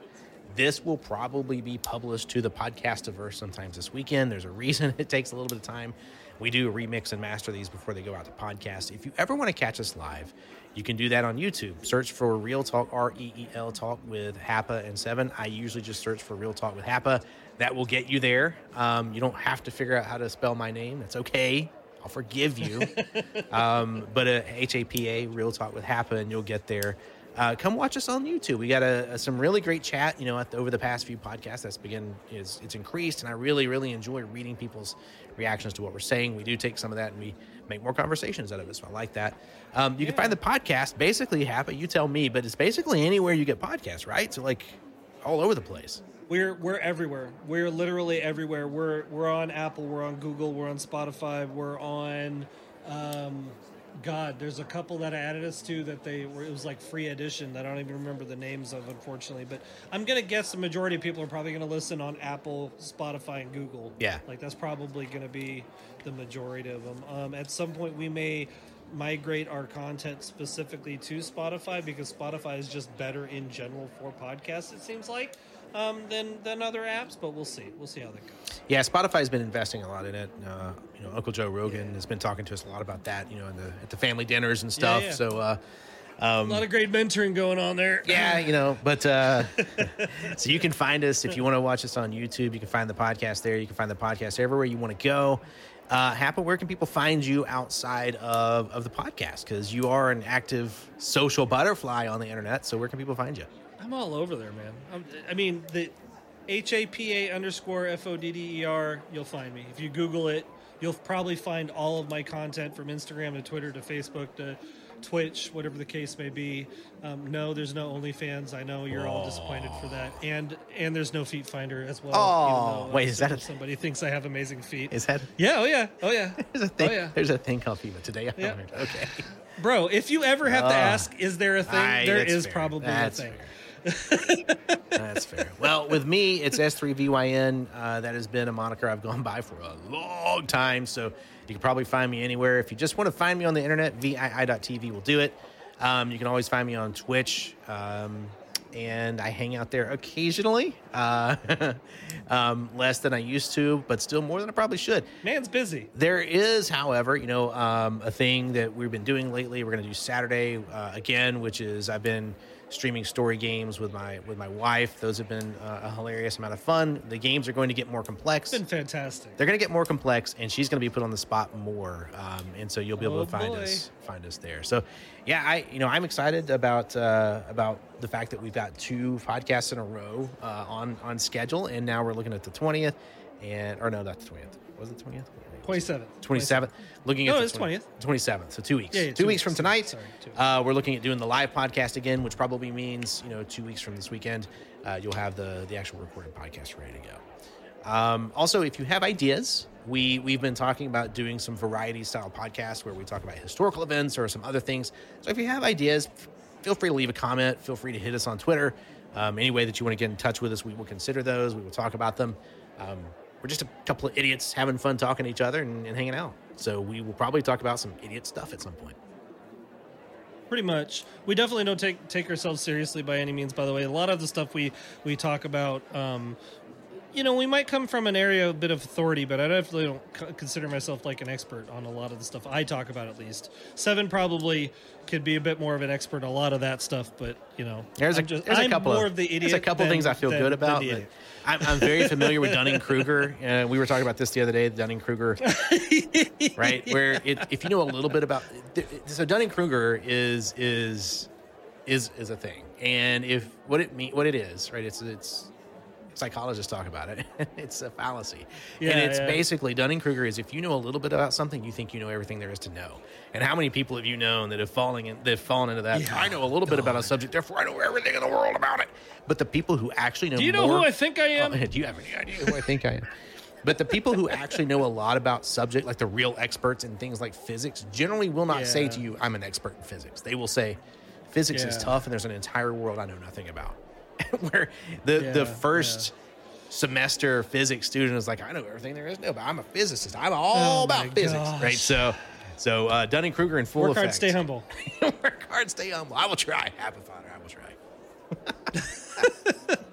this will probably be published to the podcast podcastiverse sometimes this weekend. There's a reason [laughs] it takes a little bit of time. We do remix and master these before they go out to podcast. If you ever want to catch us live, you can do that on YouTube. Search for Reel Talk, R E E L Talk with Hapa and Seven. I usually just search for Reel Talk with Hapa. That will get you there. Um, you don't have to figure out how to spell my name. That's okay. I'll forgive you. [laughs] um, but H A P A, Reel Talk with Hapa, and you'll get there. Uh, come watch us on YouTube. We got a, a- some really great chat. You know, at the, over the past few podcasts, that's begin is it's increased, and I really really enjoy reading people's reactions to what we're saying. We do take some of that and we make more conversations out of it. So I like that. Um, you can find the podcast basically Hapa. You tell me, but it's basically anywhere you get podcasts, right? So like all over the place. We're we're everywhere. We're literally everywhere. We're we're on Apple. We're on Google. We're on Spotify. We're on. Um, God, there's a couple that added us to that they were. It was like free edition that I don't even remember the names of, unfortunately. But I'm gonna guess the majority of people are probably gonna listen on Apple, Spotify, and Google. Yeah. like that's probably gonna be the majority of them. Um, at some point, we may migrate our content specifically to Spotify because Spotify is just better in general for podcasts. It seems like um, than than other apps, but we'll see. We'll see how that goes. Yeah, Spotify's been investing a lot in it. Uh, you know, Uncle Joe Rogan has been talking to us a lot about that. You know, in the, at the family dinners and stuff. yeah. So. Uh, a lot of great mentoring going on there. yeah, [laughs] you know, but uh, [laughs] so you can find us if you want to watch us on YouTube. You can find the podcast there. You can find the podcast everywhere you want to go. Uh, where can people find you outside of, of the podcast? Because you are an active social butterfly on the internet. So where can people find you? I'm all over there, man. I'm, I mean, the H A P A underscore F O D D E R. You'll find me if you Google it. You'll probably find all of my content from Instagram to Twitter to Facebook to Twitch, whatever the case may be. Um, no, there's no OnlyFans. I know you're all disappointed for that, and and there's no Feet Finder as well. Even wait, is that a- somebody thinks I have amazing feet? Is that yeah, oh yeah, oh yeah, [laughs] there's a thing? oh yeah. There's a thing called FEMA today. I Yeah. [laughs] Okay, Bro, if you ever have to ask, is there a thing? Aye, there is fair. probably That's a thing. fair. [laughs] That's fair. Well, with me, it's S3VYN. Uh, that has been a moniker I've gone by for a long time. So you can probably find me anywhere. If you just want to find me on the internet, VII.TV will do it. Um, you can always find me on Twitch. Um, and I hang out there occasionally, uh, [laughs] um, less than I used to, but still more than I probably should. Man's busy. There is, however, you know, um, a thing that we've been doing lately. We're going to do Saturday uh, again, which is I've been streaming story games with my with my wife. Those have been uh, a hilarious amount of fun. The games are going to get more complex. It's been fantastic. They're going to get more complex, and she's going to be put on the spot more, um, and so you'll be able Oh, to find boy. us find us there. So, yeah, I you know I'm excited about uh, about the fact that we've got two podcasts in a row uh, on on schedule, and now we're looking at the twentieth, and or no, not the twentieth. Was it twentieth? 27th. 27th. Looking at No, the it's 20th. 27th. So two weeks. Yeah, yeah, two, two weeks weeks. from tonight. Sorry, uh, we're looking at doing the live podcast again, which probably means you know two weeks from this weekend, uh, you'll have the the actual recorded podcast ready to go. Um, also, if you have ideas, we we've been talking about doing some variety style podcasts where we talk about historical events or some other things. So if you have ideas, feel free to leave a comment. Feel free to hit us on Twitter. Um, any way that you want to get in touch with us, we will consider those. We will talk about them. Um, we're just a couple of idiots having fun talking to each other and, and hanging out. So we will probably talk about some idiot stuff at some point. Pretty much. We definitely don't take take ourselves seriously by any means. By the way, a lot of the stuff we we talk about, um, you know, we might come from an area of a bit of authority, but I definitely don't consider myself like an expert on a lot of the stuff I talk about. At least Seven probably could be a bit more of an expert on a lot of that stuff, but you know, There's a, just, there's I'm a couple more of, the idiot. There's a couple than- things I feel than- good about. but. I'm, I'm very [laughs] familiar with Dunning Kruger. Uh, we were talking about this the other day. The Dunning Kruger, [laughs] right? Where it, if you know a little bit about, so Dunning Kruger is is is is a thing, and if what it mean what it is, right? It's it's psychologists talk about it. [laughs] it's a fallacy. Yeah, and it's yeah. basically Dunning Kruger is if you know a little bit about something, you think you know everything there is to know. And how many people have you known that have fallen in, that have fallen into that? Yeah, I know a little bit about a subject, therefore I know everything in the world about it. But the people who actually know Do you know more, who I think I am? Oh, [laughs] do you have any idea who I think I am? But the people who actually know a lot about subject, like the real experts in things like physics, generally will not say to you, "I'm an expert in physics." They will say, "Physics is tough, and there's an entire world I know nothing about." [laughs] Where the Yeah, the first semester physics student is like, "I know everything there is to know, but I'm a physicist. I'm all Oh about physics." gosh. Right? So, so uh, Dunning Kruger in full Work hard, effect. stay [laughs] humble. Work hard, stay humble. I will try. Happy father, I will try. [laughs]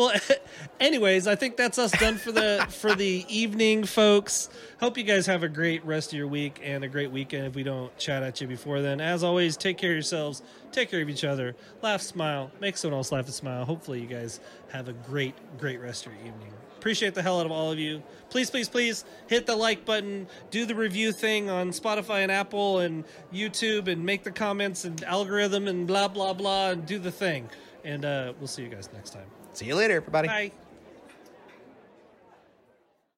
Well, [laughs] anyways, I think that's us done for the for the evening, folks. Hope you guys have a great rest of your week and a great weekend. If we don't chat at you before then, as always, take care of yourselves, take care of each other, laugh, smile, make someone else laugh and smile. Hopefully, you guys have a great, great rest of your evening. Appreciate the hell out of all of you. Please, please, please hit the like button, do the review thing on Spotify and Apple and YouTube, and make the comments and algorithm and blah blah blah, and do the thing. And uh, we'll see you guys next time. See you later, everybody. Bye.